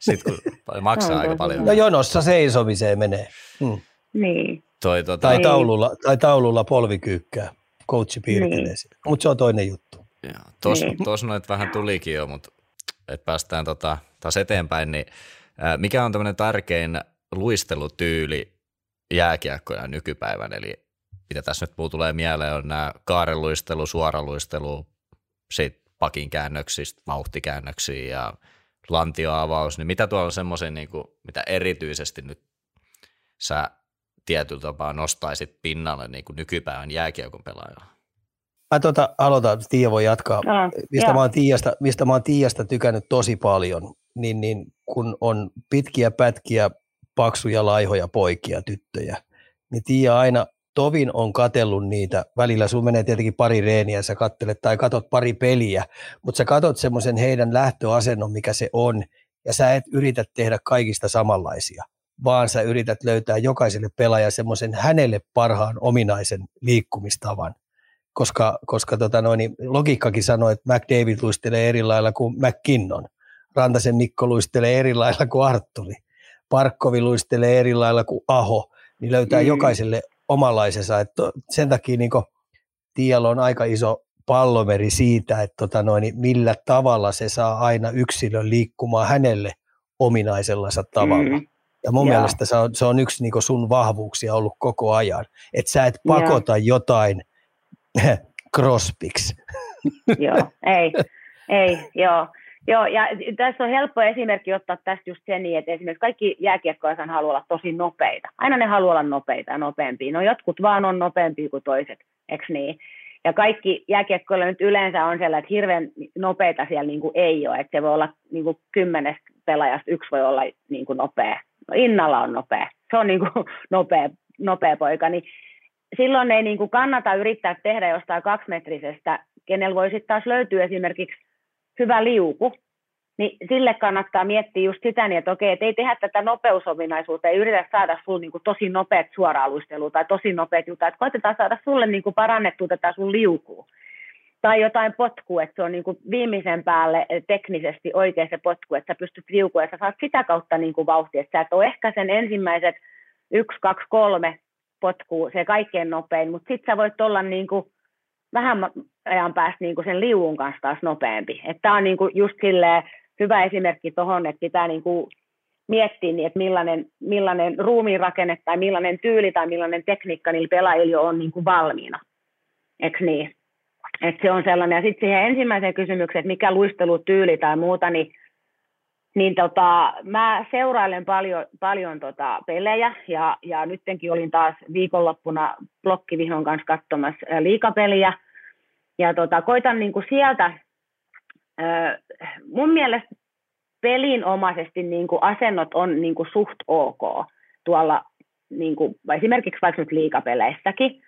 Sitten kun maksaa aika paljon. No jonossa seisomiseen menee. Mm. Niin. Toi, tota... tai, taululla, tai taululla polvikyykkää. Coachi piirtelee niin. sitä. Mutta se on toinen juttu. Tuossa niin. noit vähän tulikin jo, mutta että päästään tota, taas eteenpäin, niin mikä on tämmöinen tärkein luistelutyyli jääkiekkoja nykypäivän, eli mitä tässä nyt muu tulee mieleen, on nämä kaareluistelu, suoraluistelu, sitten pakin käännöksistä, vauhtikäännöksiä ja lantioavaus, niin mitä tuolla on semmoisia, niin kuin, mitä erityisesti nyt sä tietyllä tapaa nostaisit pinnalle niin kuin nykypäivän jääkiekon pelaajalla? Mä tota, aloitan, Tiia voi jatkaa. No, mistä, mä oon Tiiasta, mistä mä oon Tiiasta tykännyt tosi paljon, niin, niin kun on pitkiä pätkiä, paksuja, laihoja poikia, tyttöjä, niin Tiia aina tovin on katellut niitä. Välillä sun menee tietenkin pari reeniä, sä kattelet tai katot pari peliä, mutta sä katot semmoisen heidän lähtöasennon, mikä se on, ja sä et yritä tehdä kaikista samanlaisia, vaan sä yrität löytää jokaiselle pelaajalle semmoisen hänelle parhaan ominaisen liikkumistavan koska, koska tota noin, niin logiikkakin sanoo, että McDavid luistelee eri lailla kuin McKinnon. Rantasen Mikko luistelee eri lailla kuin Arturi. Parkkovi luistelee eri lailla kuin Aho. Niin löytää mm. jokaiselle omanlaisensa. Että sen takia niin Tiialla on aika iso pallomeri siitä, että tota noin, niin millä tavalla se saa aina yksilön liikkumaan hänelle ominaisellansa tavalla. Mm. Ja mun ja. mielestä se on, se on yksi niin sun vahvuuksia ollut koko ajan. Että sä et pakota ja. jotain – Crosbyks. joo, ei, ei, joo. Joo, ja tässä on helppo esimerkki ottaa tästä just sen, että esimerkiksi kaikki jääkiekkoajat haluaa olla tosi nopeita. Aina ne haluaa olla nopeita ja nopeampia. No jotkut vaan on nopeampia kuin toiset, eikö niin? Ja kaikki jääkiekkoilla nyt yleensä on sellainen, että hirveän nopeita siellä niin kuin ei ole. Että se voi olla niin kuin kymmenestä pelaajasta yksi voi olla niin kuin nopea. No Innalla on nopea. Se on niin kuin nopea, nopea poika. Niin silloin ei niin kuin kannata yrittää tehdä jostain kaksimetrisestä, kenellä voi sitten taas löytyä esimerkiksi hyvä liuku, niin sille kannattaa miettiä just sitä, niin että okei, että ei tehdä tätä nopeusominaisuutta, ei yritä saada sulle niin tosi nopeat suoraaluistelua tai tosi nopeat jutut, että koitetaan saada sulle niin parannettua tätä sun liukua. Tai jotain potkua, että se on niin viimeisen päälle teknisesti oikein se potku, että sä pystyt liukua ja sä saat sitä kautta niin vauhtia. Että sä et ole ehkä sen ensimmäiset yksi, kaksi, kolme potkua se kaikkein nopein, mutta sitten sä voit olla niin vähän ajan päästä niin kuin sen liuun kanssa taas nopeampi. Tämä on niin kuin just hyvä esimerkki tuohon, että pitää niin kuin miettiä, niin, että millainen, millainen ruumiin rakenne tai millainen tyyli tai millainen tekniikka niillä pelaajilla on niin kuin valmiina. Eikö niin? Että se on sellainen. Ja sitten siihen ensimmäiseen kysymykseen, että mikä luistelutyyli tai muuta, niin, niin tota, mä seurailen paljon, paljon tota pelejä ja, ja nyttenkin olin taas viikonloppuna Blokkivihon kanssa katsomassa liikapeliä. Ja tota, koitan niin kuin sieltä mun mielestä pelinomaisesti niin kuin asennot on niin kuin suht ok tuolla niin kuin, esimerkiksi vaikka nyt liikapeleissäkin.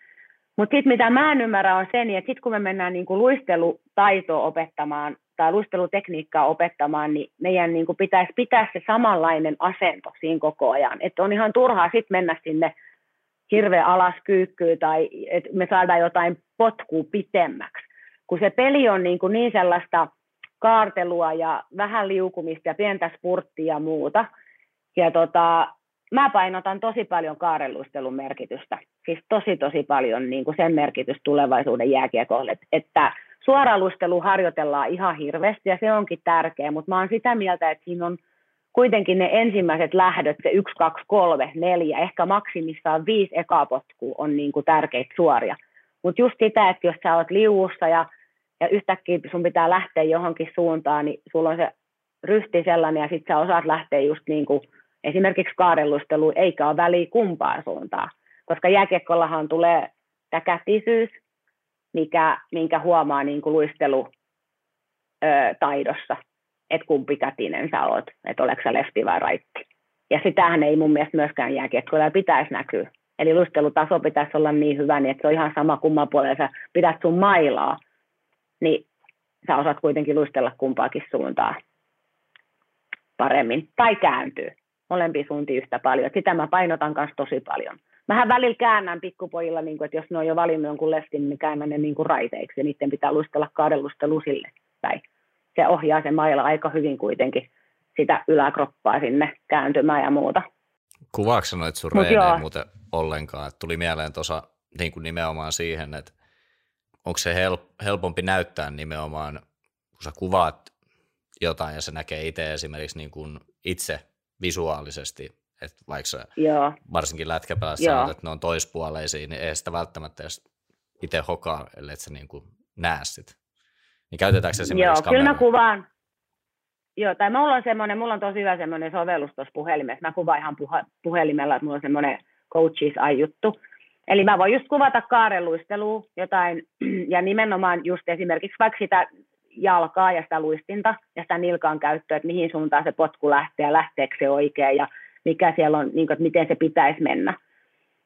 Mutta sitten mitä mä en ymmärrä on se, niin että sitten kun me mennään niin kuin luistelutaitoa opettamaan tai luistelutekniikkaa opettamaan, niin meidän niin kuin pitäisi pitää se samanlainen asento siinä koko ajan. Että on ihan turhaa sitten mennä sinne hirveän alas kyykkyyn tai että me saadaan jotain potkua pitemmäksi. Kun se peli on niin, kuin niin sellaista kaartelua ja vähän liukumista ja pientä spurttia ja muuta. Ja tota, mä painotan tosi paljon kaarelluistelun merkitystä. Siis tosi tosi paljon niin kuin sen merkitys tulevaisuuden jääkiekolle. Että suoraluistelu harjoitellaan ihan hirveästi ja se onkin tärkeä, mutta mä oon sitä mieltä, että siinä on kuitenkin ne ensimmäiset lähdöt, se 1, 2, 3, 4, ehkä maksimissaan viisi ekapotkua on niin kuin tärkeitä suoria. Mutta just sitä, että jos sä oot liuussa ja ja yhtäkkiä sun pitää lähteä johonkin suuntaan, niin sulla on se ryhti sellainen ja sitten sä osaat lähteä just niin kuin esimerkiksi kaarellusteluun, eikä ole väliä kumpaan suuntaan. Koska jääkiekkollahan tulee tämä kätisyys, mikä, minkä huomaa niin kuin luistelu taidossa, että kumpi kätinen sä oot, että oletko sä lefti vai raitti. Ja sitähän ei mun mielestä myöskään jääkiekkoilla pitäisi näkyä. Eli luistelutaso pitäisi olla niin hyvä, niin että se on ihan sama kumman puolella sä pidät sun mailaa, niin sä osaat kuitenkin luistella kumpaakin suuntaan paremmin. Tai kääntyy molempiin suuntiin yhtä paljon. Sitä mä painotan myös tosi paljon. Mähän välillä käännän pikkupojilla, niin kuin, että jos ne on jo valinnut jonkun lestin, niin käännän ne niin kuin raiteiksi ja niiden pitää luistella kahdenlusta lusille. Tai se ohjaa se mailla aika hyvin kuitenkin sitä yläkroppaa sinne kääntymään ja muuta. Kuvaako sanoit sun Mut muuten ollenkaan? Tuli mieleen tuossa niin kuin nimenomaan siihen, että onko se helpompi näyttää nimenomaan, kun sä kuvaat jotain ja se näkee itse esimerkiksi niin kuin itse visuaalisesti, että vaikka sä Joo. varsinkin lätkäpäässä sanot, että ne on toispuoleisia, niin ei sitä välttämättä edes itse hokaa, ellei sä niin kuin näe sit. Niin käytetäänkö se esimerkiksi Joo, kyllä mä kuvaan. Joo, tai mulla on semmoinen, mulla on tosi hyvä semmoinen sovellus tuossa puhelimessa. Mä kuvaan ihan puhelimella, että mulla on semmoinen coaches juttu Eli mä voin just kuvata kaarelluistelua jotain, ja nimenomaan just esimerkiksi vaikka sitä jalkaa ja sitä luistinta ja sitä nilkan käyttöä, että mihin suuntaan se potku lähtee ja lähteekö se oikein ja mikä siellä on, niin kuin, että miten se pitäisi mennä.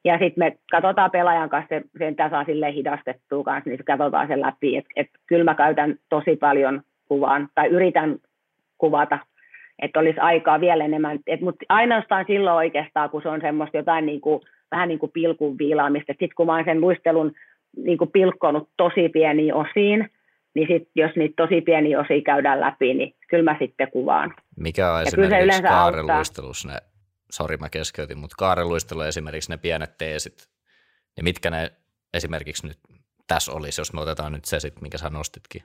Ja sitten me katsotaan pelaajan kanssa, se, sen saa sille hidastettua kanssa, niin katsotaan sen läpi. Että et, kyllä mä käytän tosi paljon kuvaan, tai yritän kuvata, että olisi aikaa vielä enemmän. Mutta ainoastaan silloin oikeastaan, kun se on semmoista jotain niin kuin vähän niin kuin pilkun viilaamista. Sitten kun mä oon sen luistelun niin kuin pilkkonut tosi pieniin osiin, niin sit, jos niitä tosi pieniä osia käydään läpi, niin kyllä mä sitten kuvaan. Mikä on ja esimerkiksi kaareluistelussa ne, sori mä keskeytin, mutta kaareluistelu esimerkiksi ne pienet teesit, niin mitkä ne esimerkiksi nyt tässä olisi, jos me otetaan nyt se sitten, minkä sä nostitkin?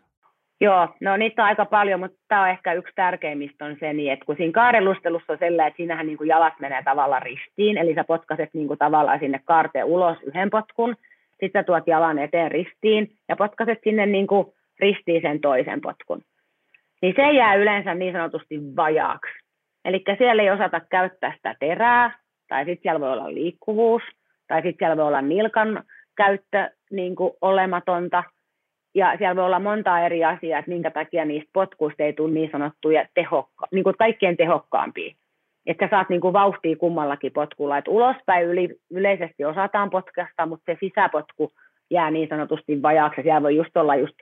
Joo, no niitä on aika paljon, mutta tämä on ehkä yksi tärkeimmistä on se, niin, että kun siinä kaarelustelussa on sellainen, että siinähän niin kuin jalat menee tavallaan ristiin, eli sä potkaset niin kuin tavallaan sinne kaarteen ulos yhden potkun, sitten sä tuot jalan eteen ristiin ja potkaset sinne niin kuin ristiin sen toisen potkun. Niin se jää yleensä niin sanotusti vajaaksi. Eli siellä ei osata käyttää sitä terää, tai sitten siellä voi olla liikkuvuus, tai sitten siellä voi olla nilkan käyttö niin kuin olematonta – ja siellä voi olla monta eri asiaa, että minkä takia niistä potkuista ei tule niin sanottuja tehokka, niin kuin kaikkein tehokkaampia. Että sä saat niin kuin vauhtia kummallakin potkulla. Että ulospäin yli, yleisesti osataan potkasta, mutta se sisäpotku jää niin sanotusti vajaaksi. Siellä voi just olla just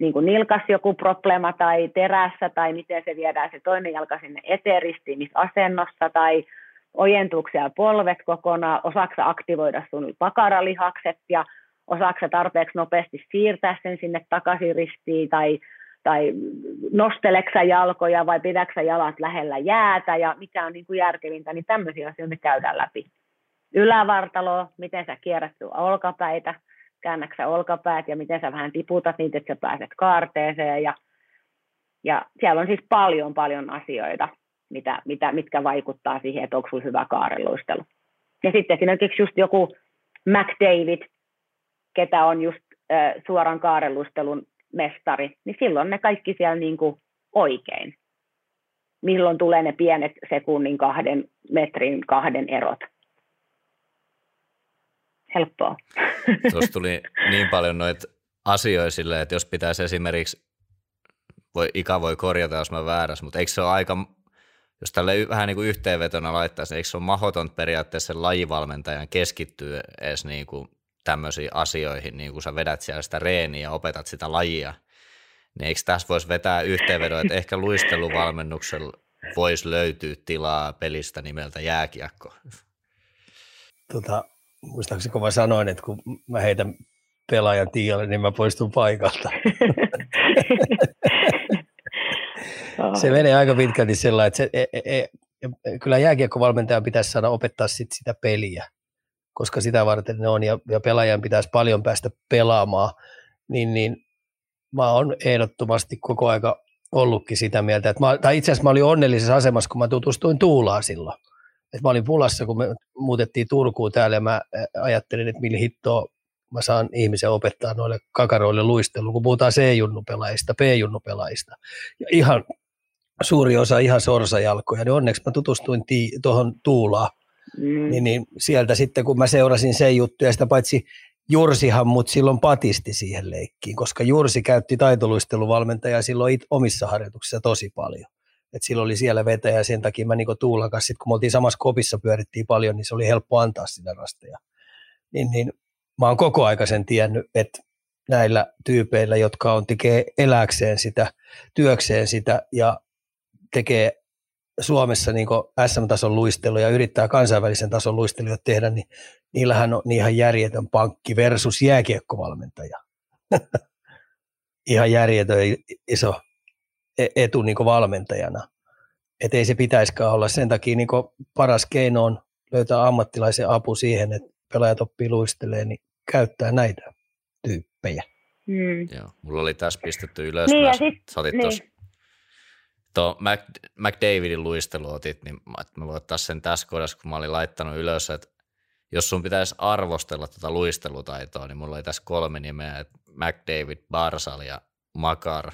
niin kuin nilkas joku problema tai terässä tai miten se viedään se toinen jalka sinne eteeristiin, missä asennossa tai ojentuksia polvet kokonaan, osaksa aktivoida sun pakaralihakset ja osaksa tarpeeksi nopeasti siirtää sen sinne takaisin ristiin tai, tai nosteleksä jalkoja vai pidäksä jalat lähellä jäätä ja mikä on niin kuin järkevintä, niin tämmöisiä asioita me käydään läpi. Ylävartalo, miten sä kierrät olkapäitä, käännäksä olkapäät ja miten sä vähän tiputat niitä, että sä pääset kaarteeseen ja, ja siellä on siis paljon paljon asioita, mitä, mitä, mitkä vaikuttaa siihen, että onko sulla hyvä kaareluistelu. Ja sitten esimerkiksi just joku McDavid, ketä on just äh, suoran kaarelustelun mestari, niin silloin ne kaikki siellä niin kuin oikein. Milloin tulee ne pienet sekunnin kahden metrin kahden erot. Helppoa. Tuossa tuli niin paljon noita asioita sille, että jos pitäisi esimerkiksi, voi, Ika voi korjata, jos mä väärässä, mutta eikö se ole aika jos tälle vähän niin kuin yhteenvetona laittaisi, niin eikö se ole mahdoton periaatteessa sen lajivalmentajan keskittyä edes niin kuin tämmöisiin asioihin, niin kuin sä vedät siellä sitä reeniä ja opetat sitä lajia, niin eikö tässä voisi vetää yhteenvedon, että ehkä luisteluvalmennuksella voisi löytyä tilaa pelistä nimeltä jääkiekko? Tota, muistaakseni kun mä sanoin, että kun mä heitän pelaajan tiialle, niin mä poistun paikalta. se menee aika pitkälti sellainen, että se, e, e, e, kyllä jääkiekkovalmentajan pitäisi saada opettaa sit sitä peliä, koska sitä varten ne on, ja, ja pelaajan pitäisi paljon päästä pelaamaan, niin, niin mä oon ehdottomasti koko aika ollutkin sitä mieltä, että mä, tai itse asiassa mä olin onnellisessa asemassa, kun mä tutustuin Tuulaan silloin. Et mä olin pulassa, kun me muutettiin Turkuun täällä ja mä ajattelin, että millä hittoa mä saan ihmisen opettaa noille kakaroille luistelu, kun puhutaan C-junnupelaajista, B-junnupelaajista. Ja ihan suuri osa ihan sorsajalkoja, niin onneksi mä tutustuin tuohon Tuulaan. Mm. Niin, niin, sieltä sitten, kun mä seurasin sen juttuja, sitä paitsi Jursihan mut silloin patisti siihen leikkiin, koska Jursi käytti taitoluisteluvalmentajaa silloin it, omissa harjoituksissa tosi paljon. Et silloin oli siellä vetäjä sen takia mä Tuulan kanssa, sit kun me oltiin samassa kopissa pyörittiin paljon, niin se oli helppo antaa sitä rasteja. Niin, niin mä oon koko aika sen tiennyt, että näillä tyypeillä, jotka on tekee eläkseen sitä, työkseen sitä ja tekee Suomessa niin SM-tason luisteluja, yrittää kansainvälisen tason luisteluja tehdä, niin niillähän on ihan järjetön pankki versus jääkiekkovalmentaja. ihan järjetön iso etu niin valmentajana. Että ei se pitäisikään olla. Sen takia niin paras keino on löytää ammattilaisen apu siihen, että pelaajat oppii luistelee, niin käyttää näitä tyyppejä. Mm. Joo, mulla oli tässä pistetty ylös. Niin, ja sit, niin. Tossa, tuo Mac, McDavidin luistelu otit, niin mä voin ottaa sen tässä kohdassa, kun mä olin laittanut ylös, että jos sun pitäisi arvostella tuota luistelutaitoa, niin mulla oli tässä kolme nimeä, että McDavid, Barsal ja Makar.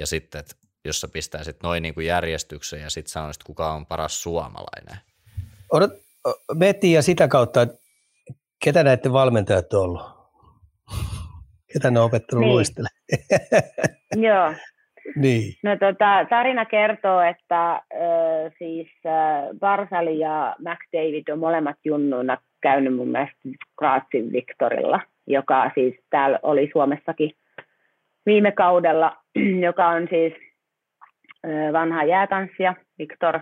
Ja sitten, että jos sä pistäisit noin niin kuin järjestykseen ja sitten sanoisit, kuka on paras suomalainen. Odot, miettii ja sitä kautta, että ketä näiden valmentajat on ollut? Ketä ne on opettanut niin. luistelemaan? Joo, niin. No tota, tarina kertoo, että äh, siis äh, Barsali ja McDavid on molemmat junnuina käynyt mun mielestä Graatsin Victorilla, joka siis täällä oli Suomessakin viime kaudella, joka on siis vanha jäätanssija Victor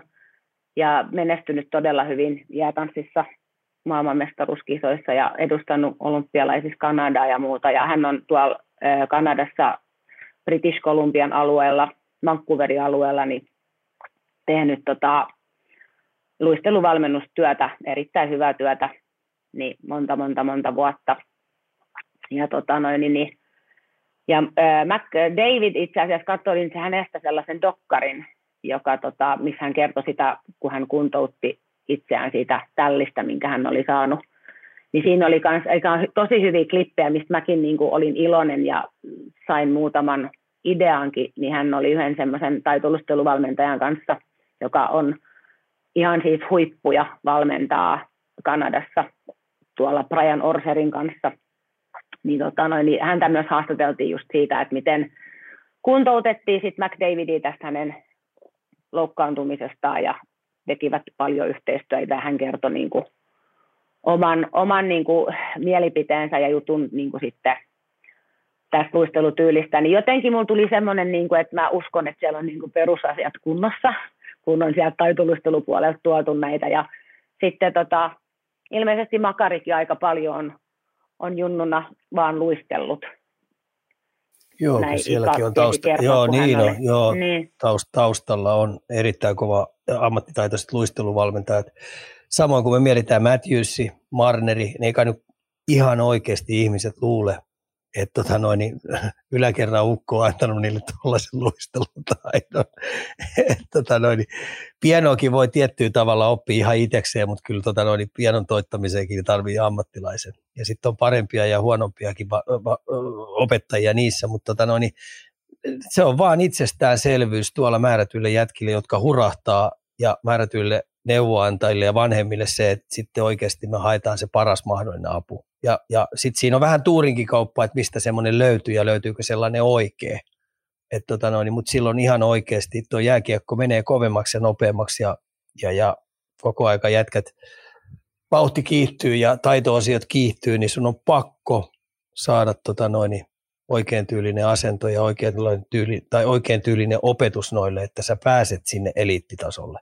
ja menestynyt todella hyvin jäätanssissa maailmanmestaruuskisoissa ja edustanut olympialaisissa Kanadaa ja muuta. Ja hän on tuolla Kanadassa British Columbian alueella, Vancouverin alueella, niin tehnyt tota, luisteluvalmennustyötä, erittäin hyvää työtä, niin monta, monta, monta vuotta. Ja, tota noin, niin, niin ja äh, Mac David itse asiassa katsoin hänestä sellaisen dokkarin, joka, tota, missä hän kertoi sitä, kun hän kuntoutti itseään siitä tällistä, minkä hän oli saanut. Niin siinä oli kans, tosi hyviä klippejä, mistä mäkin niin kuin olin iloinen ja sain muutaman ideankin, niin hän oli yhden semmoisen taitolusteluvalmentajan kanssa, joka on ihan siis huippuja valmentaa Kanadassa tuolla Brian Orserin kanssa. Niin, tota noin, niin häntä myös haastateltiin just siitä, että miten kuntoutettiin sitten McDavidia tästä hänen loukkaantumisestaan ja tekivät paljon yhteistyötä ja hän kertoi niin kuin oman, oman niin kuin mielipiteensä ja jutun niin kuin sitten tästä luistelutyylistä, niin jotenkin mulla tuli semmoinen, niin kuin, että mä uskon, että siellä on niin kuin perusasiat kunnossa, kun on sieltä taitoluistelupuolelta tuotu näitä. Ja sitten tota, ilmeisesti Makarikin aika paljon on, on junnuna vaan luistellut. Joo, Näin sielläkin on tausta, joo, niin on, joo, niin. taustalla on erittäin kova ammattitaitoiset luisteluvalmentajat. Samoin kuin me mietitään Matthewsi, Marneri, ne ei kai nyt ihan oikeasti ihmiset luule, että tota noin, niin yläkerran ukko on antanut niille tuollaisen luistelutaidon. että tota noin, niin pienoakin voi tiettyä tavalla oppia ihan itsekseen, mutta kyllä tota noin, niin pienon toittamiseenkin tarvii ammattilaisen. Ja sitten on parempia ja huonompiakin va- va- opettajia niissä, mutta tota noin, niin se on vaan itsestäänselvyys tuolla määrätyille jätkille, jotka hurahtaa ja määrätyille neuvoantajille ja vanhemmille se, että sitten oikeasti me haetaan se paras mahdollinen apu. Ja, ja sitten siinä on vähän tuurinkin kauppa, että mistä semmoinen löytyy ja löytyykö sellainen oikea. tota noin, mutta silloin ihan oikeasti tuo jääkiekko menee kovemmaksi ja nopeammaksi ja, ja, ja koko aika jätkät vauhti kiihtyy ja taitoasiat kiihtyy, niin sun on pakko saada tota noin, oikein tyylinen asento ja oikein, tyyli, tai oikein tyylinen opetus noille, että sä pääset sinne eliittitasolle.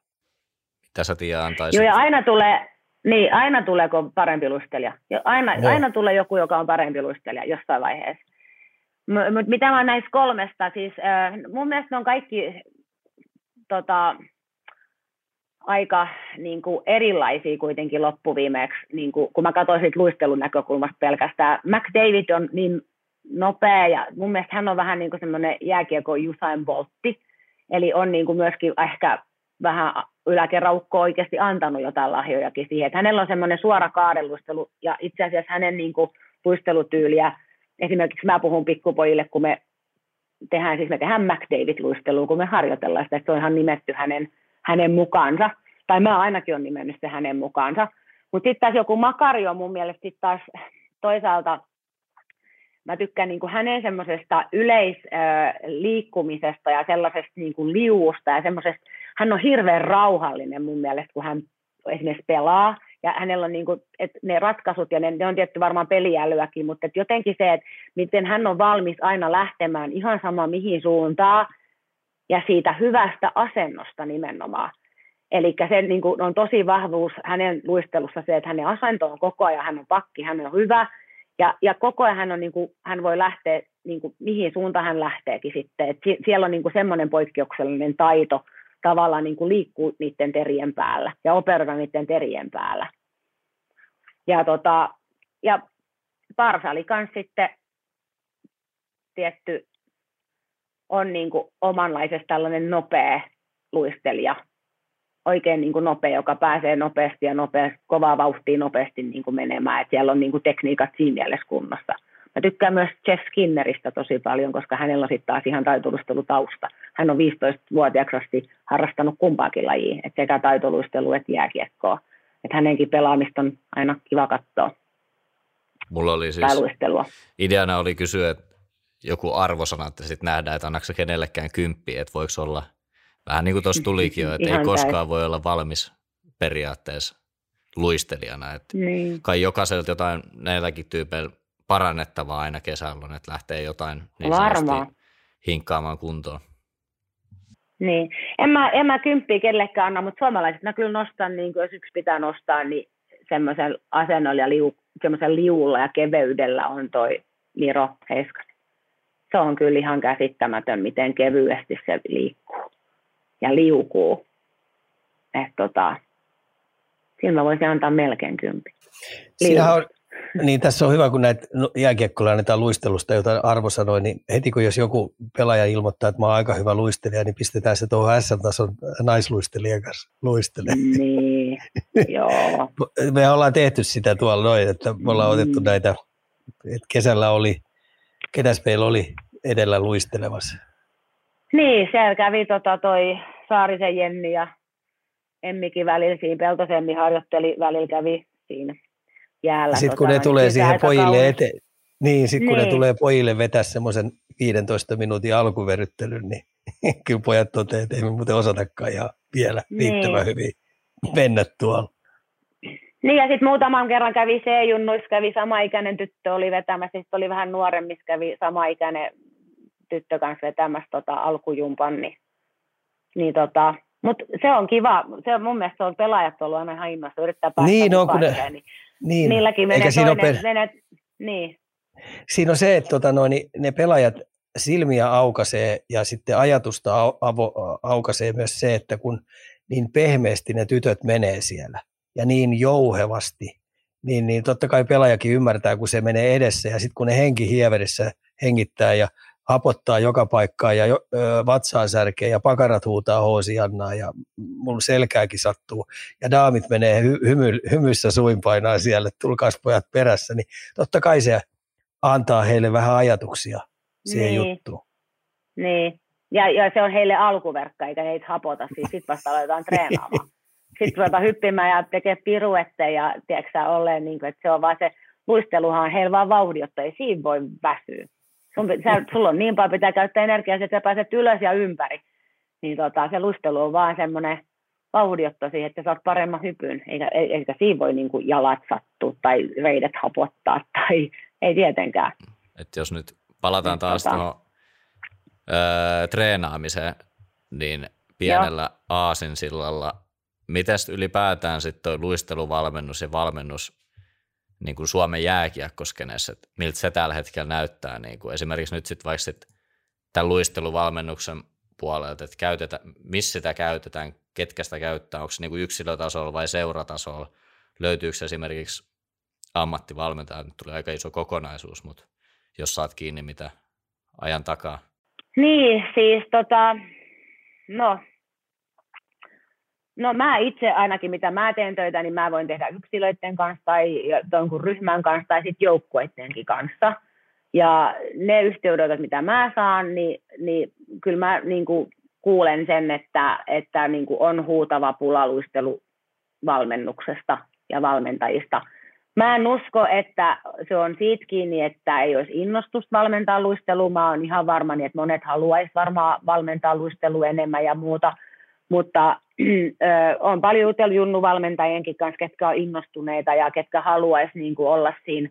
Mitä sä antaisit? Joo, ja aina tulee, niin, aina tulee parempi luistelija. Aina, aina tulee joku, joka on parempi luistelija jossain vaiheessa. Mutta mitä mä näistä kolmesta, siis äh, mun mielestä ne on kaikki tota, aika niin kuin erilaisia kuitenkin loppuviimeeksi, niin kuin, kun mä katsoin siitä luistelun näkökulmasta pelkästään. McDavid on niin nopea ja mun mielestä hän on vähän niin kuin semmoinen jääkiekko Usain Boltti, eli on niin kuin myöskin ehkä vähän yläkerraukko oikeasti antanut jotain lahjojakin siihen. Että hänellä on semmoinen suora kaadelustelu ja itse asiassa hänen niin kuin, luistelutyyliä, esimerkiksi mä puhun pikkupojille, kun me tehdään, siis me tehdään McDavid-luistelua, kun me harjoitellaan sitä, että se on ihan nimetty hänen, hänen mukaansa, tai mä ainakin on nimennyt se hänen mukaansa. Mutta sitten taas joku Makari on mun mielestä sitten taas toisaalta, mä tykkään niin kuin hänen semmoisesta yleisliikkumisesta ja sellaisesta niin kuin liuusta ja semmoisesta hän on hirveän rauhallinen mun mielestä, kun hän esimerkiksi pelaa, ja hänellä on niin kuin, että ne ratkaisut, ja ne, ne on tietty varmaan peliälyäkin, mutta että jotenkin se, että miten hän on valmis aina lähtemään ihan sama mihin suuntaan, ja siitä hyvästä asennosta nimenomaan. Eli se niin kuin, on tosi vahvuus hänen luistelussa se, että hänen asento on koko ajan, hän on pakki, hän on hyvä, ja, ja koko ajan hän, on, niin kuin, hän voi lähteä, niin kuin, mihin suuntaan hän lähteekin sitten. Et siellä on niin semmoinen poikkeuksellinen taito, tavallaan niin kuin liikkuu niiden terien päällä ja operoida niiden terien päällä. Ja, tota, ja Parsa oli myös sitten tietty, on niin kuin omanlaisesti tällainen nopea luistelija, oikein niin kuin nopea, joka pääsee nopeasti ja nopeasti, kovaa vauhtia nopeasti niin kuin menemään, että siellä on niin kuin tekniikat siinä mielessä kunnossa. Mä tykkään myös Jeff Skinneristä tosi paljon, koska hänellä on sitten taas ihan taitolustelutausta. Hän on 15-vuotiaaksi asti harrastanut kumpaakin lajia, että sekä taitoluistelu että jääkiekkoa. Että hänenkin pelaamista on aina kiva katsoa. Mulla oli siis, ideana oli kysyä, että joku arvosana, että sitten nähdään, että annaksa kenellekään kymppiä, että voiko olla, vähän niin kuin tuossa tulikin jo, että ei koskaan täys. voi olla valmis periaatteessa luistelijana. Että niin. Kai jokaiselta jotain näilläkin tyypeillä parannettavaa aina kesällä, että lähtee jotain niin Varmaan. hinkkaamaan kuntoon. Niin. En mä, en mä kymppiä kellekään anna, mutta suomalaiset mä kyllä nostan, niin jos yksi pitää nostaa, niin semmoisen asennolla ja liu, semmoisen liulla ja keveydellä on toi Miro Heiskanen. Se on kyllä ihan käsittämätön, miten kevyesti se liikkuu ja liukuu. Et tota, siinä mä voisin antaa melkein kympi. On, niin tässä on hyvä, kun näitä jääkiekkoilla annetaan luistelusta, jota Arvo sanoi, niin heti kun jos joku pelaaja ilmoittaa, että mä oon aika hyvä luistelija, niin pistetään se tuohon S-tason naisluistelijan kanssa luistelemaan. Niin, joo. Me ollaan tehty sitä tuolla noin, että me ollaan otettu mm. näitä, että kesällä oli, ketäs meillä oli edellä luistelemassa? Niin, siellä kävi tota toi Saarisen Jenni ja Emmikin välillä siinä, Peltosemmi harjoitteli, välillä kävi siinä jäällä. Sitten kun tota, ne tulee siihen pojille eteen, niin, sitten kun niin. ne tulee pojille vetää semmoisen 15 minuutin alkuveryttelyn, niin kyllä pojat toteavat, että ei me muuten osatakaan ihan vielä riittävän niin. hyvin mennä tuolla. Niin ja sitten muutaman kerran kävi C-junnuissa, kävi sama-ikäinen tyttö, oli vetämässä, sitten oli vähän nuoremmissa, kävi sama-ikäinen tyttö kanssa vetämässä tota, alkujumpan, niin, niin tota, mutta se on kiva, se on, mun mielestä se on pelaajat ollut aina ihan innossa, yrittää päästä niin, on, kun ne, niin, niin, niilläkin menee siinä toinen, per... menee, niin. Siinä on se, että tota, noin, ne pelaajat silmiä aukaisee ja sitten ajatusta avo, aukaisee myös se, että kun niin pehmeästi ne tytöt menee siellä ja niin jouhevasti, niin, niin totta kai pelaajakin ymmärtää, kun se menee edessä ja sitten kun ne henki hieverissä hengittää ja hapottaa joka paikkaa ja jo, ö, vatsaa särkee ja pakarat huutaa hoosiannaa ja mun selkääkin sattuu ja daamit menee hy, hymy, hymyssä suinpainaa siellä, tulkaas pojat perässä, niin totta kai se antaa heille vähän ajatuksia siihen niin. juttuun. Niin, ja, ja se on heille alkuverkka, eikä heitä hapota, siis sitten vasta aletaan treenaamaan. Sitten ruvetaan hyppimään ja tekee piruetteja ja tiedätkö, olleen, niin kuin, että se on vaan se luisteluhan on heillä vaan vauhdiotta, ei siinä voi väsyä. Sun, sä, sulla on niin paljon pitää käyttää energiaa, että sä pääset ylös ja ympäri. Niin tota, se luistelu on vaan semmoinen vauhdiotto siihen, että saat paremman hypyn, eikä, eikä siinä voi niin kuin jalat sattua tai reidet hapottaa tai ei tietenkään. Et jos nyt palataan taas tota... tuohon öö, treenaamiseen, niin pienellä Joo. aasinsillalla, miten ylipäätään sitten tuo luisteluvalmennus ja valmennus niin kuin Suomen jääkiekkoskeneessä, että miltä se tällä hetkellä näyttää. Niin kuin esimerkiksi nyt sitten vaikka sit tämän luisteluvalmennuksen puolelta, että käytetä, missä sitä käytetään, ketkä sitä käyttää, onko se niin kuin yksilötasolla vai seuratasolla, löytyykö esimerkiksi ammattivalmentaja, nyt tulee aika iso kokonaisuus, mutta jos saat kiinni mitä ajan takaa. Niin, siis tota, no No mä itse ainakin, mitä mä teen töitä, niin mä voin tehdä yksilöiden kanssa tai jonkun ryhmän kanssa tai sitten joukkueidenkin kanssa. Ja ne yhteydet, mitä mä saan, niin, niin kyllä mä niin kuin kuulen sen, että, että niin kuin on huutava pula luisteluvalmennuksesta ja valmentajista. Mä en usko, että se on siitä kiinni, että ei olisi innostusta valmentaa luistelua. Mä oon ihan varma, että monet haluaisi varmaan valmentaa luistelua enemmän ja muuta – mutta on paljon jutellut junnuvalmentajienkin kanssa, ketkä on innostuneita ja ketkä haluaisi niin kuin olla siinä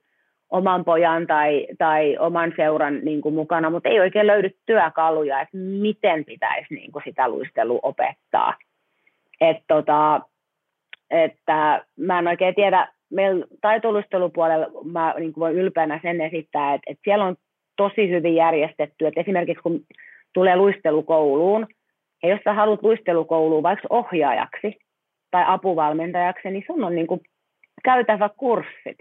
oman pojan tai, tai oman seuran niin kuin mukana, mutta ei oikein löydy työkaluja, että miten pitäisi niin kuin sitä luistelua opettaa. Et tota, että mä en oikein tiedä, meillä taitoluistelupuolella mä niin kuin voin ylpeänä sen esittää, että, että siellä on tosi hyvin järjestetty, että esimerkiksi kun tulee luistelukouluun, ja jos sä haluat luistelukouluun vaikka ohjaajaksi tai apuvalmentajaksi, niin sun on niin kuin käytävä kurssit.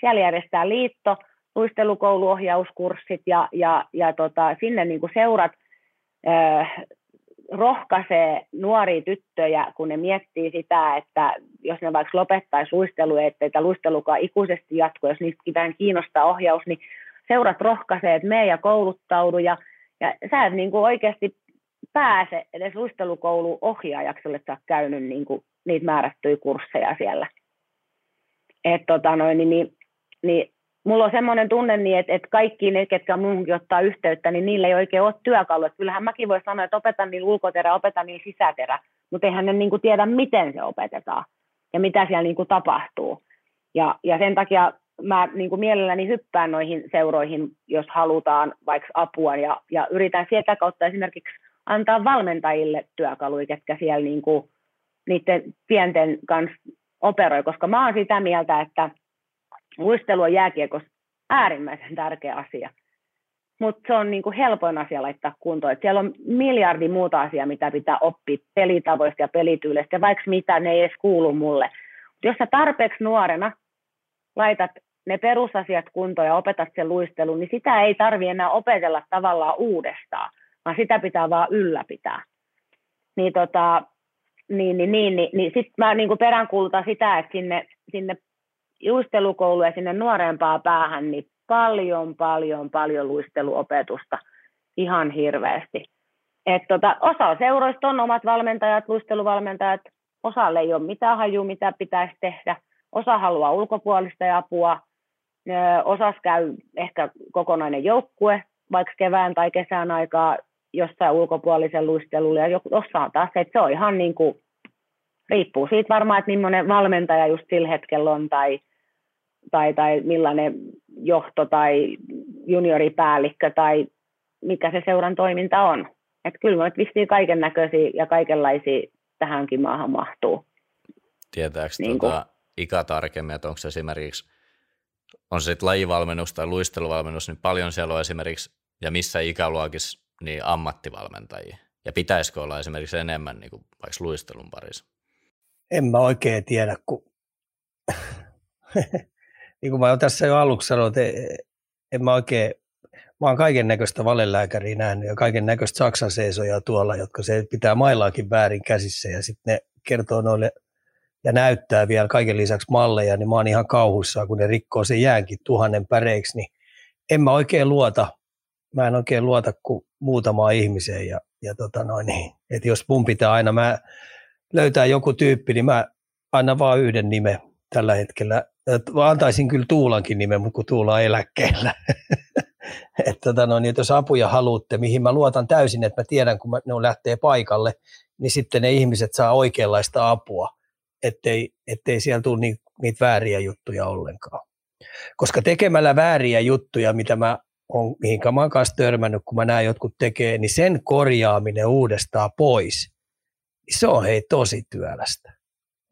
Siellä järjestää liitto, luistelukouluohjauskurssit ja, ja, ja tota, sinne niin kuin seurat äh, rohkaisee nuoria tyttöjä, kun ne miettii sitä, että jos ne vaikka lopettaisi luistelu, että luistelukaan ikuisesti jatkuu, jos niistä pitää kiinnostaa ohjaus, niin seurat rohkaisee, että me ja kouluttaudu ja, ja sä et niin kuin oikeasti pääse edes luistelukoulu ohjaajaksi, että sä käynyt niin kuin, niitä määrättyjä kursseja siellä. Et, tota noin, niin, niin, niin, mulla on semmoinen tunne, niin, että, että kaikki ne, ketkä muuhunkin ottaa yhteyttä, niin niillä ei oikein ole työkalu. kyllähän mäkin voi sanoa, että opetan niin ulkoterä, opetan niin sisäterä, mutta eihän ne niin kuin tiedä, miten se opetetaan ja mitä siellä niin kuin tapahtuu. Ja, ja sen takia mä niin kuin mielelläni hyppään noihin seuroihin, jos halutaan vaikka apua ja, ja yritän sieltä kautta esimerkiksi antaa valmentajille työkaluja, ketkä siellä niin kuin niiden pienten kanssa operoi, koska mä oon sitä mieltä, että luistelu on jääkiekossa äärimmäisen tärkeä asia. Mutta se on niin kuin helpoin asia laittaa kuntoon. Et siellä on miljardi muuta asiaa, mitä pitää oppia pelitavoista ja pelityyleistä, ja vaikka mitä ne ei edes kuulu mulle. Mut jos sä tarpeeksi nuorena laitat ne perusasiat kuntoon ja opetat sen luistelun, niin sitä ei tarvi enää opetella tavallaan uudestaan vaan sitä pitää vaan ylläpitää. Niin, tota, niin, niin, niin, niin, niin sitten mä niin peräänkuulutan sitä, että sinne, sinne luistelukouluun ja sinne nuorempaa päähän, niin paljon, paljon, paljon luisteluopetusta ihan hirveästi. Et tota, osa seuroista on omat valmentajat, luisteluvalmentajat, osalle ei ole mitään hajua, mitä pitäisi tehdä. Osa haluaa ulkopuolista apua, osas käy ehkä kokonainen joukkue, vaikka kevään tai kesän aikaa jossain ulkopuolisen luistelulla ja jossain taas, että se on ihan niin kuin riippuu siitä varmaan, että millainen valmentaja just sillä hetkellä on tai, tai, tai millainen johto tai junioripäällikkö tai mikä se seuran toiminta on. Että kyllä nyt vissiin kaiken näköisiä ja kaikenlaisia tähänkin maahan mahtuu. Tietääkö niin tuota, ikä tarkemmin, että onko se esimerkiksi, on se sitten lajivalmennus tai luisteluvalmennus, niin paljon siellä on esimerkiksi, ja missä ikäluokissa, niin ammattivalmentajia. Ja pitäisikö olla esimerkiksi enemmän niin kuin vaikka luistelun parissa? En mä oikein tiedä, kun niin kuin mä tässä jo aluksi sanoin, että en mä oikein, mä oon kaiken näköistä valelääkäriä nähnyt ja kaiken näköistä Saksan seisoja tuolla, jotka se pitää mailaakin väärin käsissä ja sitten ne kertoo noille ja näyttää vielä kaiken lisäksi malleja, niin mä oon ihan kauhuissaan, kun ne rikkoo sen jäänkin tuhannen päreiksi, niin en mä oikein luota, mä en oikein luota kuin muutamaa ihmiseen ja, ja tota noin, niin, että jos mun pitää aina mä löytää joku tyyppi, niin mä annan vaan yhden nimen tällä hetkellä. Mä antaisin kyllä Tuulankin nimen, mutta kun Tuula on eläkkeellä. että tota noin, että jos apuja haluatte, mihin mä luotan täysin, että mä tiedän, kun mä, ne lähtee paikalle, niin sitten ne ihmiset saa oikeanlaista apua ettei, ettei siellä tule niitä vääriä juttuja ollenkaan. Koska tekemällä vääriä juttuja, mitä mä on, mihin mä oon kanssa törmännyt, kun mä näen jotkut tekee, niin sen korjaaminen uudestaan pois, niin se on hei tosi työlästä.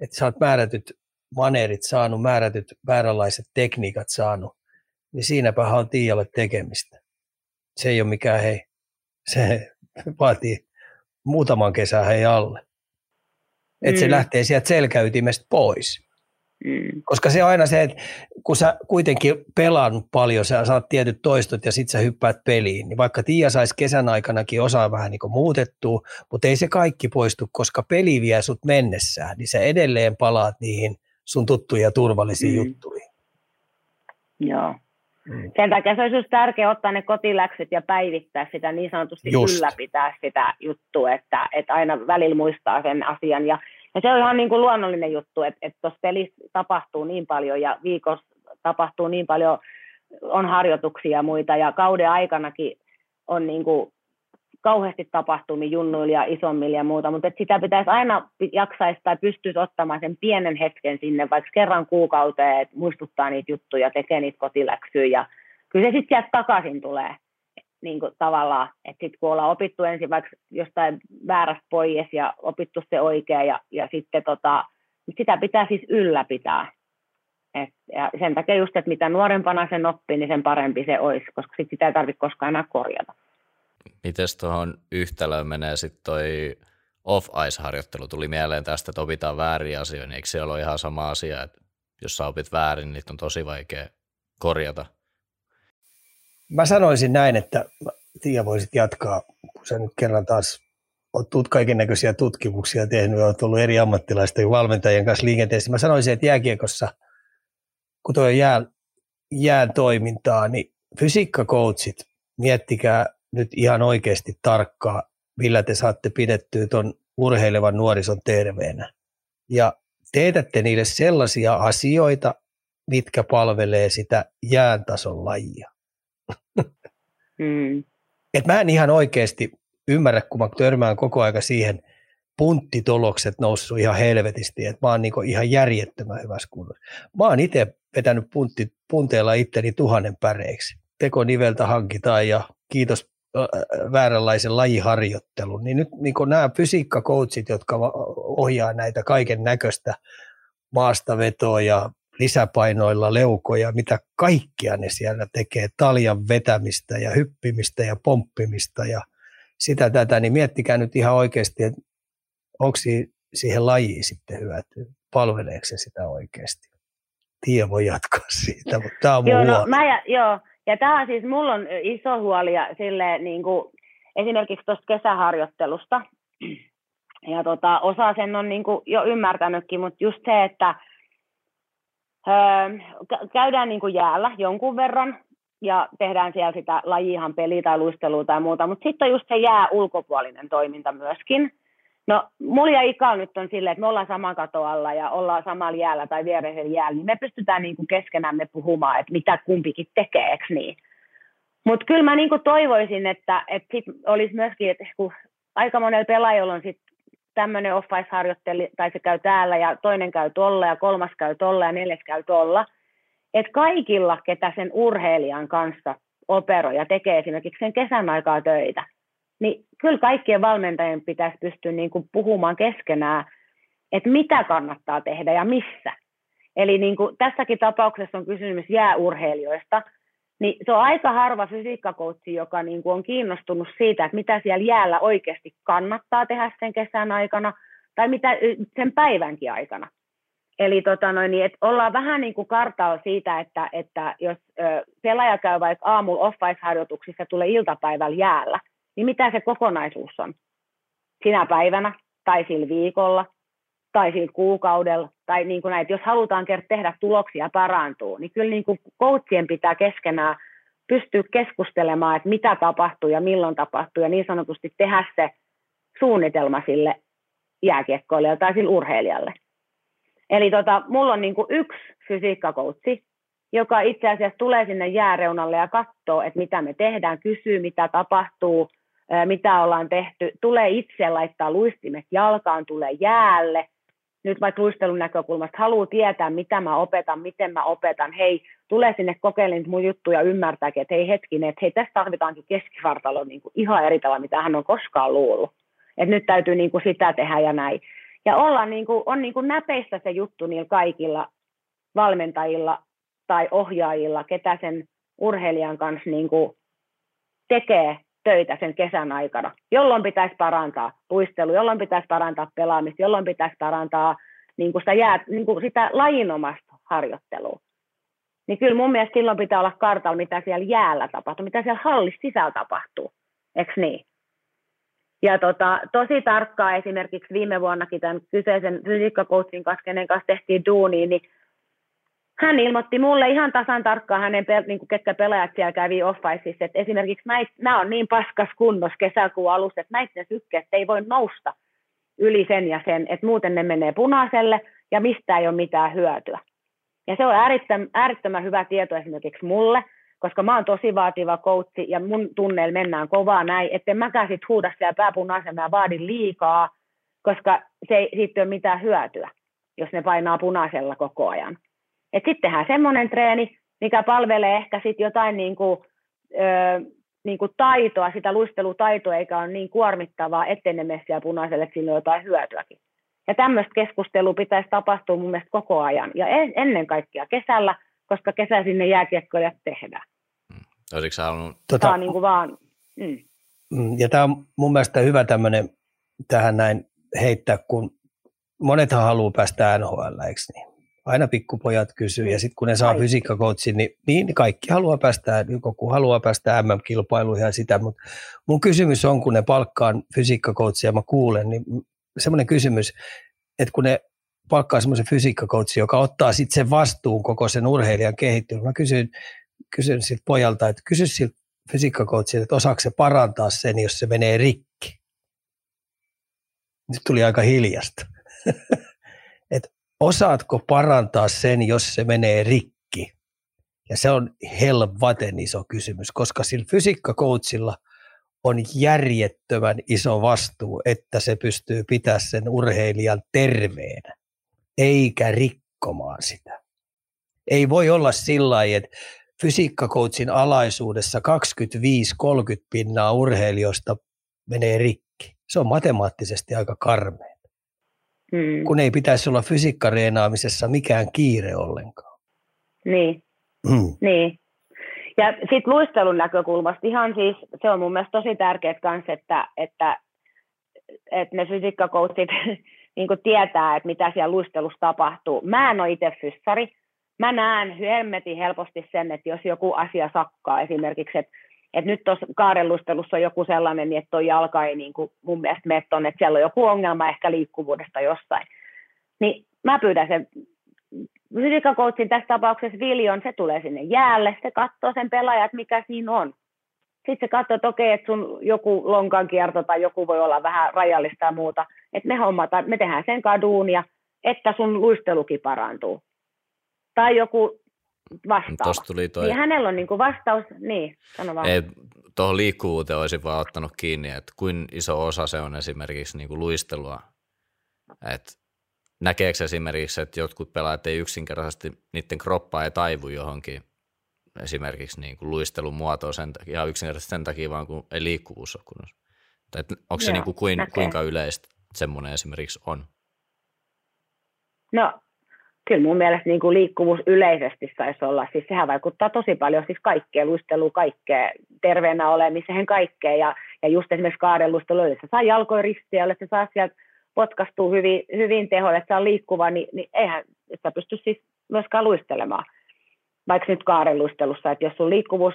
Että sä oot määrätyt maneerit saanut, määrätyt vääränlaiset tekniikat saanut, niin siinäpä on Tiialle tekemistä. Se ei ole mikään hei, se vaatii muutaman kesän hei alle että mm. se lähtee sieltä selkäytimestä pois. Mm. Koska se on aina se, että kun sä kuitenkin pelannut paljon, sä saat tietyt toistot ja sit sä hyppäät peliin, niin vaikka Tiia saisi kesän aikanakin osaa vähän niin muutettua, mutta ei se kaikki poistu, koska peli vie sut mennessään, niin sä edelleen palaat niihin sun tuttuihin ja turvallisiin mm. juttuihin. Joo. Mm. Sen takia se olisi just tärkeää ottaa ne kotiläksyt ja päivittää sitä niin sanotusti just. ylläpitää sitä juttua, että, että aina välillä muistaa sen asian. Ja, ja se on ihan niin kuin luonnollinen juttu, että, että tuossa pelissä tapahtuu niin paljon ja viikossa tapahtuu niin paljon, on harjoituksia ja muita. Ja kauden aikanakin on niin kuin kauheasti tapahtumia junnuilla ja isommilla ja muuta, mutta sitä pitäisi aina jaksaisi tai pystyisi ottamaan sen pienen hetken sinne, vaikka kerran kuukauteen, että muistuttaa niitä juttuja, tekee niitä kotiläksyjä. Ja kyllä se sitten sieltä takaisin tulee niin kuin tavallaan, että sitten kun ollaan opittu ensin vaikka jostain väärästä pois ja opittu se oikea ja, ja sitten tota, sitä pitää siis ylläpitää. Et, ja sen takia just, että mitä nuorempana sen oppii, niin sen parempi se olisi, koska sit sitä ei tarvitse koskaan enää korjata. Miten tuohon yhtälöön menee sitten toi off-ice-harjoittelu? Tuli mieleen tästä, että opitaan väärin asioita, niin eikö se ole ihan sama asia, että jos sä opit väärin, niin on tosi vaikea korjata? Mä sanoisin näin, että Tiia voisit jatkaa, kun sä nyt kerran taas olet kaiken näköisiä tutkimuksia tehnyt ja olet ollut eri ammattilaisten valmentajien kanssa liikenteessä. Mä sanoisin, että jääkiekossa, kun tuo jää, jään toimintaa, niin fysiikkakoutsit, miettikää nyt ihan oikeasti tarkkaa, millä te saatte pidettyä tuon urheilevan nuorison terveenä. Ja teetätte niille sellaisia asioita, mitkä palvelee sitä jääntason lajia. Mm. Et mä en ihan oikeasti ymmärrä, kun mä törmään koko aika siihen punttitolokset noussut ihan helvetisti, että mä oon niinku ihan järjettömän hyvässä kunnossa. Mä oon itse vetänyt puntti, punteella itteni tuhannen päreiksi. Tekoniveltä hankitaan ja kiitos vääränlaisen lajiharjoittelun, niin nyt niin nämä fysiikkakoutsit, jotka ohjaa näitä kaiken näköistä maastavetoa ja lisäpainoilla leukoja, mitä kaikkia ne siellä tekee, taljan vetämistä ja hyppimistä ja pomppimista ja sitä tätä, niin miettikää nyt ihan oikeasti, että onko siihen lajiin sitten hyötyä, palveleeko se sitä oikeasti. Tie voi jatkaa siitä, mutta tämä on mun joo, no, mä, joo, ja tämä siis, mulla on iso huoli ja sille, niin kuin, esimerkiksi tuosta kesäharjoittelusta. Ja tota, osa sen on niin kuin, jo ymmärtänytkin, mutta just se, että öö, käydään niin kuin jäällä jonkun verran ja tehdään siellä sitä lajihan peliä tai luistelua tai muuta, mutta sitten on just se jää ulkopuolinen toiminta myöskin. No, mulla ja Ika nyt on silleen, että me ollaan saman katoalla ja ollaan samalla jäällä tai viereisellä jäällä, niin me pystytään niin kuin keskenämme puhumaan, että mitä kumpikin tekee, eikö niin? Mutta kyllä mä niin kuin toivoisin, että, että sit olisi myöskin, että kun aika monella pelaajalla on sit tämmöinen off harjoitteli tai se käy täällä ja toinen käy tolla ja kolmas käy tolla ja neljäs käy tolla. Että kaikilla, ketä sen urheilijan kanssa operoi ja tekee esimerkiksi sen kesän aikaa töitä, niin kyllä kaikkien valmentajien pitäisi pystyä niin kuin puhumaan keskenään, että mitä kannattaa tehdä ja missä. Eli niin kuin tässäkin tapauksessa on kysymys jääurheilijoista, niin se on aika harva fysiikkakoutsi, joka niin kuin on kiinnostunut siitä, että mitä siellä jäällä oikeasti kannattaa tehdä sen kesän aikana tai mitä sen päivänkin aikana. Eli tota noin, niin, että ollaan vähän niin kuin kartalla siitä, että, että jos ö, pelaaja käy vaikka aamulla off harjoituksissa tulee iltapäivällä jäällä, niin mitä se kokonaisuus on sinä päivänä tai sillä viikolla tai sillä kuukaudella, tai niin kuin näin, jos halutaan tehdä tuloksia parantuu, niin kyllä niin kuin coachien pitää keskenään pystyä keskustelemaan, että mitä tapahtuu ja milloin tapahtuu, ja niin sanotusti tehdä se suunnitelma sille jääkiekkoilijalle tai sille urheilijalle. Eli tota, mulla on niin kuin yksi fysiikkakoutsi, joka itse asiassa tulee sinne jääreunalle ja katsoo, että mitä me tehdään, kysyy, mitä tapahtuu, mitä ollaan tehty, tulee itse laittaa luistimet jalkaan, tulee jäälle, nyt vaikka luistelun näkökulmasta haluaa tietää, mitä mä opetan, miten mä opetan, hei, tulee sinne kokeilemaan mun juttuja ymmärtääkin, että hei hetkinen, että hei, tässä tarvitaankin keskivartalo niin kuin ihan eri tavalla, mitä hän on koskaan luullut. Että nyt täytyy niin kuin sitä tehdä ja näin. Ja olla niin kuin, on niin kuin näpeistä se juttu niillä kaikilla valmentajilla tai ohjaajilla, ketä sen urheilijan kanssa niin kuin tekee töitä sen kesän aikana, jolloin pitäisi parantaa puistelu, jolloin pitäisi parantaa pelaamista, jolloin pitäisi parantaa niin kuin sitä, jää, niin kuin sitä lajinomasta harjoittelua. Niin kyllä mun mielestä silloin pitää olla kartalla, mitä siellä jäällä tapahtuu, mitä siellä hallissa sisällä tapahtuu, eikö niin? Ja tota, tosi tarkkaa esimerkiksi viime vuonnakin tämän kyseisen fysiikkakoutsin kanssa, kenen kanssa tehtiin duunia, niin hän ilmoitti mulle ihan tasan tarkkaan hänen, niin kuin ketkä pelaajat siellä kävi off että esimerkiksi mä, mä on niin paskas kunnossa kesäkuun alussa, että näiden sykkeet ei voi nousta yli sen ja sen, että muuten ne menee punaiselle ja mistä ei ole mitään hyötyä. Ja se on äärettömän, hyvä tieto esimerkiksi mulle, koska mä oon tosi vaativa koutsi ja mun tunneilla mennään kovaa näin, että mäkään sit huuda siellä pääpunaisen, mä vaadin liikaa, koska se ei, siitä ei ole mitään hyötyä, jos ne painaa punaisella koko ajan. Et sitten tehdään semmoinen treeni, mikä palvelee ehkä sitten jotain niin kuin, ö, niin kuin taitoa, sitä luistelutaitoa, eikä ole niin kuormittavaa, ettei ne mene siellä punaiselle, että siinä on jotain hyötyäkin. Ja tämmöistä keskustelua pitäisi tapahtua mun mielestä koko ajan, ja ennen kaikkea kesällä, koska kesä sinne jääkiekkoja tehdään. Hmm. Olisitko halunnut... Tota, tämä on niin kuin vaan... Mm. mm. Ja tämä on mun mielestä hyvä tämmöinen tähän näin heittää, kun monethan haluaa päästä NHL, eikö niin? Aina pikkupojat kysyy, ja sitten kun ne saa fysiikkakoutsin, niin, niin kaikki haluaa päästä, joku haluaa päästä MM-kilpailuihin ja sitä, mutta mun kysymys on, kun ne palkkaan fysiikkakoutsia ja mä kuulen, niin semmoinen kysymys, että kun ne palkkaa semmoisen fysiikkakoutsin, joka ottaa sitten sen vastuun koko sen urheilijan kehittelyyn, mä kysyn, kysyn siltä pojalta, että kysy siltä fysiikkakoutsilta, että osaako se parantaa sen, jos se menee rikki. Nyt tuli aika hiljasta. osaatko parantaa sen, jos se menee rikki? Ja se on helvaten iso kysymys, koska sillä fysiikkakoutsilla on järjettömän iso vastuu, että se pystyy pitämään sen urheilijan terveenä, eikä rikkomaan sitä. Ei voi olla sillä lailla, että fysiikkakoutsin alaisuudessa 25-30 pinnaa urheilijoista menee rikki. Se on matemaattisesti aika karmea mm. kun ei pitäisi olla fysiikkareenaamisessa mikään kiire ollenkaan. Niin, mm. niin. Ja sitten luistelun näkökulmasta ihan siis, se on mun mielestä tosi tärkeää kanssa, että, että, että ne fysiikkakoutsit niin tietää, että mitä siellä luistelussa tapahtuu. Mä en ole itse fyssari. Mä näen hemmetin helposti sen, että jos joku asia sakkaa esimerkiksi, että et nyt tuossa kaarelustelussa on joku sellainen, että tuo jalka ei niin kuin mun mielestä mene tuonne, että siellä on joku ongelma ehkä liikkuvuudesta jossain. Niin mä pyydän sen fysiikkakoutsin tässä tapauksessa Viljon, se tulee sinne jäälle, se katsoo sen pelaajat, mikä siinä on. Sitten se katsoo, että okei, että sun joku lonkan kierto tai joku voi olla vähän rajallista ja muuta. Että me hommataan, me tehdään sen kaduun ja että sun luistelukin parantuu. Tai joku vastaava. tuli toi... Niin hänellä on niin kuin vastaus, niin, sano vaan. Ei, tuohon liikkuvuuteen olisin vaan ottanut kiinni, että kuin iso osa se on esimerkiksi niin kuin luistelua Et näkeekö esimerkiksi, että jotkut pelaajat ei yksinkertaisesti, niiden kroppaa ei taivu johonkin esimerkiksi niin kuin luistelun muotoon sen takia, ihan yksinkertaisesti sen takia vaan, kun ei liikkuvuus ole kunnossa. Tai onko se niin kuin kuin, kuinka yleistä semmoinen esimerkiksi on? No, kyllä mun mielestä niin kuin liikkuvuus yleisesti saisi olla, siis sehän vaikuttaa tosi paljon siis kaikkeen, luisteluun, kaikkeen, terveenä olemiseen, kaikkeen, ja, ja just esimerkiksi kaareluistelu, jos saa jalkoja ristiä, jos saa sieltä potkastuu hyvin, hyvin teholle, että saa liikkuva, niin, niin eihän sitä pysty siis myöskään luistelemaan. Vaikka nyt kaareluistelussa, että jos sun liikkuvuus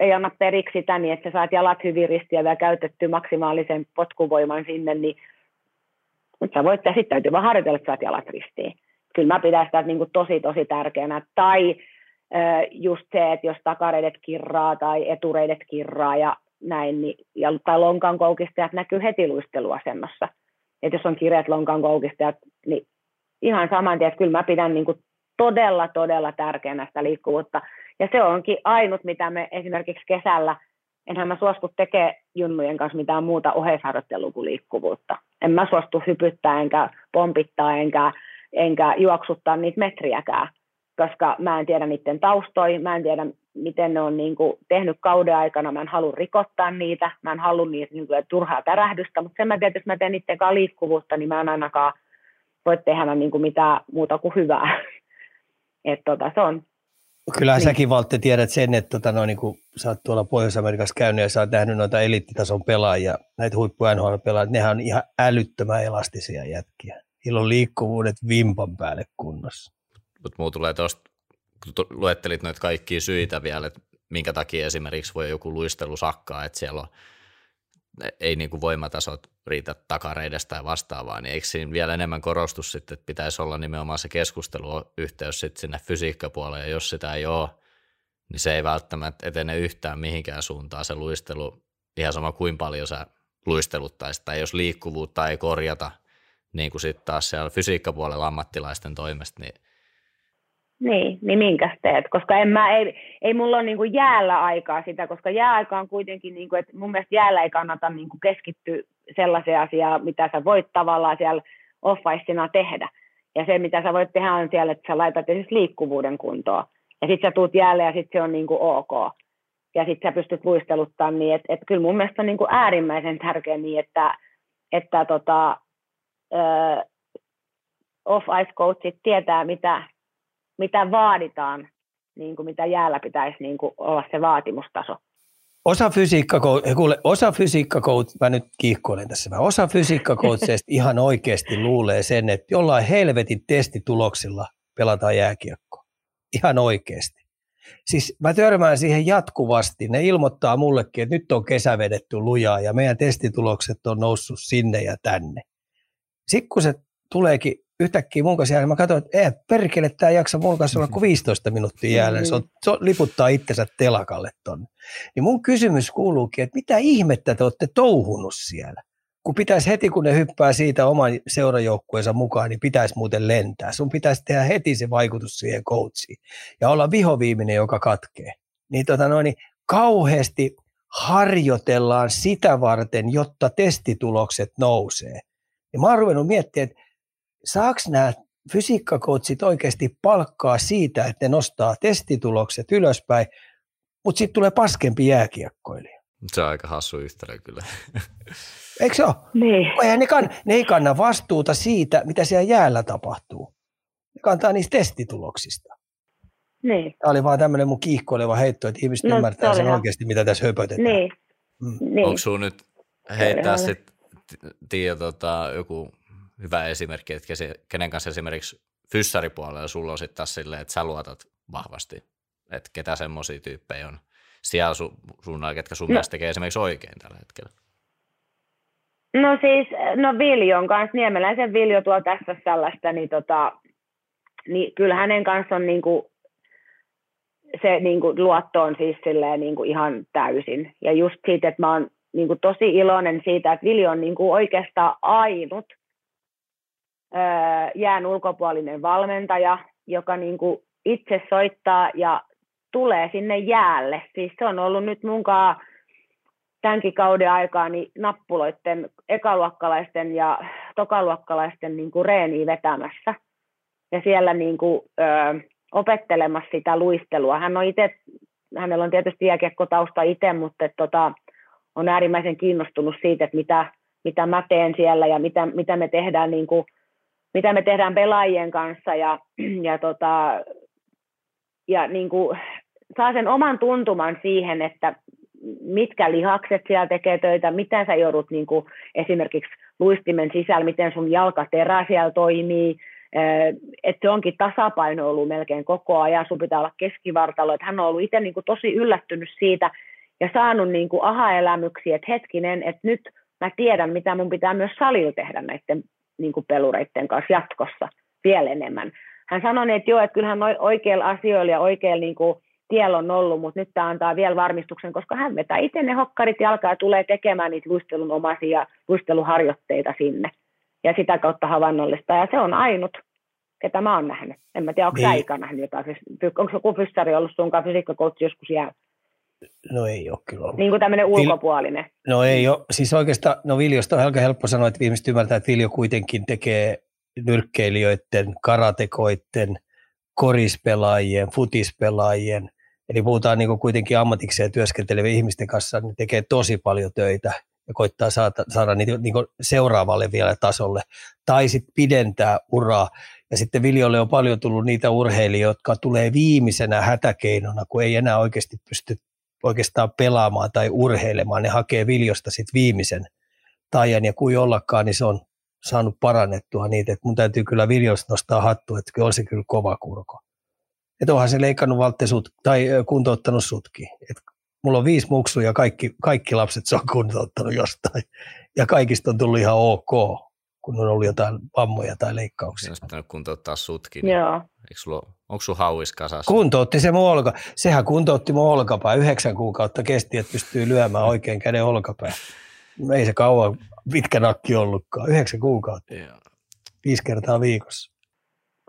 ei anna periksi sitä, niin että sä saat jalat hyvin ristiä ja käytetty maksimaalisen potkuvoiman sinne, niin mutta sä voit, ja sitten täytyy vaan harjoitella, että saat jalat ristiin. Kyllä mä pidän sitä niin kuin tosi, tosi tärkeänä. Tai just se, että jos takareidet kirraa tai etureidet kirraa ja näin, niin, ja, tai lonkan koukistajat näkyy heti luisteluasennossa. Että jos on kireät lonkan koukistajat, niin ihan saman tien, että kyllä mä pidän niin kuin todella, todella tärkeänä sitä liikkuvuutta. Ja se onkin ainut, mitä me esimerkiksi kesällä, enhän mä suostu tekemään junnujen kanssa mitään muuta oheisharjoittelua kuin liikkuvuutta. En mä suostu hypyttää, enkä pompittaa, enkä, enkä juoksuttaa niitä metriäkään, koska mä en tiedä niiden taustoja, mä en tiedä, miten ne on niin kuin tehnyt kauden aikana, mä en halua rikottaa niitä, mä en halua niitä niin kuin, turhaa tärähdystä, mutta sen mä tiedän, että jos mä teen niiden kanssa liikkuvuutta, niin mä en ainakaan voi tehdä niin kuin mitään muuta kuin hyvää. että tota, se on Kyllähän niin. säkin Valtte tiedät sen, että tota, no, niin kun sä oot tuolla Pohjois-Amerikassa käynyt ja sä oot nähnyt noita eliittitason pelaajia, näitä huippu nhl pelaajia, nehän on ihan älyttömän elastisia jätkiä. Niillä on liikkuvuudet vimpan päälle kunnossa. Mutta muu tulee tuosta, kun luettelit noita kaikkia syitä vielä, että minkä takia esimerkiksi voi joku luistelu sakkaa, että siellä on ei niin kuin voimatasot riitä takareidestä tai vastaavaa, niin eikö siinä vielä enemmän korostus sitten, että pitäisi olla nimenomaan se keskusteluyhteys sitten sinne fysiikkapuolelle, ja jos sitä ei ole, niin se ei välttämättä etene yhtään mihinkään suuntaan se luistelu, ihan sama kuin paljon sä luisteluttaisit, tai jos liikkuvuutta ei korjata, niin kuin sitten taas siellä fysiikkapuolella ammattilaisten toimesta, niin niin, niin minkäs teet? Koska en mä, ei, ei mulla ole niin jäällä aikaa sitä, koska jääaika on kuitenkin, niin kuin, että mun mielestä jäällä ei kannata kuin keskittyä sellaiseen asiaan, mitä sä voit tavallaan siellä off tehdä. Ja se, mitä sä voit tehdä, on siellä, että sä laitat esimerkiksi liikkuvuuden kuntoon. Ja sitten sä tuut jäälle ja sitten se on niin kuin ok. Ja sitten sä pystyt luisteluttamaan niin, että, että kyllä mun mielestä on niin kuin äärimmäisen tärkeä niin, että, että tota, off-ice coachit tietää, mitä, mitä vaaditaan, niin kuin mitä jäällä pitäisi niin kuin olla se vaatimustaso. Osa fysiikka, kuule, osa fysiikka mä nyt kiihkoilen tässä vähän, osa fysiikkakoutseista ihan oikeasti luulee sen, että jollain helvetin testituloksilla pelataan jääkiekko. Ihan oikeasti. Siis mä törmään siihen jatkuvasti. Ne ilmoittaa mullekin, että nyt on kesä vedetty lujaa ja meidän testitulokset on noussut sinne ja tänne. Sitten kun se tuleekin yhtäkkiä mun kanssa jäällä, mä katsoin, että ei perkele, tämä jaksa mun kanssa olla kuin 15 minuuttia jäällä, se, on, se on, liputtaa itsensä telakalle tonne. Niin mun kysymys kuuluukin, että mitä ihmettä te olette touhunut siellä? Kun pitäisi heti, kun ne hyppää siitä oman seurajoukkueensa mukaan, niin pitäisi muuten lentää. Sun pitäisi tehdä heti se vaikutus siihen coachiin ja olla vihoviiminen, joka katkee. Niin, tota noin, niin kauheasti harjoitellaan sitä varten, jotta testitulokset nousee. Ja mä oon ruvennut miettimään, että saako nämä fysiikkakoutsit oikeasti palkkaa siitä, että ne nostaa testitulokset ylöspäin, mutta sitten tulee paskempi jääkiekkoilija. Se on aika hassu yhtälö kyllä. Eikö se ole? Niin. Eihän ne, kann, ne ei kanna vastuuta siitä, mitä siellä jäällä tapahtuu. Ne kantaa niistä testituloksista. Niin. Tämä oli vaan tämmöinen mun kiihkoileva heitto, että ihmiset no, ymmärtää sen oikeasti, mitä tässä höpötetään. Niin. Mm. niin. Onko sun nyt heittää sitten, Tiia, tota, joku hyvä esimerkki, että kenen kanssa esimerkiksi fyssaripuolella sulla on sitten taas silleen, että sä luotat vahvasti, että ketä semmoisia tyyppejä on siellä su, suunnalla, ketkä sun no. mielestä tekee esimerkiksi oikein tällä hetkellä? No siis, no Viljon kanssa, Niemeläisen Viljo tuo tässä sellaista, niin, tota, niin kyllä hänen kanssa on niin kuin, se niin kuin, luotto on siis silleen, niin kuin ihan täysin. Ja just siitä, että mä oon niin kuin, tosi iloinen siitä, että Viljo on niin kuin, oikeastaan ainut, jään ulkopuolinen valmentaja, joka niin kuin itse soittaa ja tulee sinne jäälle. Siis se on ollut nyt munkaan tämänkin kauden aikaa niin nappuloiden, ekaluokkalaisten ja tokaluokkalaisten niin kuin reeniä vetämässä. Ja siellä niin kuin, ö, opettelemassa sitä luistelua. Hän on itse, hänellä on tietysti jääkiekkotausta itse, mutta tota, on äärimmäisen kiinnostunut siitä, että mitä, mitä mä teen siellä ja mitä, mitä me tehdään niin kuin, mitä me tehdään pelaajien kanssa ja, ja, tota, ja niin kuin, saa sen oman tuntuman siihen, että mitkä lihakset siellä tekee töitä, miten sä joudut niin kuin, esimerkiksi luistimen sisällä, miten sun jalkaterä siellä toimii, että se onkin tasapaino ollut melkein koko ajan, sun pitää olla keskivartalo, että hän on ollut itse niin kuin tosi yllättynyt siitä ja saanut niin kuin aha-elämyksiä, että hetkinen, että nyt mä tiedän, mitä mun pitää myös salilla tehdä näiden niin kuin pelureiden kanssa jatkossa vielä enemmän. Hän sanoi, että joo, että kyllähän oikeilla asioilla ja oikeilla niin kuin tiellä on ollut, mutta nyt tämä antaa vielä varmistuksen, koska hän vetää itse ne hokkarit jalkaa ja tulee tekemään niitä luistelun omaisia luisteluharjoitteita sinne ja sitä kautta havainnollista. Ja se on ainut, ketä mä oon nähnyt. En mä tiedä, onko niin. sä nähnyt jotain. Onko joku fyssari ollut sunkaan fysiikkakoutsi joskus jää? No ei ole kyllä ollut. Niin kuin tämmöinen ulkopuolinen. No ei ole. Siis oikeastaan, no Viljosta on aika helppo sanoa, että viimeistä ymmärtää, että Viljo kuitenkin tekee nyrkkeilijöiden, karatekoiden, korispelaajien, futispelaajien, eli puhutaan niin kuin kuitenkin ammatikseen työskentelevien ihmisten kanssa, niin tekee tosi paljon töitä ja koittaa saada, saada niitä niin seuraavalle vielä tasolle, tai sitten pidentää uraa. Ja sitten Viljolle on paljon tullut niitä urheilijoita, jotka tulee viimeisenä hätäkeinona, kun ei enää oikeasti pysty oikeastaan pelaamaan tai urheilemaan. Ne hakee Viljosta sitten viimeisen tajan, ja kuin ollakaan, niin se on saanut parannettua niitä. että mun täytyy kyllä Viljosta nostaa hattu, että kyllä on se kyllä kova kurko. Että onhan se leikannut Valtte sut, tai kuntouttanut sutkin. Et mulla on viisi muksua ja kaikki, kaikki lapset se on kuntouttanut jostain. Ja kaikista on tullut ihan ok, kun on ollut jotain vammoja tai leikkauksia. Olisi pitänyt kuntouttaa sutkin. Joo. Eikö sulla, onko sun hauis kasassa? Kuntoutti se mun olka. Sehän kuntoutti mun olkapää. Yhdeksän kuukautta kesti, että pystyy lyömään oikein käden olkapää. Ei se kauan pitkä nakki ollutkaan. Yhdeksän kuukautta. Joo. Viisi kertaa viikossa.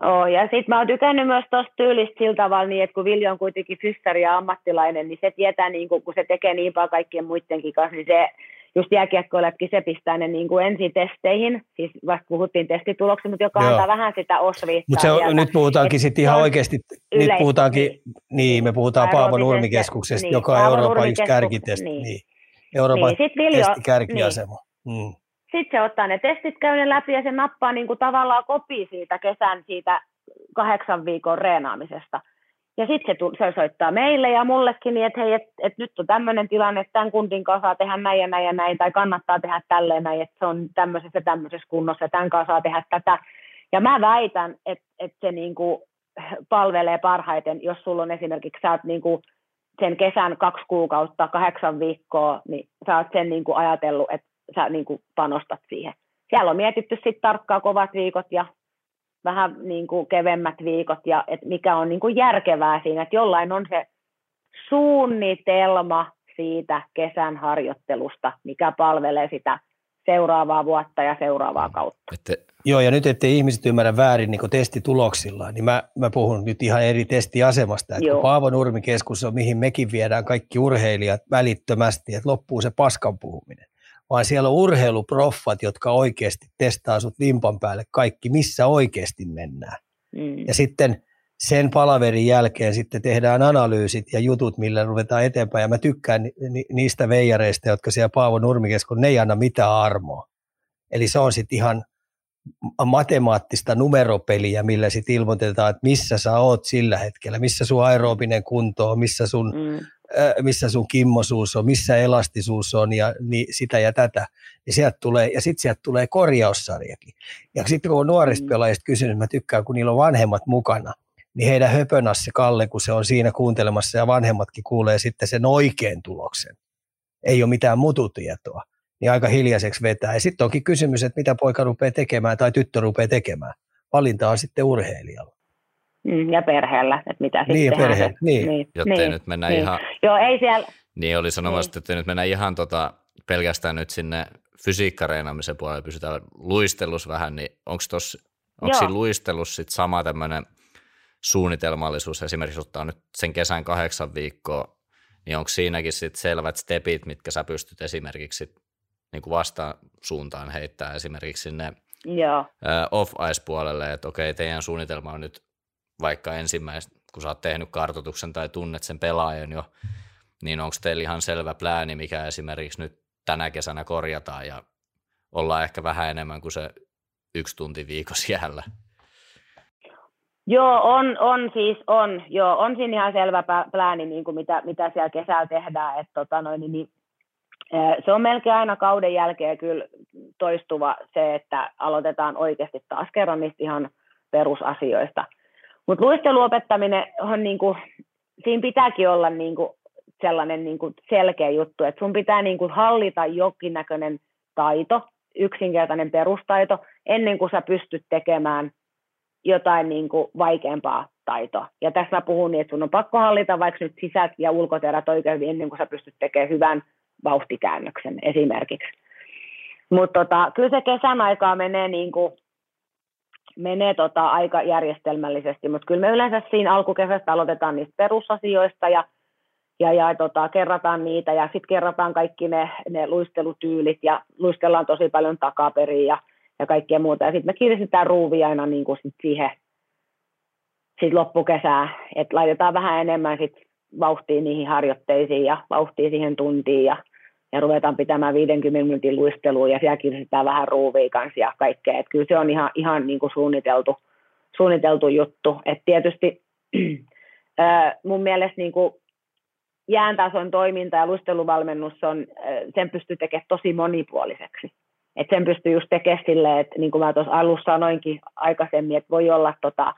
Oh, ja sitten mä oon tykännyt myös tuosta tyylistä sillä tavalla, niin että kun Viljo on kuitenkin fystari ja ammattilainen, niin se tietää, niin kun, kun se tekee niin paljon kaikkien muidenkin kanssa, niin se just jääkiekkoiletkin se pistää ne niin kuin testeihin, siis vasta puhuttiin testituloksia, mutta joka Joo. antaa vähän sitä osviittaa. Mutta nyt puhutaankin sitten ihan oikeasti, nyt puhutaankin, niin me puhutaan Paavo Nurmikeskuksesta, niin, joka on Euroopan yksi kärkitesti, niin. niin. Euroopan niin, Viljo, testikärkiasema. Niin. Mm. Sitten se ottaa ne testit, käy ne läpi ja se nappaa niin kuin tavallaan kopi siitä kesän siitä kahdeksan viikon reenaamisesta. Ja sitten se, se soittaa meille ja mullekin, niin että hei, et, et nyt on tämmöinen tilanne, että tämän kundin kanssa saa tehdä näin ja näin ja näin, tai kannattaa tehdä tälleen näin, että se on tämmöisessä tämmöisessä kunnossa, ja tämän kanssa saa tehdä tätä. Ja mä väitän, että, että se niinku palvelee parhaiten, jos sulla on esimerkiksi, sä oot niinku sen kesän kaksi kuukautta, kahdeksan viikkoa, niin sä oot sen niinku ajatellut, että sä niinku panostat siihen. Siellä on mietitty sitten tarkkaan kovat viikot ja vähän niin kuin kevemmät viikot ja että mikä on niin kuin järkevää siinä, että jollain on se suunnitelma siitä kesän harjoittelusta, mikä palvelee sitä seuraavaa vuotta ja seuraavaa kautta. Että... Joo, ja nyt ettei ihmiset ymmärrä väärin niin testituloksilla, niin mä, mä puhun nyt ihan eri testiasemasta. Että kun Paavo Nurmikeskus on, mihin mekin viedään kaikki urheilijat välittömästi, että loppuu se paskan puhuminen vaan siellä on urheiluproffat, jotka oikeasti testaa sut vimpan päälle kaikki, missä oikeasti mennään. Mm. Ja sitten sen palaverin jälkeen sitten tehdään analyysit ja jutut, millä ruvetaan eteenpäin. Ja mä tykkään ni- niistä veijareista, jotka siellä Paavo Nurmikeskon, ne ei anna mitään armoa. Eli se on sitten ihan matemaattista numeropeliä, millä sitten ilmoitetaan, että missä sä oot sillä hetkellä, missä sun aerobinen kunto on, missä sun mm missä sun kimmosuus on, missä elastisuus on ja niin sitä ja tätä. Ja, sieltä tulee, ja sitten sieltä tulee korjaussarjakin. Ja sitten kun on nuorista mm. pelaajista kysynyt, mä tykkään, kun niillä on vanhemmat mukana, niin heidän höpönäs se Kalle, kun se on siinä kuuntelemassa ja vanhemmatkin kuulee sitten sen oikean tuloksen. Ei ole mitään mututietoa. Niin aika hiljaiseksi vetää. Ja sitten onkin kysymys, että mitä poika rupeaa tekemään tai tyttö rupeaa tekemään. Valinta on sitten urheilijalla. Mm, ja perheellä, että mitä niin, sitten perhe, tehdään. Niin. niin. Jotta niin, ei nyt mennä niin. ihan... Joo, ei siellä... Niin, oli sanomassa, niin. että nyt mennä ihan tota, pelkästään nyt sinne fysiikkareenaamisen puolelle, pysytään luistelussa vähän, niin onko onko siinä luistelussa sit sama tämmöinen suunnitelmallisuus, esimerkiksi ottaa nyt sen kesän kahdeksan viikkoa niin onko siinäkin sitten selvät stepit, mitkä sä pystyt esimerkiksi sit, niin kuin vastaan suuntaan heittää esimerkiksi sinne Joo. off-ice-puolelle, että okei, teidän suunnitelma on nyt vaikka ensimmäistä, kun sä oot tehnyt kartoituksen tai tunnet sen pelaajan jo, niin onko teillä ihan selvä plääni, mikä esimerkiksi nyt tänä kesänä korjataan ja ollaan ehkä vähän enemmän kuin se yksi tunti viikossa jäällä? Joo, on, on siis on. Joo, on siinä ihan selvä plääni, niin kuin mitä, mitä siellä kesällä tehdään. Että, tota noin, niin, se on melkein aina kauden jälkeen kyllä toistuva se, että aloitetaan oikeasti taas kerran niistä ihan perusasioista. Mutta luisteluopettaminen on niin kuin, siinä pitääkin olla niin kuin sellainen niin kuin selkeä juttu, että sun pitää niin kuin hallita jokinnäköinen taito, yksinkertainen perustaito, ennen kuin sä pystyt tekemään jotain niin kuin vaikeampaa taitoa. Ja tässä mä puhun niin, että sun on pakko hallita vaikka nyt sisät- ja ulkoterät oikein ennen kuin sä pystyt tekemään hyvän vauhtikäännöksen esimerkiksi. Mutta tota, kyllä se kesän aikaa menee, niin kuin, menee tota aika järjestelmällisesti, mutta kyllä me yleensä siinä alkukesästä aloitetaan niistä perusasioista ja ja, ja tota, kerrataan niitä ja sitten kerrataan kaikki ne, ne luistelutyylit ja luistellaan tosi paljon takaperin ja, ja kaikkea muuta. Ja sitten me kiinnitetään ruuvia aina niin kuin sit siihen sit loppukesää, että laitetaan vähän enemmän sit vauhtia niihin harjoitteisiin ja vauhtia siihen tuntiin ja, ja ruvetaan pitämään 50 minuutin luistelua ja siellä kiinnitetään vähän ruuvia kanssa ja kaikkea. Et kyllä se on ihan, ihan niin kuin suunniteltu, suunniteltu juttu. Et tietysti mun mielestä niin kuin jääntason toiminta ja luisteluvalmennus on, sen pystyy tekemään tosi monipuoliseksi. Et sen pystyy just tekemään silleen, että niin kuin mä tuossa alussa sanoinkin aikaisemmin, että voi olla tota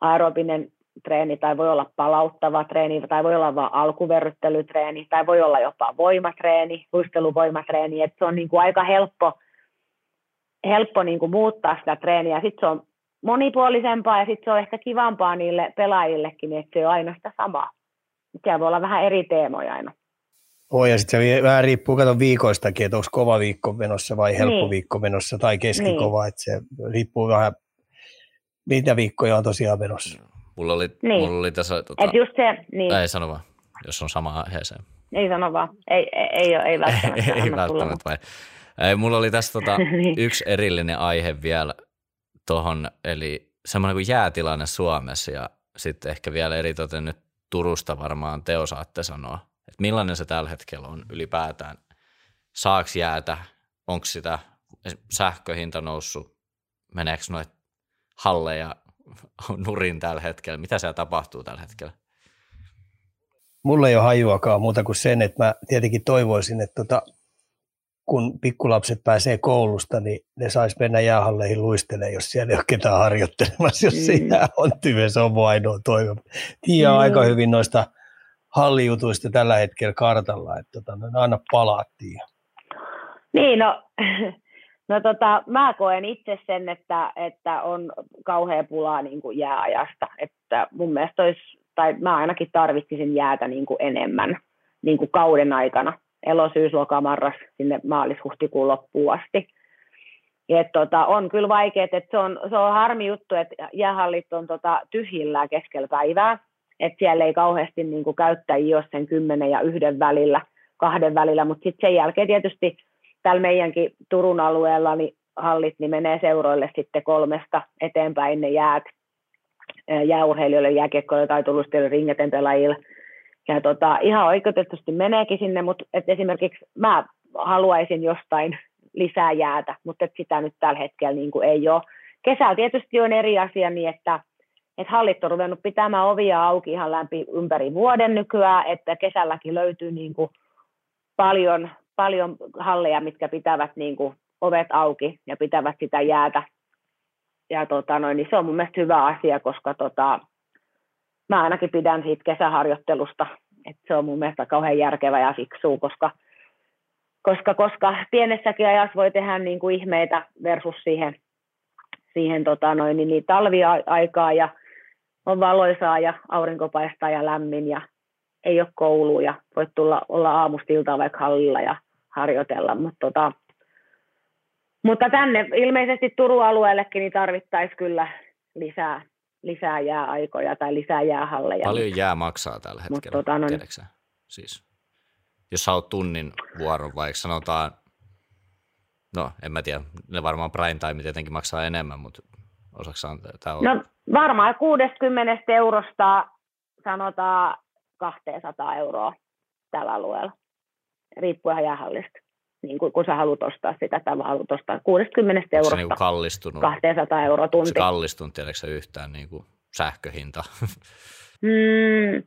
aerobinen treeni tai voi olla palauttava treeni tai voi olla vain alkuverryttelytreeni tai voi olla jopa voimatreeni, luisteluvoimatreeni, että se on niin kuin aika helppo, helppo niin kuin muuttaa sitä treeniä. Sitten se on monipuolisempaa ja sitten se on ehkä kivampaa niille pelaajillekin, että se on aina sitä samaa siellä voi olla vähän eri teemoja aina. Oi, ja sitten se vähän riippuu, kato viikoistakin, että onko kova viikko menossa vai helppo niin. viikko menossa tai keskikova, niin. että se riippuu vähän, mitä viikkoja on tosiaan menossa. Mulla oli, niin. mulla oli tässä... Tota, Et just se, niin. Ei sano vaan, jos on sama aiheeseen. Ei sano vaan, ei, ei, ei, ei välttämättä. ei välttämättä vai. Ei, mulla oli tässä tota, niin. yksi erillinen aihe vielä tuohon, eli semmoinen kuin jäätilanne Suomessa ja sitten ehkä vielä eritoten nyt Turusta varmaan te osaatte sanoa, että millainen se tällä hetkellä on ylipäätään. Saaks jäätä, onko sitä sähköhinta noussut, meneekö noit halleja nurin tällä hetkellä, mitä siellä tapahtuu tällä hetkellä? Mulla ei ole hajuakaan muuta kuin sen, että mä tietenkin toivoisin, että tota, kun pikkulapset pääsee koulusta, niin ne sais mennä jäähalleihin luistelemaan, jos siellä ei ole ketään harjoittelemassa, jos se jää on tyve, se on mun ainoa toive. Tiedän mm. aika hyvin noista hallijutuista tällä hetkellä kartalla, että tota, ne aina palaattiin. Niin, no, no tota, mä koen itse sen, että, että on kauhea pulaa niin kuin jääajasta, että mun mielestä olisi, tai mä ainakin tarvitsisin jäätä niin kuin enemmän niin kuin kauden aikana. Elo, syys, loka, marras sinne maalis-huhtikuun loppuun asti. Et tota, on kyllä vaikeaa, että se on, se on harmi juttu, että jäähallit on tota, tyhjillään keskellä päivää, että siellä ei kauheasti niin kuin, käyttäjiä ole sen kymmenen ja yhden välillä, kahden välillä, mutta sitten sen jälkeen tietysti täällä meidänkin Turun alueella niin hallit niin menee seuroille sitten kolmesta eteenpäin ne jäät, jääurheilijoille, jääkiekkoille, taitolusteille, ringeten pelaajille – ja tota, ihan oikeutetusti meneekin sinne, mutta et esimerkiksi mä haluaisin jostain lisää jäätä, mutta et sitä nyt tällä hetkellä niin kuin ei ole. Kesällä tietysti on eri asia niin, että et hallit on ruvennut pitämään ovia auki ihan läpi ympäri vuoden nykyään, että kesälläkin löytyy niin kuin paljon, paljon halleja, mitkä pitävät niin kuin ovet auki ja pitävät sitä jäätä. Ja tota noin, niin se on mun mielestä hyvä asia, koska tota, mä ainakin pidän siitä kesäharjoittelusta, että se on mun mielestä kauhean järkevä ja fiksu, koska, koska, koska pienessäkin ajassa voi tehdä niin kuin ihmeitä versus siihen, siihen tota noin, niin, niin talviaikaa ja on valoisaa ja aurinko paistaa ja lämmin ja ei ole koulu ja voit tulla olla aamustilta vaikka hallilla ja harjoitella, mutta tota, mutta tänne ilmeisesti Turun alueellekin niin tarvittaisiin kyllä lisää, lisää jääaikoja tai lisää jäähalleja. Paljon jää maksaa tällä hetkellä, Mut, tota, no, Siis, jos sä oot tunnin vuoron, vaikka sanotaan, no en mä tiedä, ne varmaan prime time tietenkin maksaa enemmän, mutta osaksi tämä on? No varmaan 60 eurosta sanotaan 200 euroa tällä alueella, riippuen jäähallista. Niin kun, kun sä haluat ostaa sitä tai haluat ostaa 60 eurosta niin kallistunut, 200 euroa tunti. Se kallistunut, tiedätkö yhtään niin kuin sähköhinta? Mm,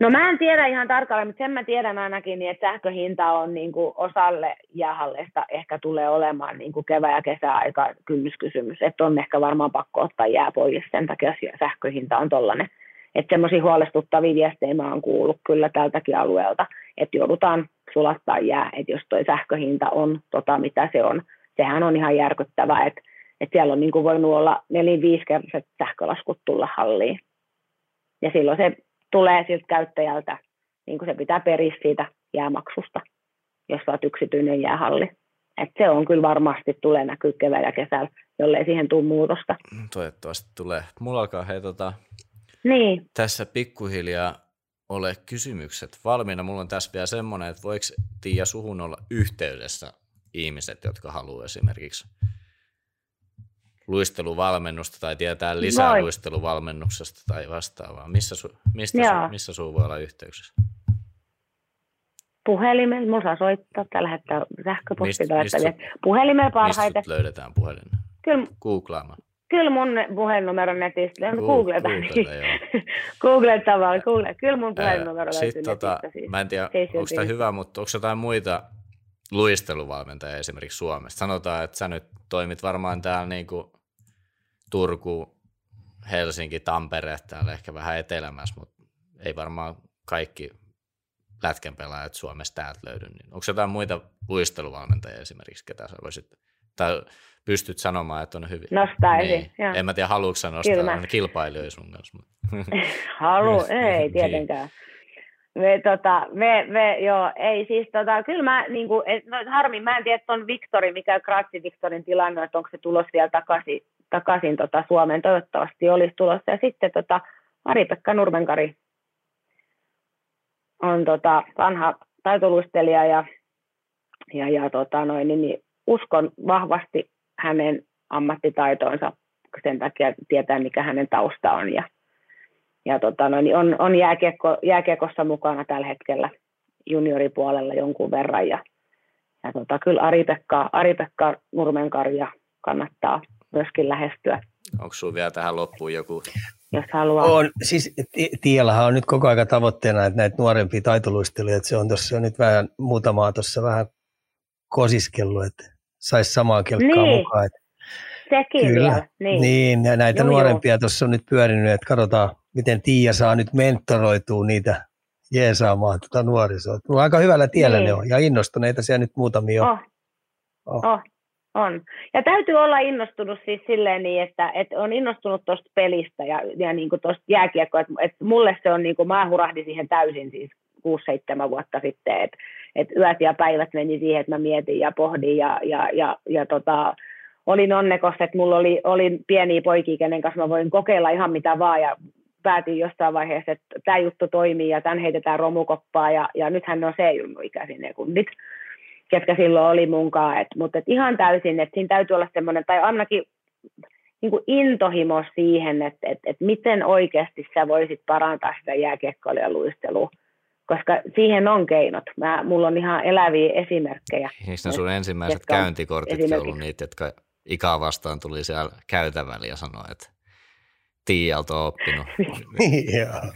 no mä en tiedä ihan tarkalleen, mutta sen mä tiedän ainakin, niin että sähköhinta on niin kuin osalle jäähallista ehkä tulee olemaan niin kuin kevä- ja kesäaika kynnyskysymys. Että on ehkä varmaan pakko ottaa jää pois, sen takia sähköhinta on tollainen. Että semmoisia huolestuttavia viestejä mä oon kuullut kyllä tältäkin alueelta, että joudutaan sulattaa jää, että jos toi sähköhinta on tota, mitä se on, sehän on ihan järkyttävää, että, että siellä on niin kuin voinut olla nelin viisikertaiset sähkölaskut tulla halliin. Ja silloin se tulee siltä käyttäjältä, niin kuin se pitää periä siitä jäämaksusta, jos olet yksityinen jäähalli. Et se on kyllä varmasti tulee näkyy keväällä ja kesällä, jollei siihen tule muutosta. Toivottavasti tulee. Mulla alkaa hei, tota, niin. tässä pikkuhiljaa ole kysymykset valmiina. Mulla on tässä vielä semmoinen, että voiko Tiia suhun olla yhteydessä ihmiset, jotka haluaa esimerkiksi luisteluvalmennusta tai tietää lisää Voi. luisteluvalmennuksesta tai vastaavaa. Missä, su, mistä su, missä sun voi olla yhteyksissä? Puhelimella, mulla saa soittaa tai lähettää sähköpostia tai lähettää puhelimella parhaiten. Mistä löydetään puhelin? Kyllä. Googlaamaan. Kyllä mun puhelinnumero netistä, Google, googletaan. Googletaan Google. Kyllä mun puhelinnumero löytyy tota, siis. Mä en tiedä, onko tämä hyvä, mutta onko jotain muita luisteluvalmentajia esimerkiksi Suomesta? Sanotaan, että sä nyt toimit varmaan täällä niin kuin Turku, Helsinki, Tampere, täällä ehkä vähän etelämässä, mutta ei varmaan kaikki lätkän pelaajat Suomessa täältä löydy. Niin onko jotain muita luisteluvalmentajia esimerkiksi, ketä sä voisit, tai pystyt sanomaan, että on hyvin. Nostaa niin. En mä tiedä, haluatko nostaa kilpailijoita sun kanssa. Halu, ei niin. tietenkään. Me, tota, me, me, joo, ei siis tota, kyllä mä, niin kuin, et, no, harmi, mä en tiedä, että on Viktori, mikä Kratsi Viktorin tilanne, että onko se tulos vielä takaisin, takaisin tota, Suomeen, toivottavasti olisi tulossa. Ja sitten tota, Ari-Pekka Nurmenkari on tota, vanha taitoluistelija ja, ja, ja tota, noin, niin, niin, uskon vahvasti hänen ammattitaitoonsa sen takia tietää, mikä hänen tausta on ja, ja tota, no, niin on, on jääkiekko, jääkiekossa mukana tällä hetkellä junioripuolella jonkun verran ja, ja tota, kyllä Ari-Pekka, Ari-Pekka Nurmenkarja kannattaa myöskin lähestyä. Onko sinulla vielä tähän loppuun joku? Jos haluaa. On, siis Tielahan on nyt koko ajan tavoitteena, että näitä nuorempia taitoluistelijoita, se on tuossa nyt vähän muutamaa tuossa vähän kosiskellut, että saisi samaa kelkkaa niin. mukaan. Että Sekin Kyllä. vielä. Niin, niin ja näitä joo, nuorempia tuossa on nyt pyörinyt, että katsotaan, miten Tiia saa nyt mentoroitua niitä jeesaamaan tuota nuorisoa. No, aika hyvällä tiellä niin. ne on, ja innostuneita siellä nyt muutamia on. Oh. Oh. oh. On. Ja täytyy olla innostunut siis silleen niin, että, että on innostunut tuosta pelistä ja, ja niin tuosta jääkiekkoa. Että, että mulle se on, niin kuin, mä hurahdin siihen täysin siis 6-7 vuotta sitten, että, että yöt ja päivät meni siihen, että mä mietin ja pohdin ja, ja, ja, ja tota, olin onnekas, että mulla oli, oli pieniä poikia, kenen kanssa mä voin kokeilla ihan mitä vaan ja päätin jossain vaiheessa, että tämä juttu toimii ja tämän heitetään romukoppaa ja, ja nythän ne on se junnu ikäisin ne kundit, ketkä silloin oli munkaan, et, mutta et ihan täysin, että siinä täytyy olla semmoinen, tai ainakin niin kuin intohimo siihen, että, että, että miten oikeasti sä voisit parantaa sitä jääkiekkoilua luistelua koska siihen on keinot. Mä, mulla on ihan eläviä esimerkkejä. Eikö sun ensimmäiset käyntikortit ollut niitä, jotka ikää vastaan tuli siellä käytävällä ja sanoi, että Tiialta on oppinut. Joo,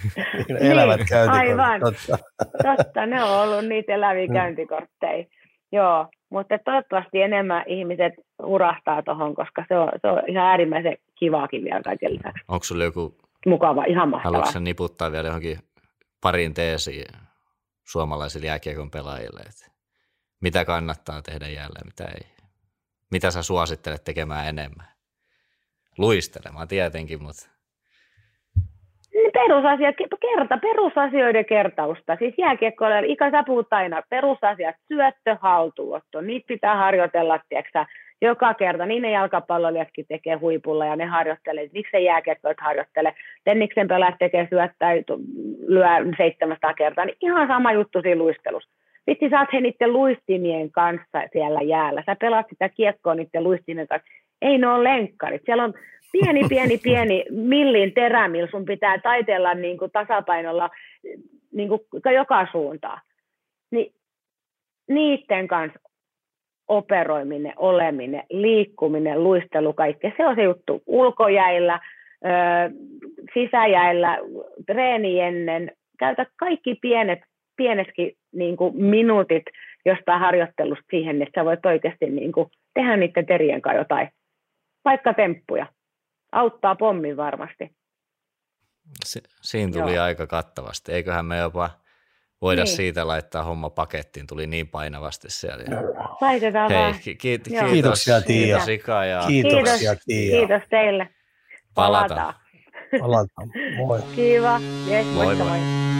elävät niin, käyntikortit. Aivan, totta. totta, ne on ollut niitä eläviä mm. käyntikortteja. Joo, mutta toivottavasti enemmän ihmiset urahtaa tuohon, koska se on, se on ihan äärimmäisen kivaakin vielä kaiken lisäksi. Onko sulla joku mukava, ihan mahtavaa. Haluatko niputtaa vielä johonkin parin teesiin suomalaisille jääkiekon pelaajille, että mitä kannattaa tehdä jälleen, mitä ei. Mitä sä suosittelet tekemään enemmän? Luistelemaan tietenkin, mutta... Perusasiat, kerta, perusasioiden kertausta. Siis jääkiekkoilla, Ika sä puhut aina, perusasiat, syöttö, haltuotto, niitä pitää harjoitella, tiedätkö, joka kerta, niin ne jalkapalloilijatkin tekee huipulla ja ne harjoittelee, miksei jääkiekkoit harjoittele, Tenniksen pelaajat tekee syöttää, lyö 700 kertaa, niin ihan sama juttu siinä luistelussa. Vitsi, sä oot he niiden luistimien kanssa siellä jäällä, sä pelaat sitä kiekkoa niiden luistimien kanssa, ei ne ole lenkkarit, siellä on pieni, pieni, pieni millin terä, millä sun pitää taitella niin kuin tasapainolla niin kuin joka suuntaan. Niin niiden kanssa operoiminen, oleminen, liikkuminen, luistelu, kaikkea. Se on se juttu. Ulkojäillä, sisäjäillä, treeni ennen. Käytä kaikki pienet, pieneskin niin kuin minuutit jostain harjoittelusta siihen, että sä voit oikeasti niin kuin tehdä niiden terien kanssa jotain, vaikka temppuja. Auttaa pommin varmasti. Si- siinä tuli Joo. aika kattavasti. Eiköhän me jopa voida niin. siitä laittaa homma pakettiin, tuli niin painavasti siellä. Laitetaan Hei, vaan. ki- ki- kiitos, kiitoksia Tiia. Kiitos Ika. Ja Kiitoksia Tiia. Kiitos teille. Palataan. Palataan. Moi. Kiva. Yes, Moi, moikka moi. moi.